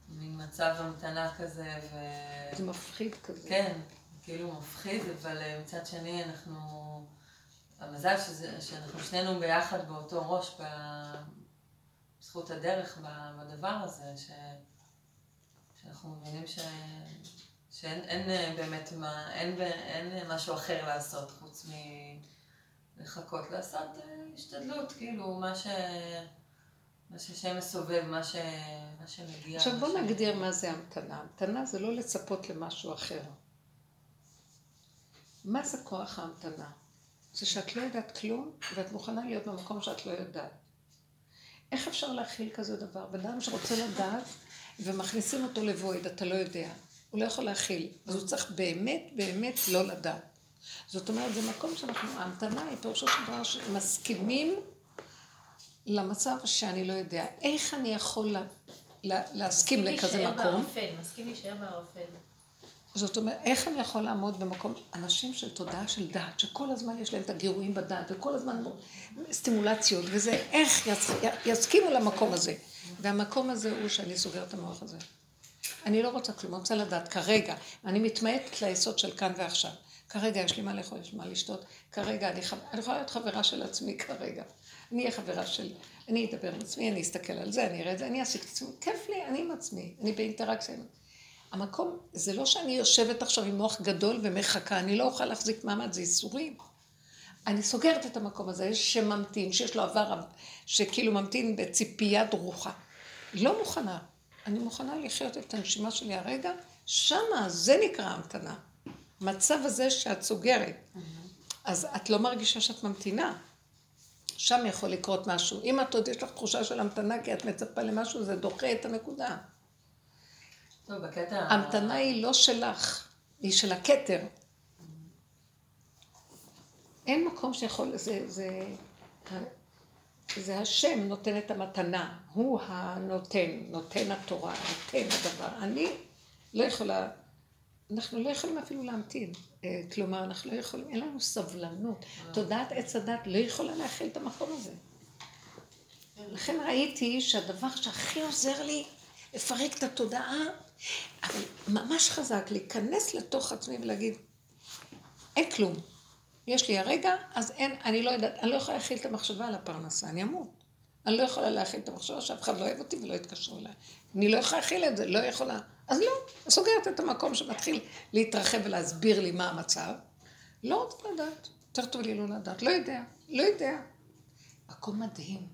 מין מצב המתנה כזה, ו... זה מפחיד כזה. כן, כאילו מפחיד, אבל אה, מצד שני אנחנו... המזל שזה, שאנחנו שנינו ביחד באותו ראש, בזכות הדרך בדבר הזה, ש, שאנחנו מבינים ש, שאין אין אה, באמת מה, אין, אין משהו אחר לעשות חוץ מלחכות לעשות אה, השתדלות, כאילו מה ש... מה ששם מסובב, מה, ש... מה שמגיע. עכשיו בוא נגדיר מה זה המתנה. המתנה זה לא לצפות למשהו אחר. מה זה כוח ההמתנה? זה שאת לא יודעת כלום, ואת מוכנה להיות במקום שאת לא יודעת. איך אפשר להכיל כזה דבר? בן אדם שרוצה לדעת, ומכניסים אותו לבויד, אתה לא יודע. הוא לא יכול להכיל. אז הוא צריך באמת, באמת לא לדעת. זאת אומרת, זה מקום שאנחנו, ההמתנה היא פירושו של דבר שמסכימים למצב שאני לא יודע. איך אני יכול לה, לה, להסכים לכזה מקום? מסכים להישאר בערפל, מסכים להישאר בערפל. זאת אומרת, איך אני יכול לעמוד במקום, אנשים של תודעה של דעת, שכל הזמן יש להם את הגירויים בדעת, וכל הזמן סטימולציות, וזה, איך יס, יסכימו למקום הזה. והמקום הזה הוא שאני סוגר את המוח הזה. אני לא רוצה כלום, אני רוצה לדעת כרגע, אני מתמעטת ליסוד של כאן ועכשיו. כרגע יש לי מה לאכול, יש לי מה לשתות, כרגע אני, חו... אני יכולה להיות חברה של עצמי כרגע. אני אהיה חברה של, אני אדבר עם עצמי, אני אסתכל על זה, אני אראה את זה, אני אעסיק את עצמי, כיף לי, אני עם עצמי, אני באינטראקציה. המקום, זה לא שאני יושבת עכשיו עם מוח גדול ומחכה, אני לא אוכל להחזיק מעמד, זה ייסורים. אני סוגרת את המקום הזה, יש שממתין, שיש לו עבר, שכאילו ממתין בציפייה דרוכה. לא מוכנה. אני מוכנה לחיות את הנשימה שלי הרגע, שמה, זה נקרא המתנה. מצב הזה שאת סוגרת. אז את לא מרגישה שאת ממתינה. שם יכול לקרות משהו. אם את עוד יש לך תחושה של המתנה כי את מצפה למשהו, זה דוחה את הנקודה. טוב, בקטע... המתנה היא לא שלך, היא של הכתר. אין מקום שיכול, זה, זה, זה השם נותן את המתנה, הוא הנותן, נותן התורה, נותן הדבר. אני לא יכולה, אנחנו לא יכולים אפילו להמתין. אה, כלומר, אנחנו לא יכולים, אין לנו סבלנות. תודעת עץ הדת לא יכולה להכיל את המקום הזה. לכן ראיתי שהדבר שהכי עוזר לי לפרק את התודעה אבל ממש חזק להיכנס לתוך עצמי ולהגיד, אין כלום. יש לי הרגע, אז אין, אני לא יודעת, אני לא יכולה להכיל את המחשבה על הפרנסה, אני אמות. אני לא יכולה להכיל את המחשבה שאף אחד לא אוהב אותי ולא יתקשרו אליי. אני לא יכולה להכיל את זה, לא יכולה. אז לא, סוגרת את המקום שמתחיל להתרחב ולהסביר לי מה המצב. לא רוצה לדעת, יותר טוב לי לא לדעת, לא יודע, לא יודע. מקום מדהים.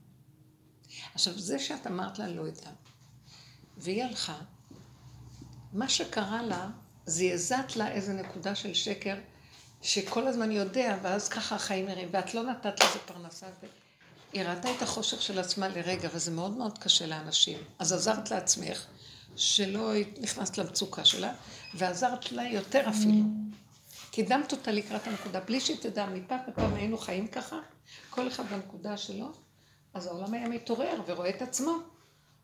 עכשיו, זה שאת אמרת לה לא יודע, והיא הלכה, מה שקרה לה, זעזעת לה איזה נקודה של שקר, שכל הזמן יודע, ואז ככה החיים נראים, ואת לא נתת לזה פרנסה. היא ראתה את החושך של עצמה לרגע, וזה מאוד מאוד קשה לאנשים. אז עזרת לעצמך, שלא נכנסת למצוקה שלה, ועזרת לה יותר אפילו. קידמת אותה לקראת הנקודה, בלי שהיא תדע, מפעם לפעם היינו חיים ככה, כל אחד בנקודה שלו, אז העולם היה מתעורר ורואה את עצמו.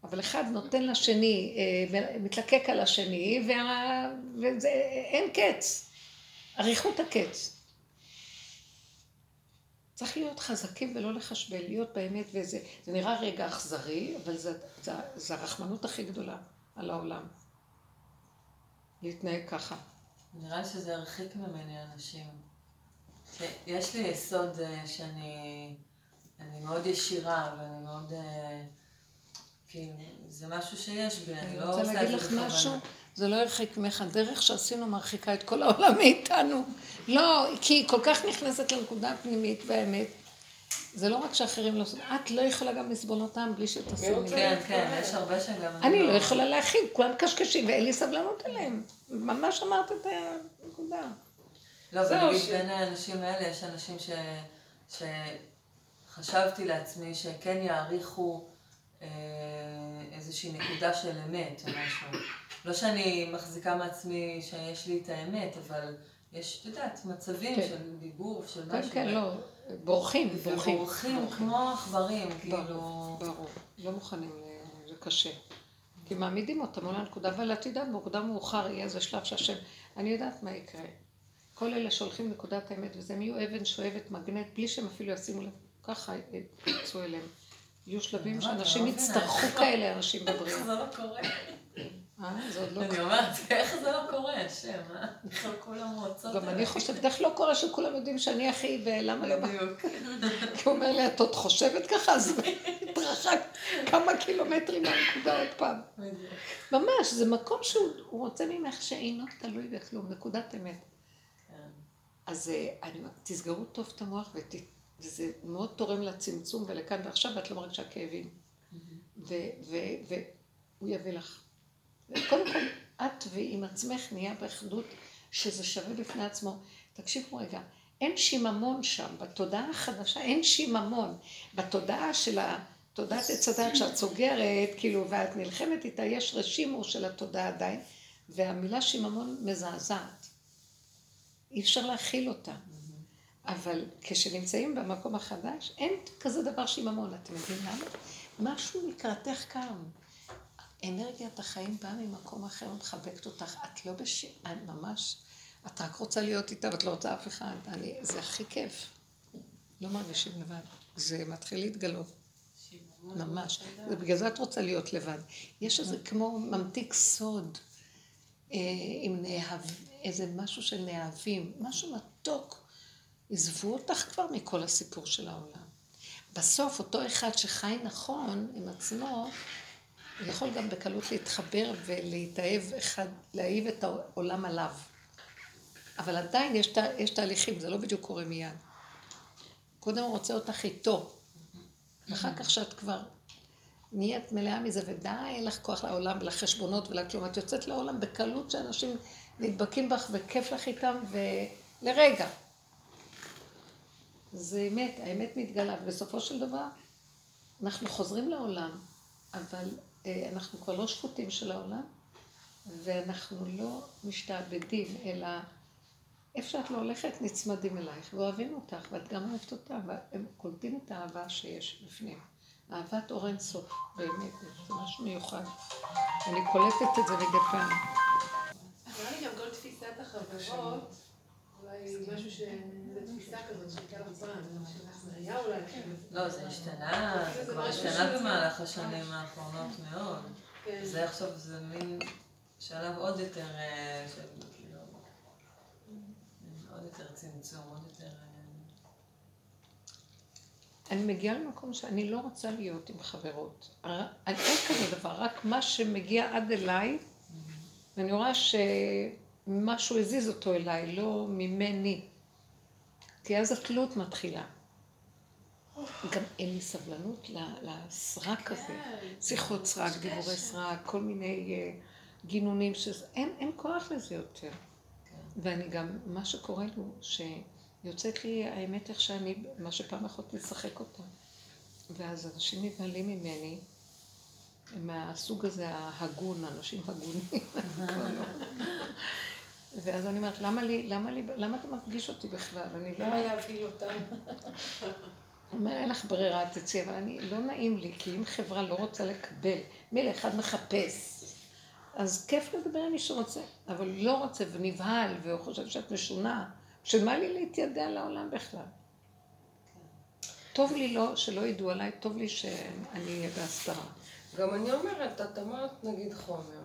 אבל אחד נותן לשני, אה, מתלקק על השני, וה... וזה אין קץ. אריכות הקץ. צריך להיות חזקים ולא לחשבל, להיות באמת, וזה זה נראה רגע אכזרי, אבל זה, זה, זה הרחמנות הכי גדולה על העולם. להתנהג ככה. נראה לי שזה הרחיק ממני אנשים. יש לי יסוד אה, שאני אני מאוד ישירה, ואני מאוד... אה, כאילו, זה משהו שיש בי, אני לא עושה את זה בכוונה. אני רוצה להגיד לך משהו, זה לא הרחיק ממך, הדרך שעשינו מרחיקה את כל העולם מאיתנו. לא, כי היא כל כך נכנסת לנקודה הפנימית באמת. זה לא רק שאחרים לא עושים, את לא יכולה גם לסבול אותם בלי שתעשי לי. כן, כן, יש הרבה שגם... אני לא יכולה להכין, כולם קשקשים ואין לי סבלנות אליהם. ממש אמרת את הנקודה. לא, ונגיד בין האנשים האלה יש אנשים שחשבתי לעצמי שכן יעריכו אה, איזושהי נקודה של אמת או משהו. לא שאני מחזיקה מעצמי שיש לי את האמת, אבל יש, את יודעת, מצבים כן. של דיבור, של כן, משהו. כן, כן, לא, בורחים, בורחים. בורחים כמו עכברים, כאילו... ברור, לא מוכנים, זה קשה. כי מעמידים אותם מול הנקודה, אבל את יודעת, במוקדם מאוחר יהיה איזה שלב שהשם, אני יודעת מה יקרה. כל אלה שהולכים לנקודת האמת, וזה הם יהיו אבן שואבת מגנט, בלי שהם אפילו ישימו לב, ככה יצאו אליהם. יהיו שלבים שאנשים יצטרכו כאלה אנשים בבריאה. <laughs> זה לא קורה. אני אומרת, איך זה לא קורה, השם, אה? כולם רוצות... גם אני חושבת, איך לא קורה שכולם יודעים שאני הכי, ולמה לא... בדיוק. כי הוא אומר לי, את עוד חושבת ככה, אז התרחק כמה קילומטרים מהנקודה עוד פעם. ממש, זה מקום שהוא רוצה ממך שאינו תלוי בכלום, נקודת אמת. כן. אז אה, תסגרו טוב את המוח וזה מאוד תורם לצמצום ולכאן ועכשיו, ואת לא מרגישה כאבים. והוא יביא לך. קודם כל, את ועם עצמך נהיה באחדות שזה שווה בפני עצמו. תקשיבו רגע, אין שיממון שם, בתודעה החדשה אין שיממון. בתודעה של תודעת עץ הדת שאת סוגרת, כאילו, ואת נלחמת איתה, יש רשימו של התודעה עדיין, והמילה שיממון מזעזעת. אי אפשר להכיל אותה. אבל כשנמצאים במקום החדש, אין כזה דבר שיממון. אתם מבינים למה? משהו לקראתך קם. אנרגיית החיים באה ממקום אחר ומחבקת אותך. את לא בש... את ממש... את רק רוצה להיות איתה ואת לא רוצה אף אחד. אני... זה הכי כיף. לא מרגישים לבד. זה מתחיל להתגלות. ממש. ובגלל זה את רוצה להיות לבד. יש איזה כמו ממתיק סוד, אה, עם נאהב, איזה משהו של נאהבים, משהו מתוק. עזבו אותך כבר מכל הסיפור של העולם. בסוף, אותו אחד שחי נכון עם עצמו, הוא יכול גם בקלות להתחבר ולהתאהב אחד, להאהיב את העולם עליו. אבל עדיין יש, יש תהליכים, זה לא בדיוק קורה מיד. קודם הוא רוצה אותך איתו, ואחר כך שאת כבר נהיית מלאה מזה, ודי, אין לך כוח לעולם ולחשבונות ולכלום. את יוצאת לעולם בקלות שאנשים נדבקים בך וכיף לך איתם, ולרגע. זה אמת, האמת מתגלה, ובסופו של דבר אנחנו חוזרים לעולם, אבל אנחנו כבר לא שפוטים של העולם, ואנחנו לא משתעבדים, אלא איפה שאת לא הולכת, נצמדים אלייך, ואוהבים אותך, ואת גם אוהבת אותם, והם קולטים את האהבה שיש בפנים. אהבת אור אינסוף, באמת, זה משהו מיוחד. אני קולטת את זה מדי פעם. נראה לי גם כל תפיסת החברות, אולי משהו ש... זו תפיסה כזאת שהייתה לך היה אולי... לא, זה השתנה, זה כבר השתנה במהלך השנים האחרונות מאוד. כן. זה עכשיו, זה מין שלב עוד יותר, אה, כאילו, עוד יותר צמצום, עוד יותר... אה, אני מגיעה למקום שאני לא רוצה להיות עם חברות. אין כזה דבר, רק מה שמגיע עד אליי, ואני רואה שמשהו הזיז אותו אליי, לא ממני. כי אז התלות מתחילה. גם אין לי סבלנות לסרק הזה. שיחות סרק, דיבורי סרק, כל מיני אה, גינונים, אין כוח לזה יותר. ואני גם, מה שקורה לי, שיוצאת לי האמת איך שאני, מה שפעם יכולתי לשחק אותה. ואז אנשים נבהלים ממני, מהסוג הזה ההגון, אנשים הגונים. <laughs> ואז אני אומרת, למה לי, למה לי, למה אתה מפגיש אותי בכלל? אני לא... למה להביא אותם? הוא אומר, אין לך ברירה, תצאי, אבל אני, לא נעים לי, כי אם חברה לא רוצה לקבל, מילא אחד מחפש, אז כיף לדבר עם מי שרוצה, אבל לא רוצה ונבהל, והוא חושב שאת משונה, של מה לי להתיידע לעולם בכלל? טוב לי לא, שלא ידעו עליי, טוב לי שאני אהיה בהסתרה. גם אני אומרת, את אמרת נגיד חומר.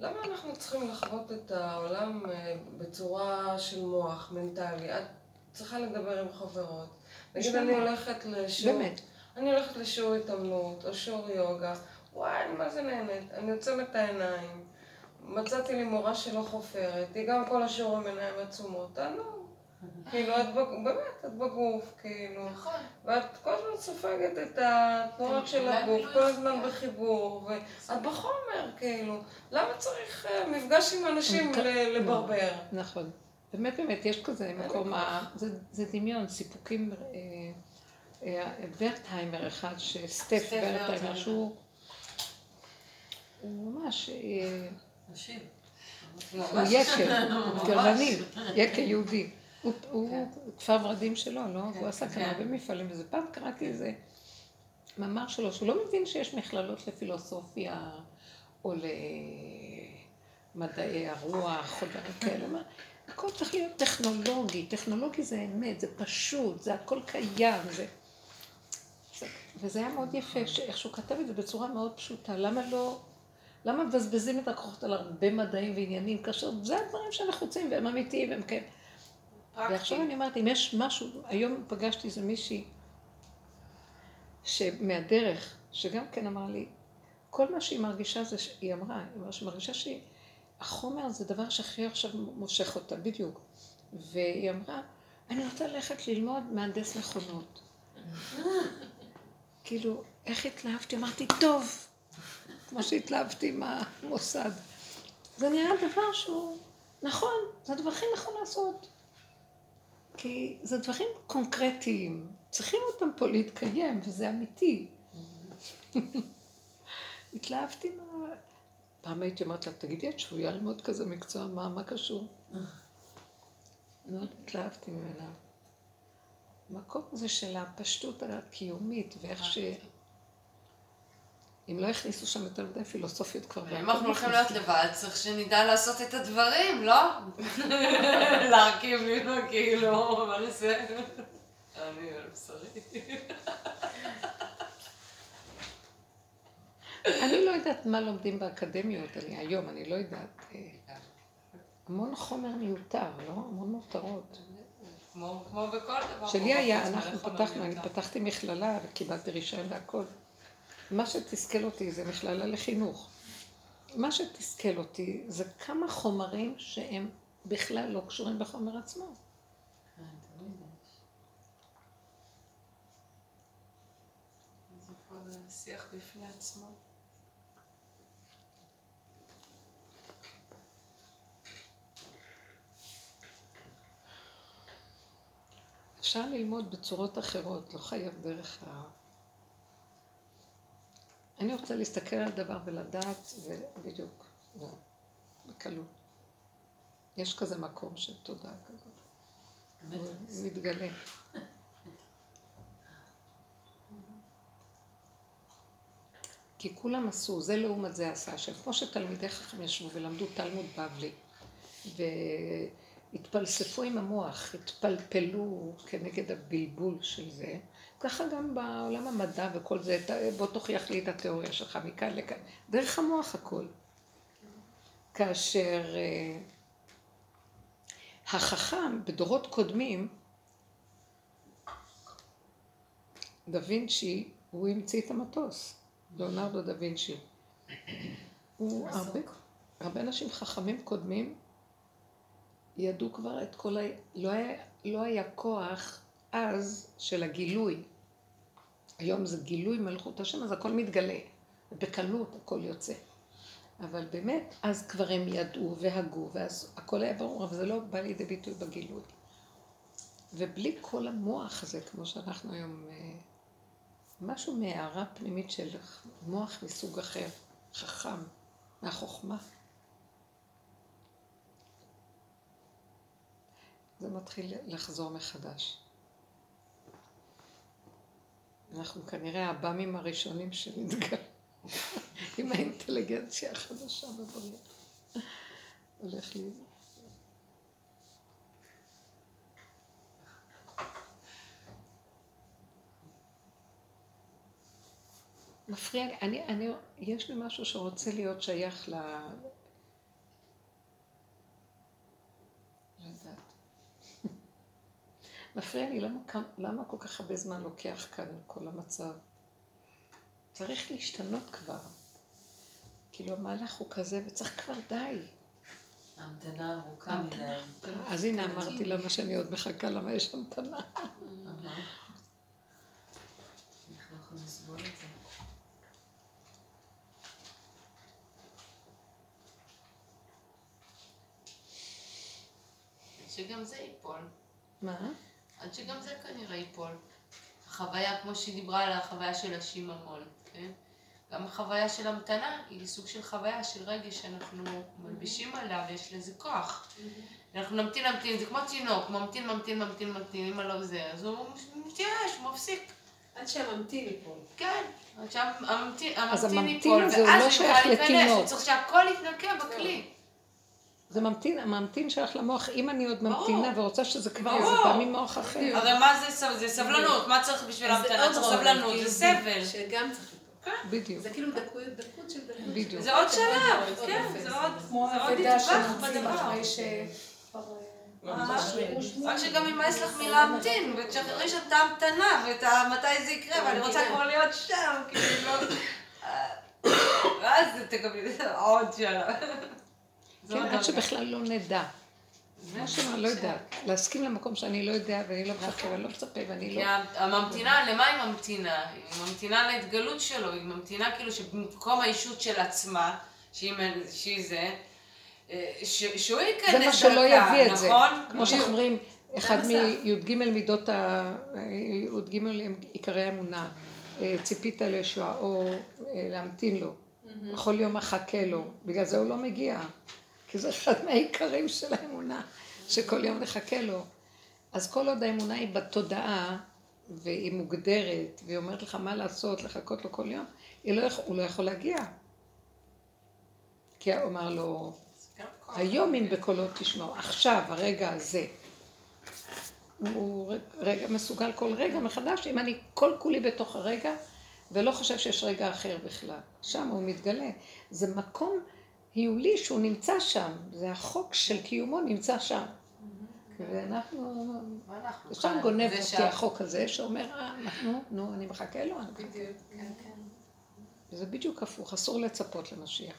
למה אנחנו צריכים לחוות את העולם אה, בצורה של מוח, מנטלי? את צריכה לדבר עם חברות. נגיד אני הולכת לשיעור... באמת. אני הולכת לשיעור התעמלות, או שיעור יוגה. וואי, אני מה זה נהנית. אני עוצמת את העיניים. מצאתי לי מורה שלא חופרת. היא גם כל השיעורים עיניים עצומות. תענוג. כאילו, את בגוף, באמת, את בגוף, כאילו. נכון. ואת כל הזמן סופגת את התנועות של הגוף, כל הזמן בחיבור, ואת בחומר, כאילו. למה צריך אה, מפגש עם אנשים ל- לברבר? נכון. באמת, באמת, יש כזה מקום, זה, זה דמיון, סיפוקים, אה, אה, ורטהיימר אחד, שסטף סטף ורטהיימר, ורטהיימר. שהוא הוא ממש, אה, נשים. הוא יקה, <laughs> גרמני, יקה יהודי. הוא- הוא כפר ורדים שלו, לא? הוא עשה כאן כן. הרבה מפעלים, וזה פעם קראתי איזה מאמר שלו, שהוא לא מבין שיש מכללות לפילוסופיה או למדעי הרוח או דברים כאלה. הכל צריך להיות טכנולוגי, טכנולוגי זה אמת, זה פשוט, זה הכל קיים, זה... זה- וזה היה מאוד יפה, שאיך שהוא כתב את זה בצורה מאוד פשוטה. למה לא... למה מבזבזים את הכוחות על הרבה מדעים ועניינים, כאשר זה הדברים שנחוצים והם אמיתיים והם כן. ועכשיו אני אומרת, אם יש משהו, היום פגשתי איזה מישהי שמהדרך, שגם כן אמר לי, כל מה שהיא מרגישה זה, היא אמרה, היא אמרה שהיא מרגישה שהחומר זה דבר שהכי עכשיו מושך אותה, בדיוק. והיא אמרה, אני רוצה ללכת ללמוד מהנדס מכונות. כאילו, איך התלהבתי? אמרתי, טוב, כמו שהתלהבתי עם המוסד. זה נראה דבר שהוא נכון, זה הדבר הכי נכון לעשות. כי זה דברים קונקרטיים, צריכים אותם פה להתקיים, וזה אמיתי. התלהבתי מה... פעם הייתי אומרת לה, תגידי, את שבויה ללמוד כזה מקצוע, מה, מה קשור? מאוד התלהבתי ממנה. המקום הזה של הפשטות הקיומית, ואיך ש... אם לא הכניסו שם יותר מדי פילוסופיות כבר... אם אנחנו הולכים להיות לבד, צריך שנדע לעשות את הדברים, לא? <laughs> להרכיב ממנו כאילו, מה נעשה? אני על בשרי. אני לא יודעת מה לומדים באקדמיות, אני היום, אני לא יודעת. אה, המון חומר מיותר, לא? המון מותרות. כמו כמו בכל דבר. שלי היה, אנחנו פתחנו, אני. פתחתי מכללה וקיבלתי רישיון והכל. מה שתסכל אותי זה מכללה לחינוך. מה שתסכל אותי זה כמה חומרים שהם בכלל לא קשורים בחומר עצמו. זה כבר שיח בפני עצמו. אפשר ללמוד בצורות אחרות, לא חייב דרך ה... אני רוצה להסתכל על דבר ולדעת, ובדיוק, לא, בקלות. יש כזה מקום של תודעה כזאת. הוא מתגלה. כי כולם עשו, זה לעומת זה עשה השם. כמו שתלמידי חכם ישבו ולמדו תלמוד בבלי, והתפלספו עם המוח, התפלפלו כנגד הבלבול של זה, ככה גם בעולם המדע וכל זה, בוא תוכיח לי את התיאוריה שלך מכאן לכאן, דרך המוח הכל. כאשר אה, החכם בדורות קודמים, דה וינצ'י, הוא המציא את המטוס, ליאונרדו דה וינצ'י. הוא הרבה, הרבה אנשים חכמים קודמים ידעו כבר את כל ה... לא היה, לא היה כוח אז של הגילוי. היום זה גילוי מלכות השם, אז הכל מתגלה. בקלות הכל יוצא. אבל באמת, אז כבר הם ידעו והגו, ואז הכל היה ברור, אבל זה לא בא לידי ביטוי בגילוי. ובלי כל המוח הזה, כמו שאנחנו היום, אה, משהו מהערה פנימית של מוח מסוג אחר, חכם, מהחוכמה. זה מתחיל לחזור מחדש. אנחנו כנראה הבאמים הראשונים שנתגל <laughs> עם האינטליגנציה החדשה בבריאה. הולך לי... מפריע לי, אני, אני, יש לי משהו שרוצה להיות שייך ל... לא יודעת. מפריע לי, למה, למה כל כך הרבה זמן לוקח כאן כל המצב? צריך להשתנות כבר. כאילו המהלך הוא כזה, וצריך כבר די. המתנה ארוכה מדי. אז הנה אמרתי לה מה שאני עוד מחכה, למה יש המתנה. שגם זה ייפול. מה? עד שגם זה כנראה ייפול. החוויה, כמו שהיא דיברה על החוויה של השיממון, כן? גם החוויה של המתנה היא סוג של חוויה של רגש שאנחנו מלבישים עליה ויש לזה כוח. אנחנו נמתין, נמתין, זה כמו תינוק, ממתין, ממתין, ממתין, ממתין, אם לא זה, אז הוא מתייאש, הוא מפסיק. עד שהממתין ייפול. כן, עד שהממתין ייפול, ואז הוא לא שייך לתינוק. צריך שהכל יתנקה בכלי. זה ממתין, הממתין שלך למוח, אם אני עוד ממתינה ורוצה שזה כבר, זה פעמים מוח אחר. הרי מה זה סבלנות? מה צריך בשביל המתנה? צריך סבלנות, זה סבל. שגם צריך כן. בדיוק. זה כאילו דקות של דקות. בדיוק. זה עוד שלב, כן, זה עוד נדבך בדבר. רק שגם ימאס לך מלהמתין, ותשחררי שם את ההמתנה, ואת מתי זה יקרה, ואני רוצה כבר להיות שם, כאילו לא... <coughs> <coughs> ואז תקבלי עוד שלב. כן, עד שבכלל לא נדע. מה שאומר, לא יודעת. להסכים למקום שאני לא יודע, ואני לא מחכה, ואני לא מצפה, ואני לא... הממתינה, למה היא ממתינה? היא ממתינה להתגלות שלו, היא ממתינה כאילו שבמקום האישות של עצמה, שהיא זה, שהוא ייכנס דרכה, נכון? זה מה שלא יביא את זה. כמו שאומרים, אחד מי"ג מידות. י"ג עיקרי אמונה, ציפית לישועה, או להמתין לו. בכל יום מחכה לו, בגלל זה הוא לא מגיע. כי זה אחד מהעיקרים של האמונה, שכל יום נחכה לו. אז כל עוד האמונה היא בתודעה, והיא מוגדרת, והיא אומרת לך מה לעשות, לחכות לו כל יום, לא הוא לא יכול להגיע. כי הוא אמר לו, היום אם בקולות תשמעו, עכשיו, הרגע הזה. הוא רגע מסוגל כל רגע מחדש, אם אני כל כולי בתוך הרגע, ולא חושב שיש רגע אחר בכלל. שם הוא מתגלה. זה מקום היולי שהוא נמצא שם, זה החוק של קיומו נמצא שם. ואנחנו, שם גונב אותי החוק הזה, שאומר, אה, אנחנו, נו, אני מחכה לו. בדיוק, כן, כן. וזה בדיוק הפוך, אסור לצפות למשיח.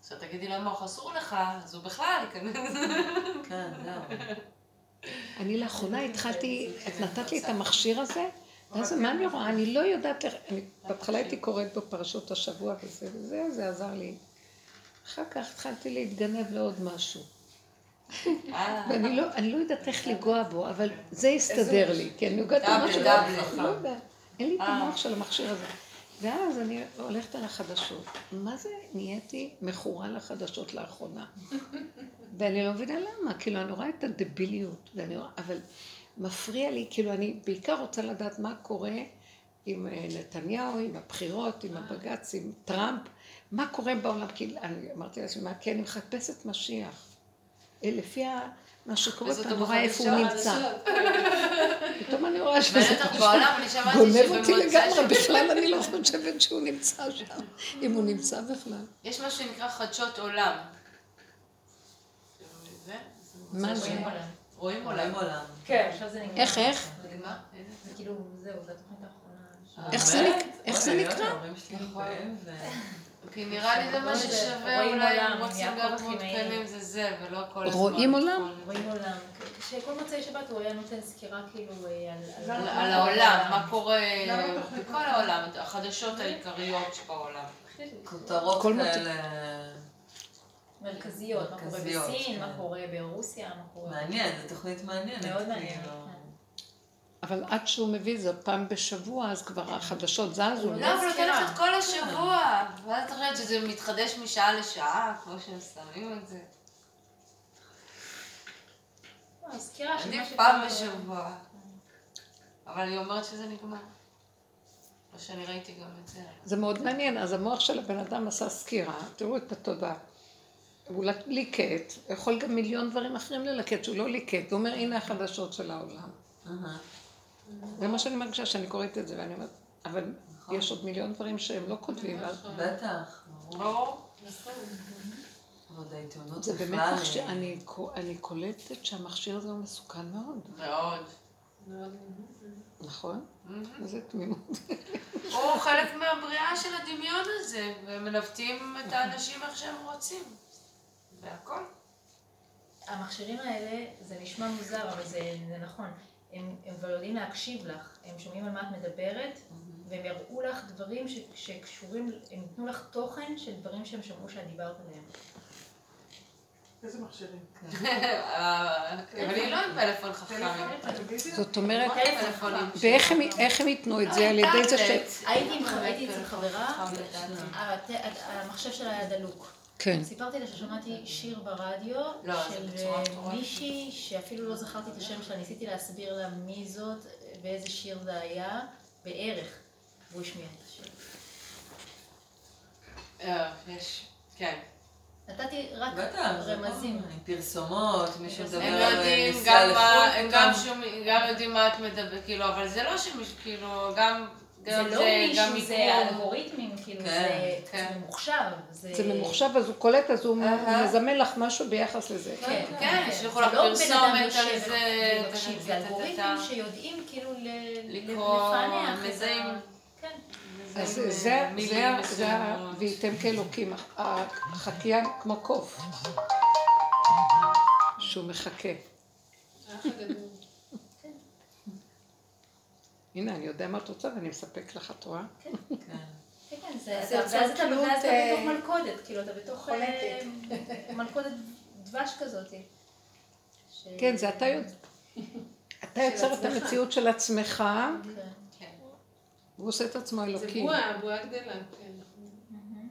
עכשיו תגידי למה הוא אסור לך, אז הוא בכלל ייכנס. כן, זהו. אני לאחרונה התחלתי, את נתת לי את המכשיר הזה, ואז מה אני רואה? אני לא יודעת, בהתחלה הייתי קוראת בפרשות השבוע וזה, וזה, זה עזר לי. אחר כך התחלתי להתגנב לעוד משהו. ואני לא, לא יודעת איך לגוע בו, אבל זה יסתדר לי, כי אני נוגעת במשהו, לא יודע, אין לי את המוח של המכשיר הזה. ואז אני הולכת על החדשות. מה זה נהייתי מכורה לחדשות לאחרונה? ואני לא מבינה למה, כאילו אני רואה את הדביליות, רואה, אבל מפריע לי, כאילו אני בעיקר רוצה לדעת מה קורה עם נתניהו, עם הבחירות, עם הבג"ץ, עם טראמפ. מה קורה בעולם? כי אני אמרתי לעצמי, מה, כי אני מחפשת משיח. לפי מה שקורה כאן, אני רואה איפה הוא נמצא. פתאום אני רואה שזה גונב אותי לגמרי, בכלל אני לא חושבת שהוא נמצא שם, אם הוא נמצא בכלל. יש מה שנקרא חדשות עולם. מה זה? רואים עולם. כן, עכשיו זה נגמר. איך, איך? זה כאילו, זהו, זו התוכנית האחרונה. איך זה נקרא? כי נראה לי זה מה ששווה אולי, אם רוצים להיות מעודכנים זה זה, ולא כל הזמן. רואים עולם? רואים עולם. שכל מוצאי שבת הוא היה נותן סקירה כאילו על... על העולם, מה קורה בכל העולם, החדשות העיקריות שבעולם. כותרות כאלה... מרכזיות, מה קורה בסין, מה קורה ברוסיה, מה קורה... מעניין, זו תוכנית מעניינת. מאוד מעניין. אבל עד שהוא מביא זה פעם בשבוע, אז כבר החדשות זזו. לא, אבל נותן לך את כל השבוע. ואז את חושבת שזה מתחדש משעה לשעה, כמו שהם שמים את זה. עדיף פעם בשבוע. אבל היא אומרת שזה נגמר. לא שאני ראיתי גם את זה. זה מאוד מעניין. אז המוח של הבן אדם עשה סקירה, תראו את התודעה. הוא ליקט, יכול גם מיליון דברים אחרים ללקט, שהוא לא ליקט. הוא אומר, הנה החדשות של העולם. זה מה שאני מרגישה שאני קוראת את זה, ואני אומרת, אבל יש עוד מיליון דברים שהם לא כותבים. נכון. בטח, ברור. נכון. זה באמת מכשיר, אה, אני קו- אני קולטת שהמכשיר הזה הוא מסוכן מאוד, מאוד. נכון? איזה תמימות. הוא חלק מהבריאה של הדמיון הזה, ומנווטים את האנשים איך שהם רוצים. והכל. המכשירים האלה, זה נשמע מוזר, אבל זה, זה נכון. הם, הם כבר יודעים להקשיב לך, הם שומעים על מה את מדברת, והם יראו לך דברים ש, שקשורים, הם ייתנו לך תוכן של דברים שהם שמעו שאת דיברת עליהם. איזה מכשירים? <laughs> אבל היא לא עם פלאפון חכם. זאת אומרת. ואיך הם- ייתנו את זה? על ידי זה ש... הייתי עם- חברה, לדעתי. הט- המחשב שלה היה דלוק. כן. סיפרתי לה ששמעתי שיר ברדיו לא, של אה. מישהי שאפילו לא זכרתי את השם שלה, ניסיתי להסביר לה מי זאת ואיזה שיר זה היה, בערך, והוא השמיע את השיר. אה, יש, כן. נתתי רק רמזים. פרסומות, מי שמדבר על נסיעה לחו"ל, הם גם יודעים מה את מדברת, כאילו, אבל זה לא שמישהו, כאילו, גם, זה לא מישהו, זה. אלגוריתמים, כאילו, כן, זה כן. זה ממוחשב. זה ממוחשב, אז הוא קולט, אז הוא. מזמן לך משהו ביחס לזה. כן, כן, כן. זה לך לא פרסומת על יושב זה, זה אלגוריתמים. שיודעים כאילו לפענח. מזהים. כן. אז זה זה. וייתם כאלוקים, החקיין כמו קוף, שהוא מחכה. הנה, אני יודע מה את רוצה ואני מספק לך, את רואה? כן. כן, כן, זה, זה אתה- ואז אתה בתוך אה, מלכודת, כאילו אתה בתוך אה. <laughs> מלכודת דבש כזאת. כן, זה אתה יודע. <laughs> אתה יוצר את. המציאות של עצמך, כן. והוא עושה את עצמו זה אלוקים. בועה, בועה גדלה, כן. מהמם.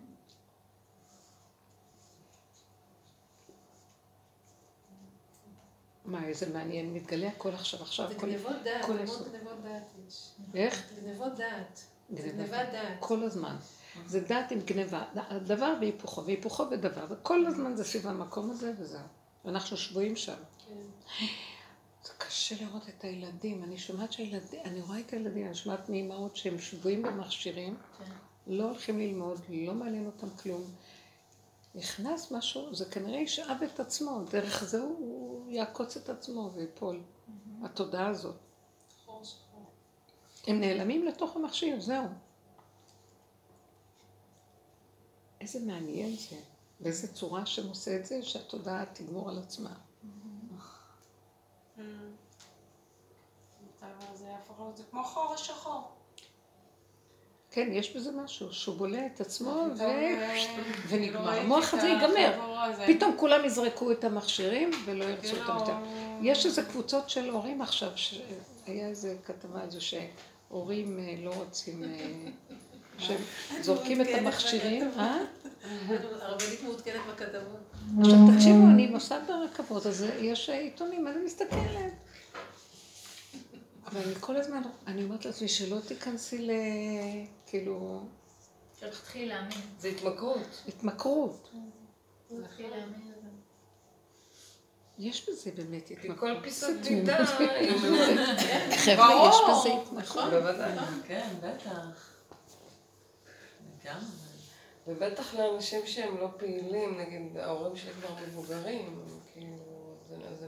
מה, איזה מעניין, מתגלה הכל עכשיו, עכשיו, זה גנבות דעת, המון. גנבות דעת יש. איך? גנבות דעת. גנבת דעת. כל הזמן. זה דעת עם גניבה, הדבר והיפוכו, והיפוכו ודבר, וכל הזמן זה סביב המקום הזה וזהו. ואנחנו שבויים שם. כן. זה קשה לראות את הילדים, אני שומעת שהילדים, אני רואה את הילדים, אני שומעת מאימהות שהם שבויים במכשירים, כן. לא הולכים ללמוד, לא מעניין אותם כלום. נכנס משהו, זה כנראה ישאב את עצמו, דרך זה הוא יעקוץ את עצמו ויפול. התודעה הזאת. הם נעלמים לתוך המכשיר, זהו. איזה מעניין זה, באיזה צורה שהם עושה את זה, שהתודעה תגמור על עצמה. להיות, זה כמו חור השחור. כן, יש בזה משהו, שהוא בולע את עצמו ו... אה, ונגמר. ראיתי המוח הזה ייגמר. פתאום כולם יזרקו את המכשירים ולא ירצו כאילו, אותם יותר. יש איזה קבוצות של הורים עכשיו, שהיה איזה כתבה זה שהורים אה, לא רוצים, אה, <laughs> שהם זורקים את המכשירים, אה? <laughs> הרבנית מעודכנת בכתבות. עכשיו תקשיבו, אני נוסעת ברכבות, אז יש עיתונים, אני מסתכלת. אבל אני כל הזמן, אני אומרת לעצמי שלא תיכנסי ל... כאילו, שלא תתחילי להאמין. זה התמכרות. התמכרות. יש בזה באמת כי התמכרות. כל פיסת דידה <laughs> היא מאוד... חבר'ה, יש. בזה התמכרות. בוודאי. כן, בטח. לגמרי. ובטח לאנשים שהם לא פעילים, נגיד ההורים שלי כבר מבוגרים, כאילו.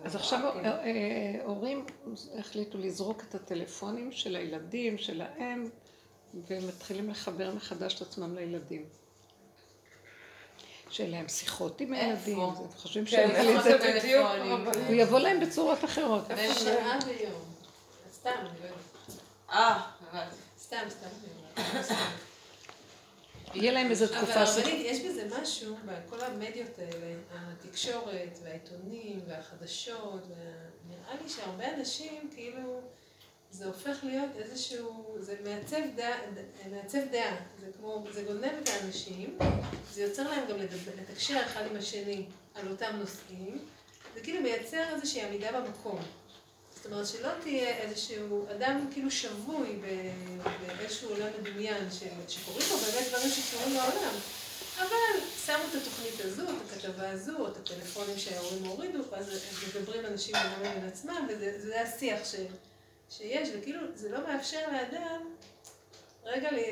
אז עכשיו כאילו. אה, אה, הורים החליטו לזרוק את הטלפונים של הילדים, שלהם, ומתחילים לחבר מחדש את עצמם לילדים. שיהיה להם שיחות עם? הילדים, הם חושבים כן, שהם איפה זה. בדיוק? הוא יבוא להם בצורות אחרות. שעה ביום. סתם, אני לא. אה. סתם, סתם. יהיה להם איזו אבל תקופה... הרבנית, יש בזה משהו, בכל המדיות האלה, התקשורת והעיתונים והחדשות, וה- נראה לי שהרבה אנשים, כאילו, זה הופך להיות איזשהו, זה מעצב דעה, מעצב דעה, זה כמו, זה גונב את האנשים, זה יוצר להם גם לדבר, לתקשר אחד עם השני על אותם נושאים, זה כאילו מייצר איזושהי עמידה במקום. זאת אומרת שלא תהיה איזשהו אדם כאילו שבוי באיזשהו עולם מדומיין ש- שקורים בו באמת דברים שקורים בעולם. אבל שמו את התוכנית הזו, את הכתבה הזו, את הטלפונים שההורים הורידו, ואז מדברים אנשים בינם לבין עצמם, וזה זה השיח ש, שיש, וכאילו זה לא מאפשר לאדם רגע לי,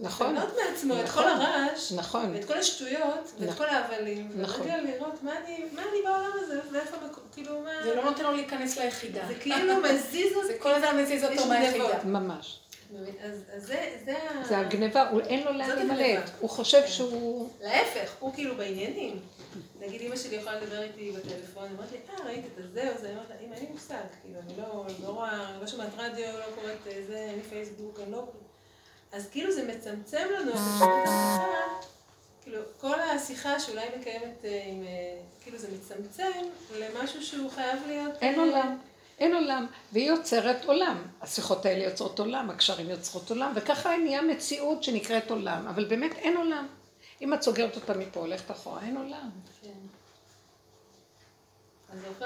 נכון. לפנות מעצמו את נכון. כל הרעש, נכון. ואת כל השטויות, ואת נכון. כל ההבלים, נכון. ורגע לראות מה אני, מה אני בעולם הזה, ואיפה, כאילו, מה... זה לא נותן לו להיכנס ליחידה. זה כאילו מזיז אותי. <laughs> זה כל הזמן מזיז אותו מהיחידה. ממש. אז אז זה, זה. זה הגניבה, הוא- אין לו לאן להימלט. הגניבה. הוא חושב שהוא... להפך, הוא כאילו בעניינים. נגיד אמא שלי יכולה לדבר איתי בטלפון, היא אומרת לי, אה, ראית את הזה או זה? אני אומרת לה, אמא, אין לי מושג, כאילו, אני לא, לא רואה, לא שומעת רדיו, לא קוראת אה, זה, אין לי פייסבוק, אני לא... אז כאילו זה מצמצם לנו את אפשרות השיחה, כאילו, כל השיחה שאולי מקיימת אה, עם, אה, כאילו זה מצמצם למשהו שהוא חייב להיות... אין עולם. אין עולם, והיא יוצרת עולם. השיחות האלה יוצרות עולם, הקשרים יוצרות עולם, וככה נהיה מציאות שנקראת עולם, אבל באמת אין עולם. אם את סוגרת אותה מפה, הולכת אחורה, אין עולם. כן.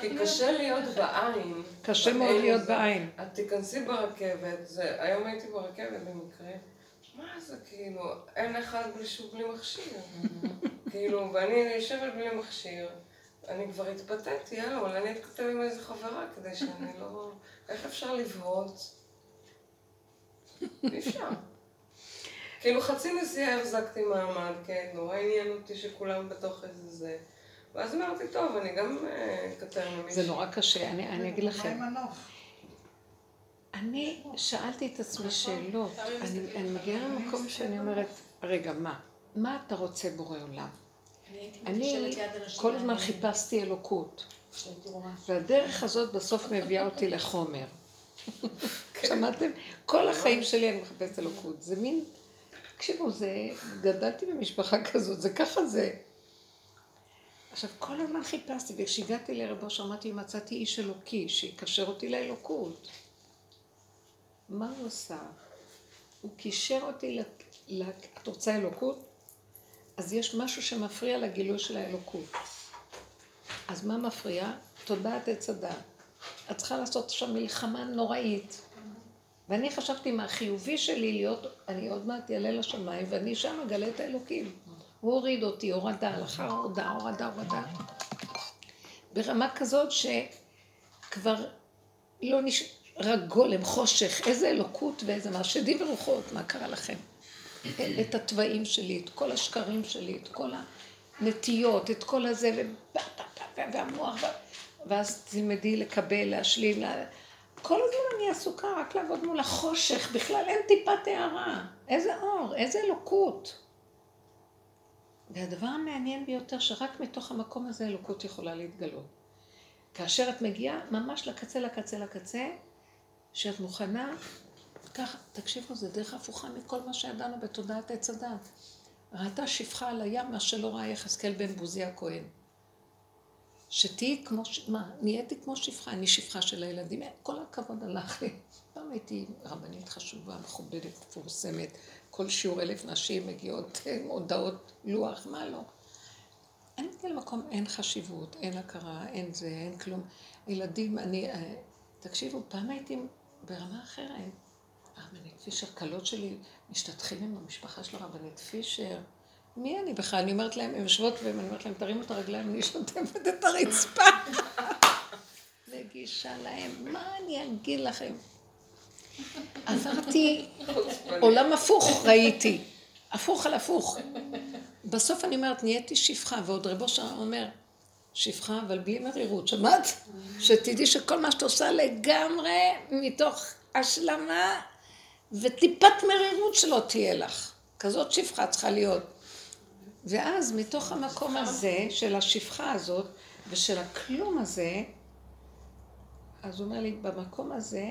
כי. קשה להיות בעין. קשה מאוד להיות. בעין. את תיכנסי ברכבת, זה, היום הייתי ברכבת במקרה, מה זה כאילו, אין אחד בלי מכשיר. <laughs> כאילו, ואני יושבת בלי מכשיר, אני כבר התפתיתי, יאללה, אולי אני אתכתב עם איזה חברה כדי שאני לא... איך אפשר לבהות? אי אפשר. כאילו חצי נסיעה החזקתי מעמד, כן, נורא עניין אותי שכולם בתוך איזה זה. ואז אמרתי, טוב, אני גם אה, אקטר ממישהו. זה נורא קשה, אני, אני אגיד מה לכם. עם הנוף? אני שאלתי את עצמי שאלות. אני, אני מגיעה למקום שאני אומרת, רגע, מה? מה אתה רוצה בורא עולם? אני. כל הזמן. חיפשתי אלוקות. והדרך הזאת בסוף מביאה אותי לחומר. שמעתם? כל החיים שלי אני מחפשת אלוקות. זה מין, תקשיבו, זה, גדלתי במשפחה כזאת, זה ככה זה. עכשיו, כל הזמן חיפשתי, וכשהגעתי לרבו שאמרתי, מצאתי איש אלוקי, שיקשר אותי לאלוקות. מה הוא עשה? הוא קישר אותי, ל... ל... את רוצה אלוקות? אז יש משהו שמפריע לגילוי של האלוקות. אז מה מפריע? תודעת עץ הדעת. את צריכה לעשות שם מלחמה נוראית. ואני חשבתי מהחיובי שלי להיות, אני עוד מעט אעלה לשמיים ואני שם אגלה את האלוקים. הוא הוריד אותי, הורדה, הלכה הורדה, הורדה, הורדה. ברמה כזאת שכבר לא נש... רק גולם, חושך, איזה אלוקות ואיזה מה, שדים ורוחות, מה קרה לכם? את התוואים שלי, את כל השקרים שלי, את כל הנטיות, את כל הזה, והמוח, ואז תלמדי לקבל, להשלים, לה... כל הזמן אני עסוקה רק לעבוד מול החושך, בכלל אין טיפת הערה. איזה אור, איזה אלוקות. והדבר המעניין ביותר, שרק מתוך המקום הזה אלוקות יכולה להתגלות. כאשר את מגיעה ממש לקצה, לקצה, לקצה, שאת מוכנה, ככה, תקשיבו, זה דרך הפוכה מכל מה שידענו בתודעת עץ הדת. ראתה שפחה על הים, מה שלא ראה יחזקאל בן בוזי הכהן. שתהיי כמו, ש- מה, נהייתי כמו שפחה, אני שפחה של הילדים, כל הכבוד הלך לי. פעם הייתי רבנית חשובה, מכובדת, מפורסמת, כל שיעור אלף נשים מגיעות עם הודעות לוח, מה לא. אני מגיעה למקום, אין חשיבות, אין הכרה, אין זה, אין כלום. ילדים, אני, אה, תקשיבו, פעם הייתי ברמה אחרת. הרבנית פישר, כלות שלי משתתחים עם המשפחה של הרבנית פישר. מי אני בכלל? אני אומרת להם, הן יושבות ואני אומרת להם, תרימו את הרגליים, אני שוטפת את הרצפה. <laughs> מגישה להם, מה אני אגיד לכם? עברתי עולם הפוך, ראיתי. הפוך על הפוך. בסוף אני אומרת, נהייתי שפחה, ועוד רבו שם אומר, שפחה, אבל בלי מרירות, שמעת? שתדעי שכל מה שאת עושה לגמרי מתוך השלמה וטיפת מרירות שלא תהיה לך. כזאת שפחה צריכה להיות. ואז מתוך המקום הזה, של השפחה הזאת, ושל הכלום הזה, אז הוא אומר לי, במקום הזה,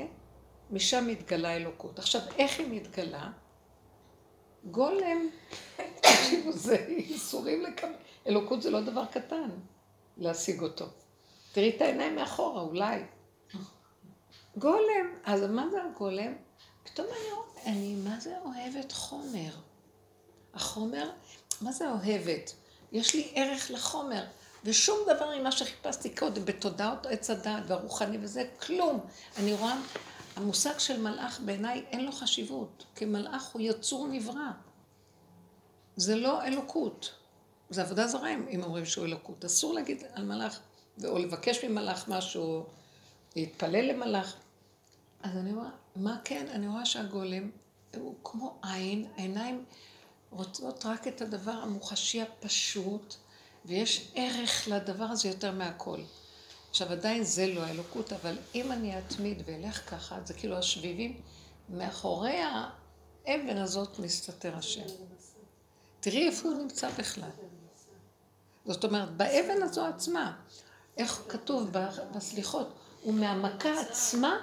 משם מתגלה אלוקות. עכשיו, איך היא מתגלה? גולם, תקשיבו, זה איסורים לקבל. אלוקות זה לא דבר קטן, להשיג אותו. תראי את העיניים מאחורה, אולי. גולם, אז מה זה הגולם? פתאום אני רואה, אני מה זה אוהבת חומר. החומר, מה זה אוהבת? יש לי ערך לחומר, ושום דבר ממה שחיפשתי קודם, בתודעות עץ הדעת והרוחני וזה, כלום. אני רואה, המושג של מלאך בעיניי אין לו חשיבות, כי מלאך הוא יצור נברא. זה לא אלוקות. זה עבודה זרה אם אומרים שהוא אלוקות. אסור להגיד על מלאך, או לבקש ממלאך משהו, להתפלל למלאך. אז אני רואה, מה כן? אני רואה שהגולם הוא כמו עין, העיניים רוצות רק את הדבר המוחשי הפשוט, ויש ערך לדבר הזה יותר מהכל. עכשיו עדיין זה לא האלוקות, אבל אם אני אתמיד ואלך ככה, זה כאילו השביבים, מאחורי האבן הזאת מסתתר השם. תראי איפה הוא נמצא בכלל. זאת אומרת, באבן הזו עצמה, איך כתוב בסליחות, ומהמכה עצמה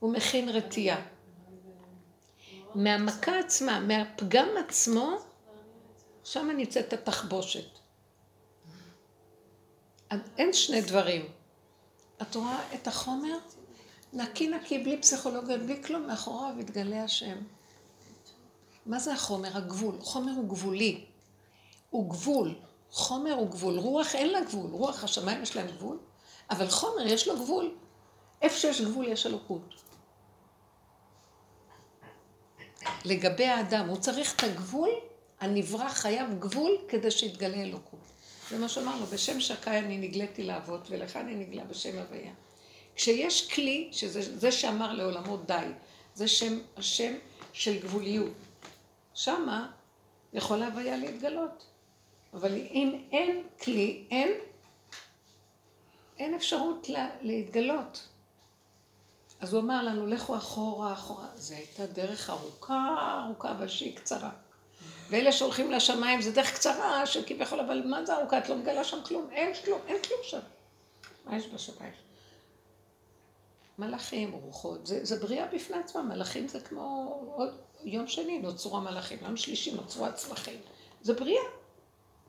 הוא מכין רתיעה. מהמכה עצמה, מהפגם עצמו, שם נמצאת התחבושת. אין שני דברים. את רואה את החומר? נקי נקי, בלי פסיכולוגיה, בלי כלום, מאחוריו יתגלה השם. מה זה החומר? הגבול. חומר הוא גבולי. הוא גבול. חומר הוא גבול. רוח אין לה גבול. רוח השמיים יש להם גבול, אבל חומר יש לו גבול. איפה שיש גבול יש אלוקות. לגבי האדם, הוא צריך את הגבול, הנברא חייב גבול כדי שיתגלה אלוקות. זה מה שאמרנו, בשם שקי אני נגליתי לאבות, ולך אני נגלה בשם הוויה. כשיש כלי, שזה זה שאמר לעולמו די, זה שם, השם של גבוליות. שמה יכול ההוויה להתגלות. אבל אם אין כלי, אין, אין אפשרות לה, להתגלות. אז הוא אמר לנו, לכו אחורה, אחורה. זו הייתה דרך ארוכה, ארוכה, אבל שהיא קצרה. ואלה שהולכים לשמיים זה דרך קצרה, שכביכול, אבל מה זה ארוכה? את לא מגלה שם כלום, אין כלום, אין כלום שם. מה יש בשמיים? מלאכים, רוחות, זה, זה בריאה בפני עצמה, מלאכים זה כמו עוד יום שני נוצרו המלאכים, יום שלישי נוצרו הצמחים. זה בריאה,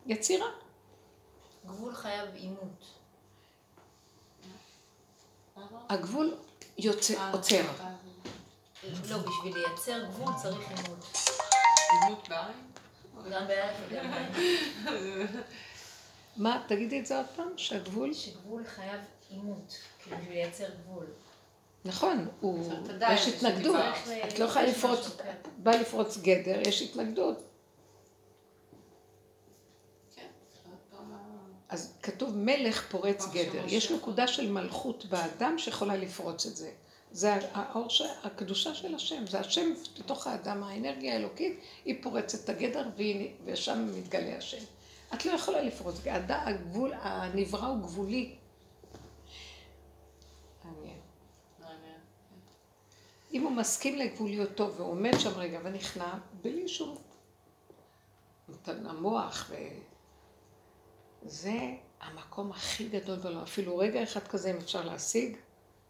יצירה. גבול חייב עימות. הגבול יוצא, עוצר. לא, בשביל לייצר גבול צריך עימות. עימות בעין? גם באלף וגם בעין. <laughs> מה, תגידי את זה עוד פעם, שהגבול? שגבול חייב עימות, כאילו בשביל לייצר גבול. נכון, יש התנגדות. את לא יכולה לפרוץ. בא לפרוץ גדר, יש התנגדות. אז כתוב מלך פורץ גדר. יש נקודה של מלכות באדם שיכולה לפרוץ את זה. זה האור. הקדושה של השם, זה השם בתוך האדם, האנרגיה האלוקית, היא פורצת את הגדר והיא... ושם מתגלה השם. את לא יכולה לפרוץ. הגבול, הנברא הוא גבולי. מעניין. אם הוא מסכים לגבוליותו ועומד שם רגע ונכנע, בלי שום המוח ו... זה המקום הכי גדול בעולם. אפילו רגע אחד כזה, אם אפשר להשיג,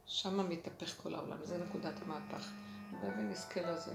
שם מתהפך כל העולם. זה נקודת המהפך. הלוואי ונזכה לזה.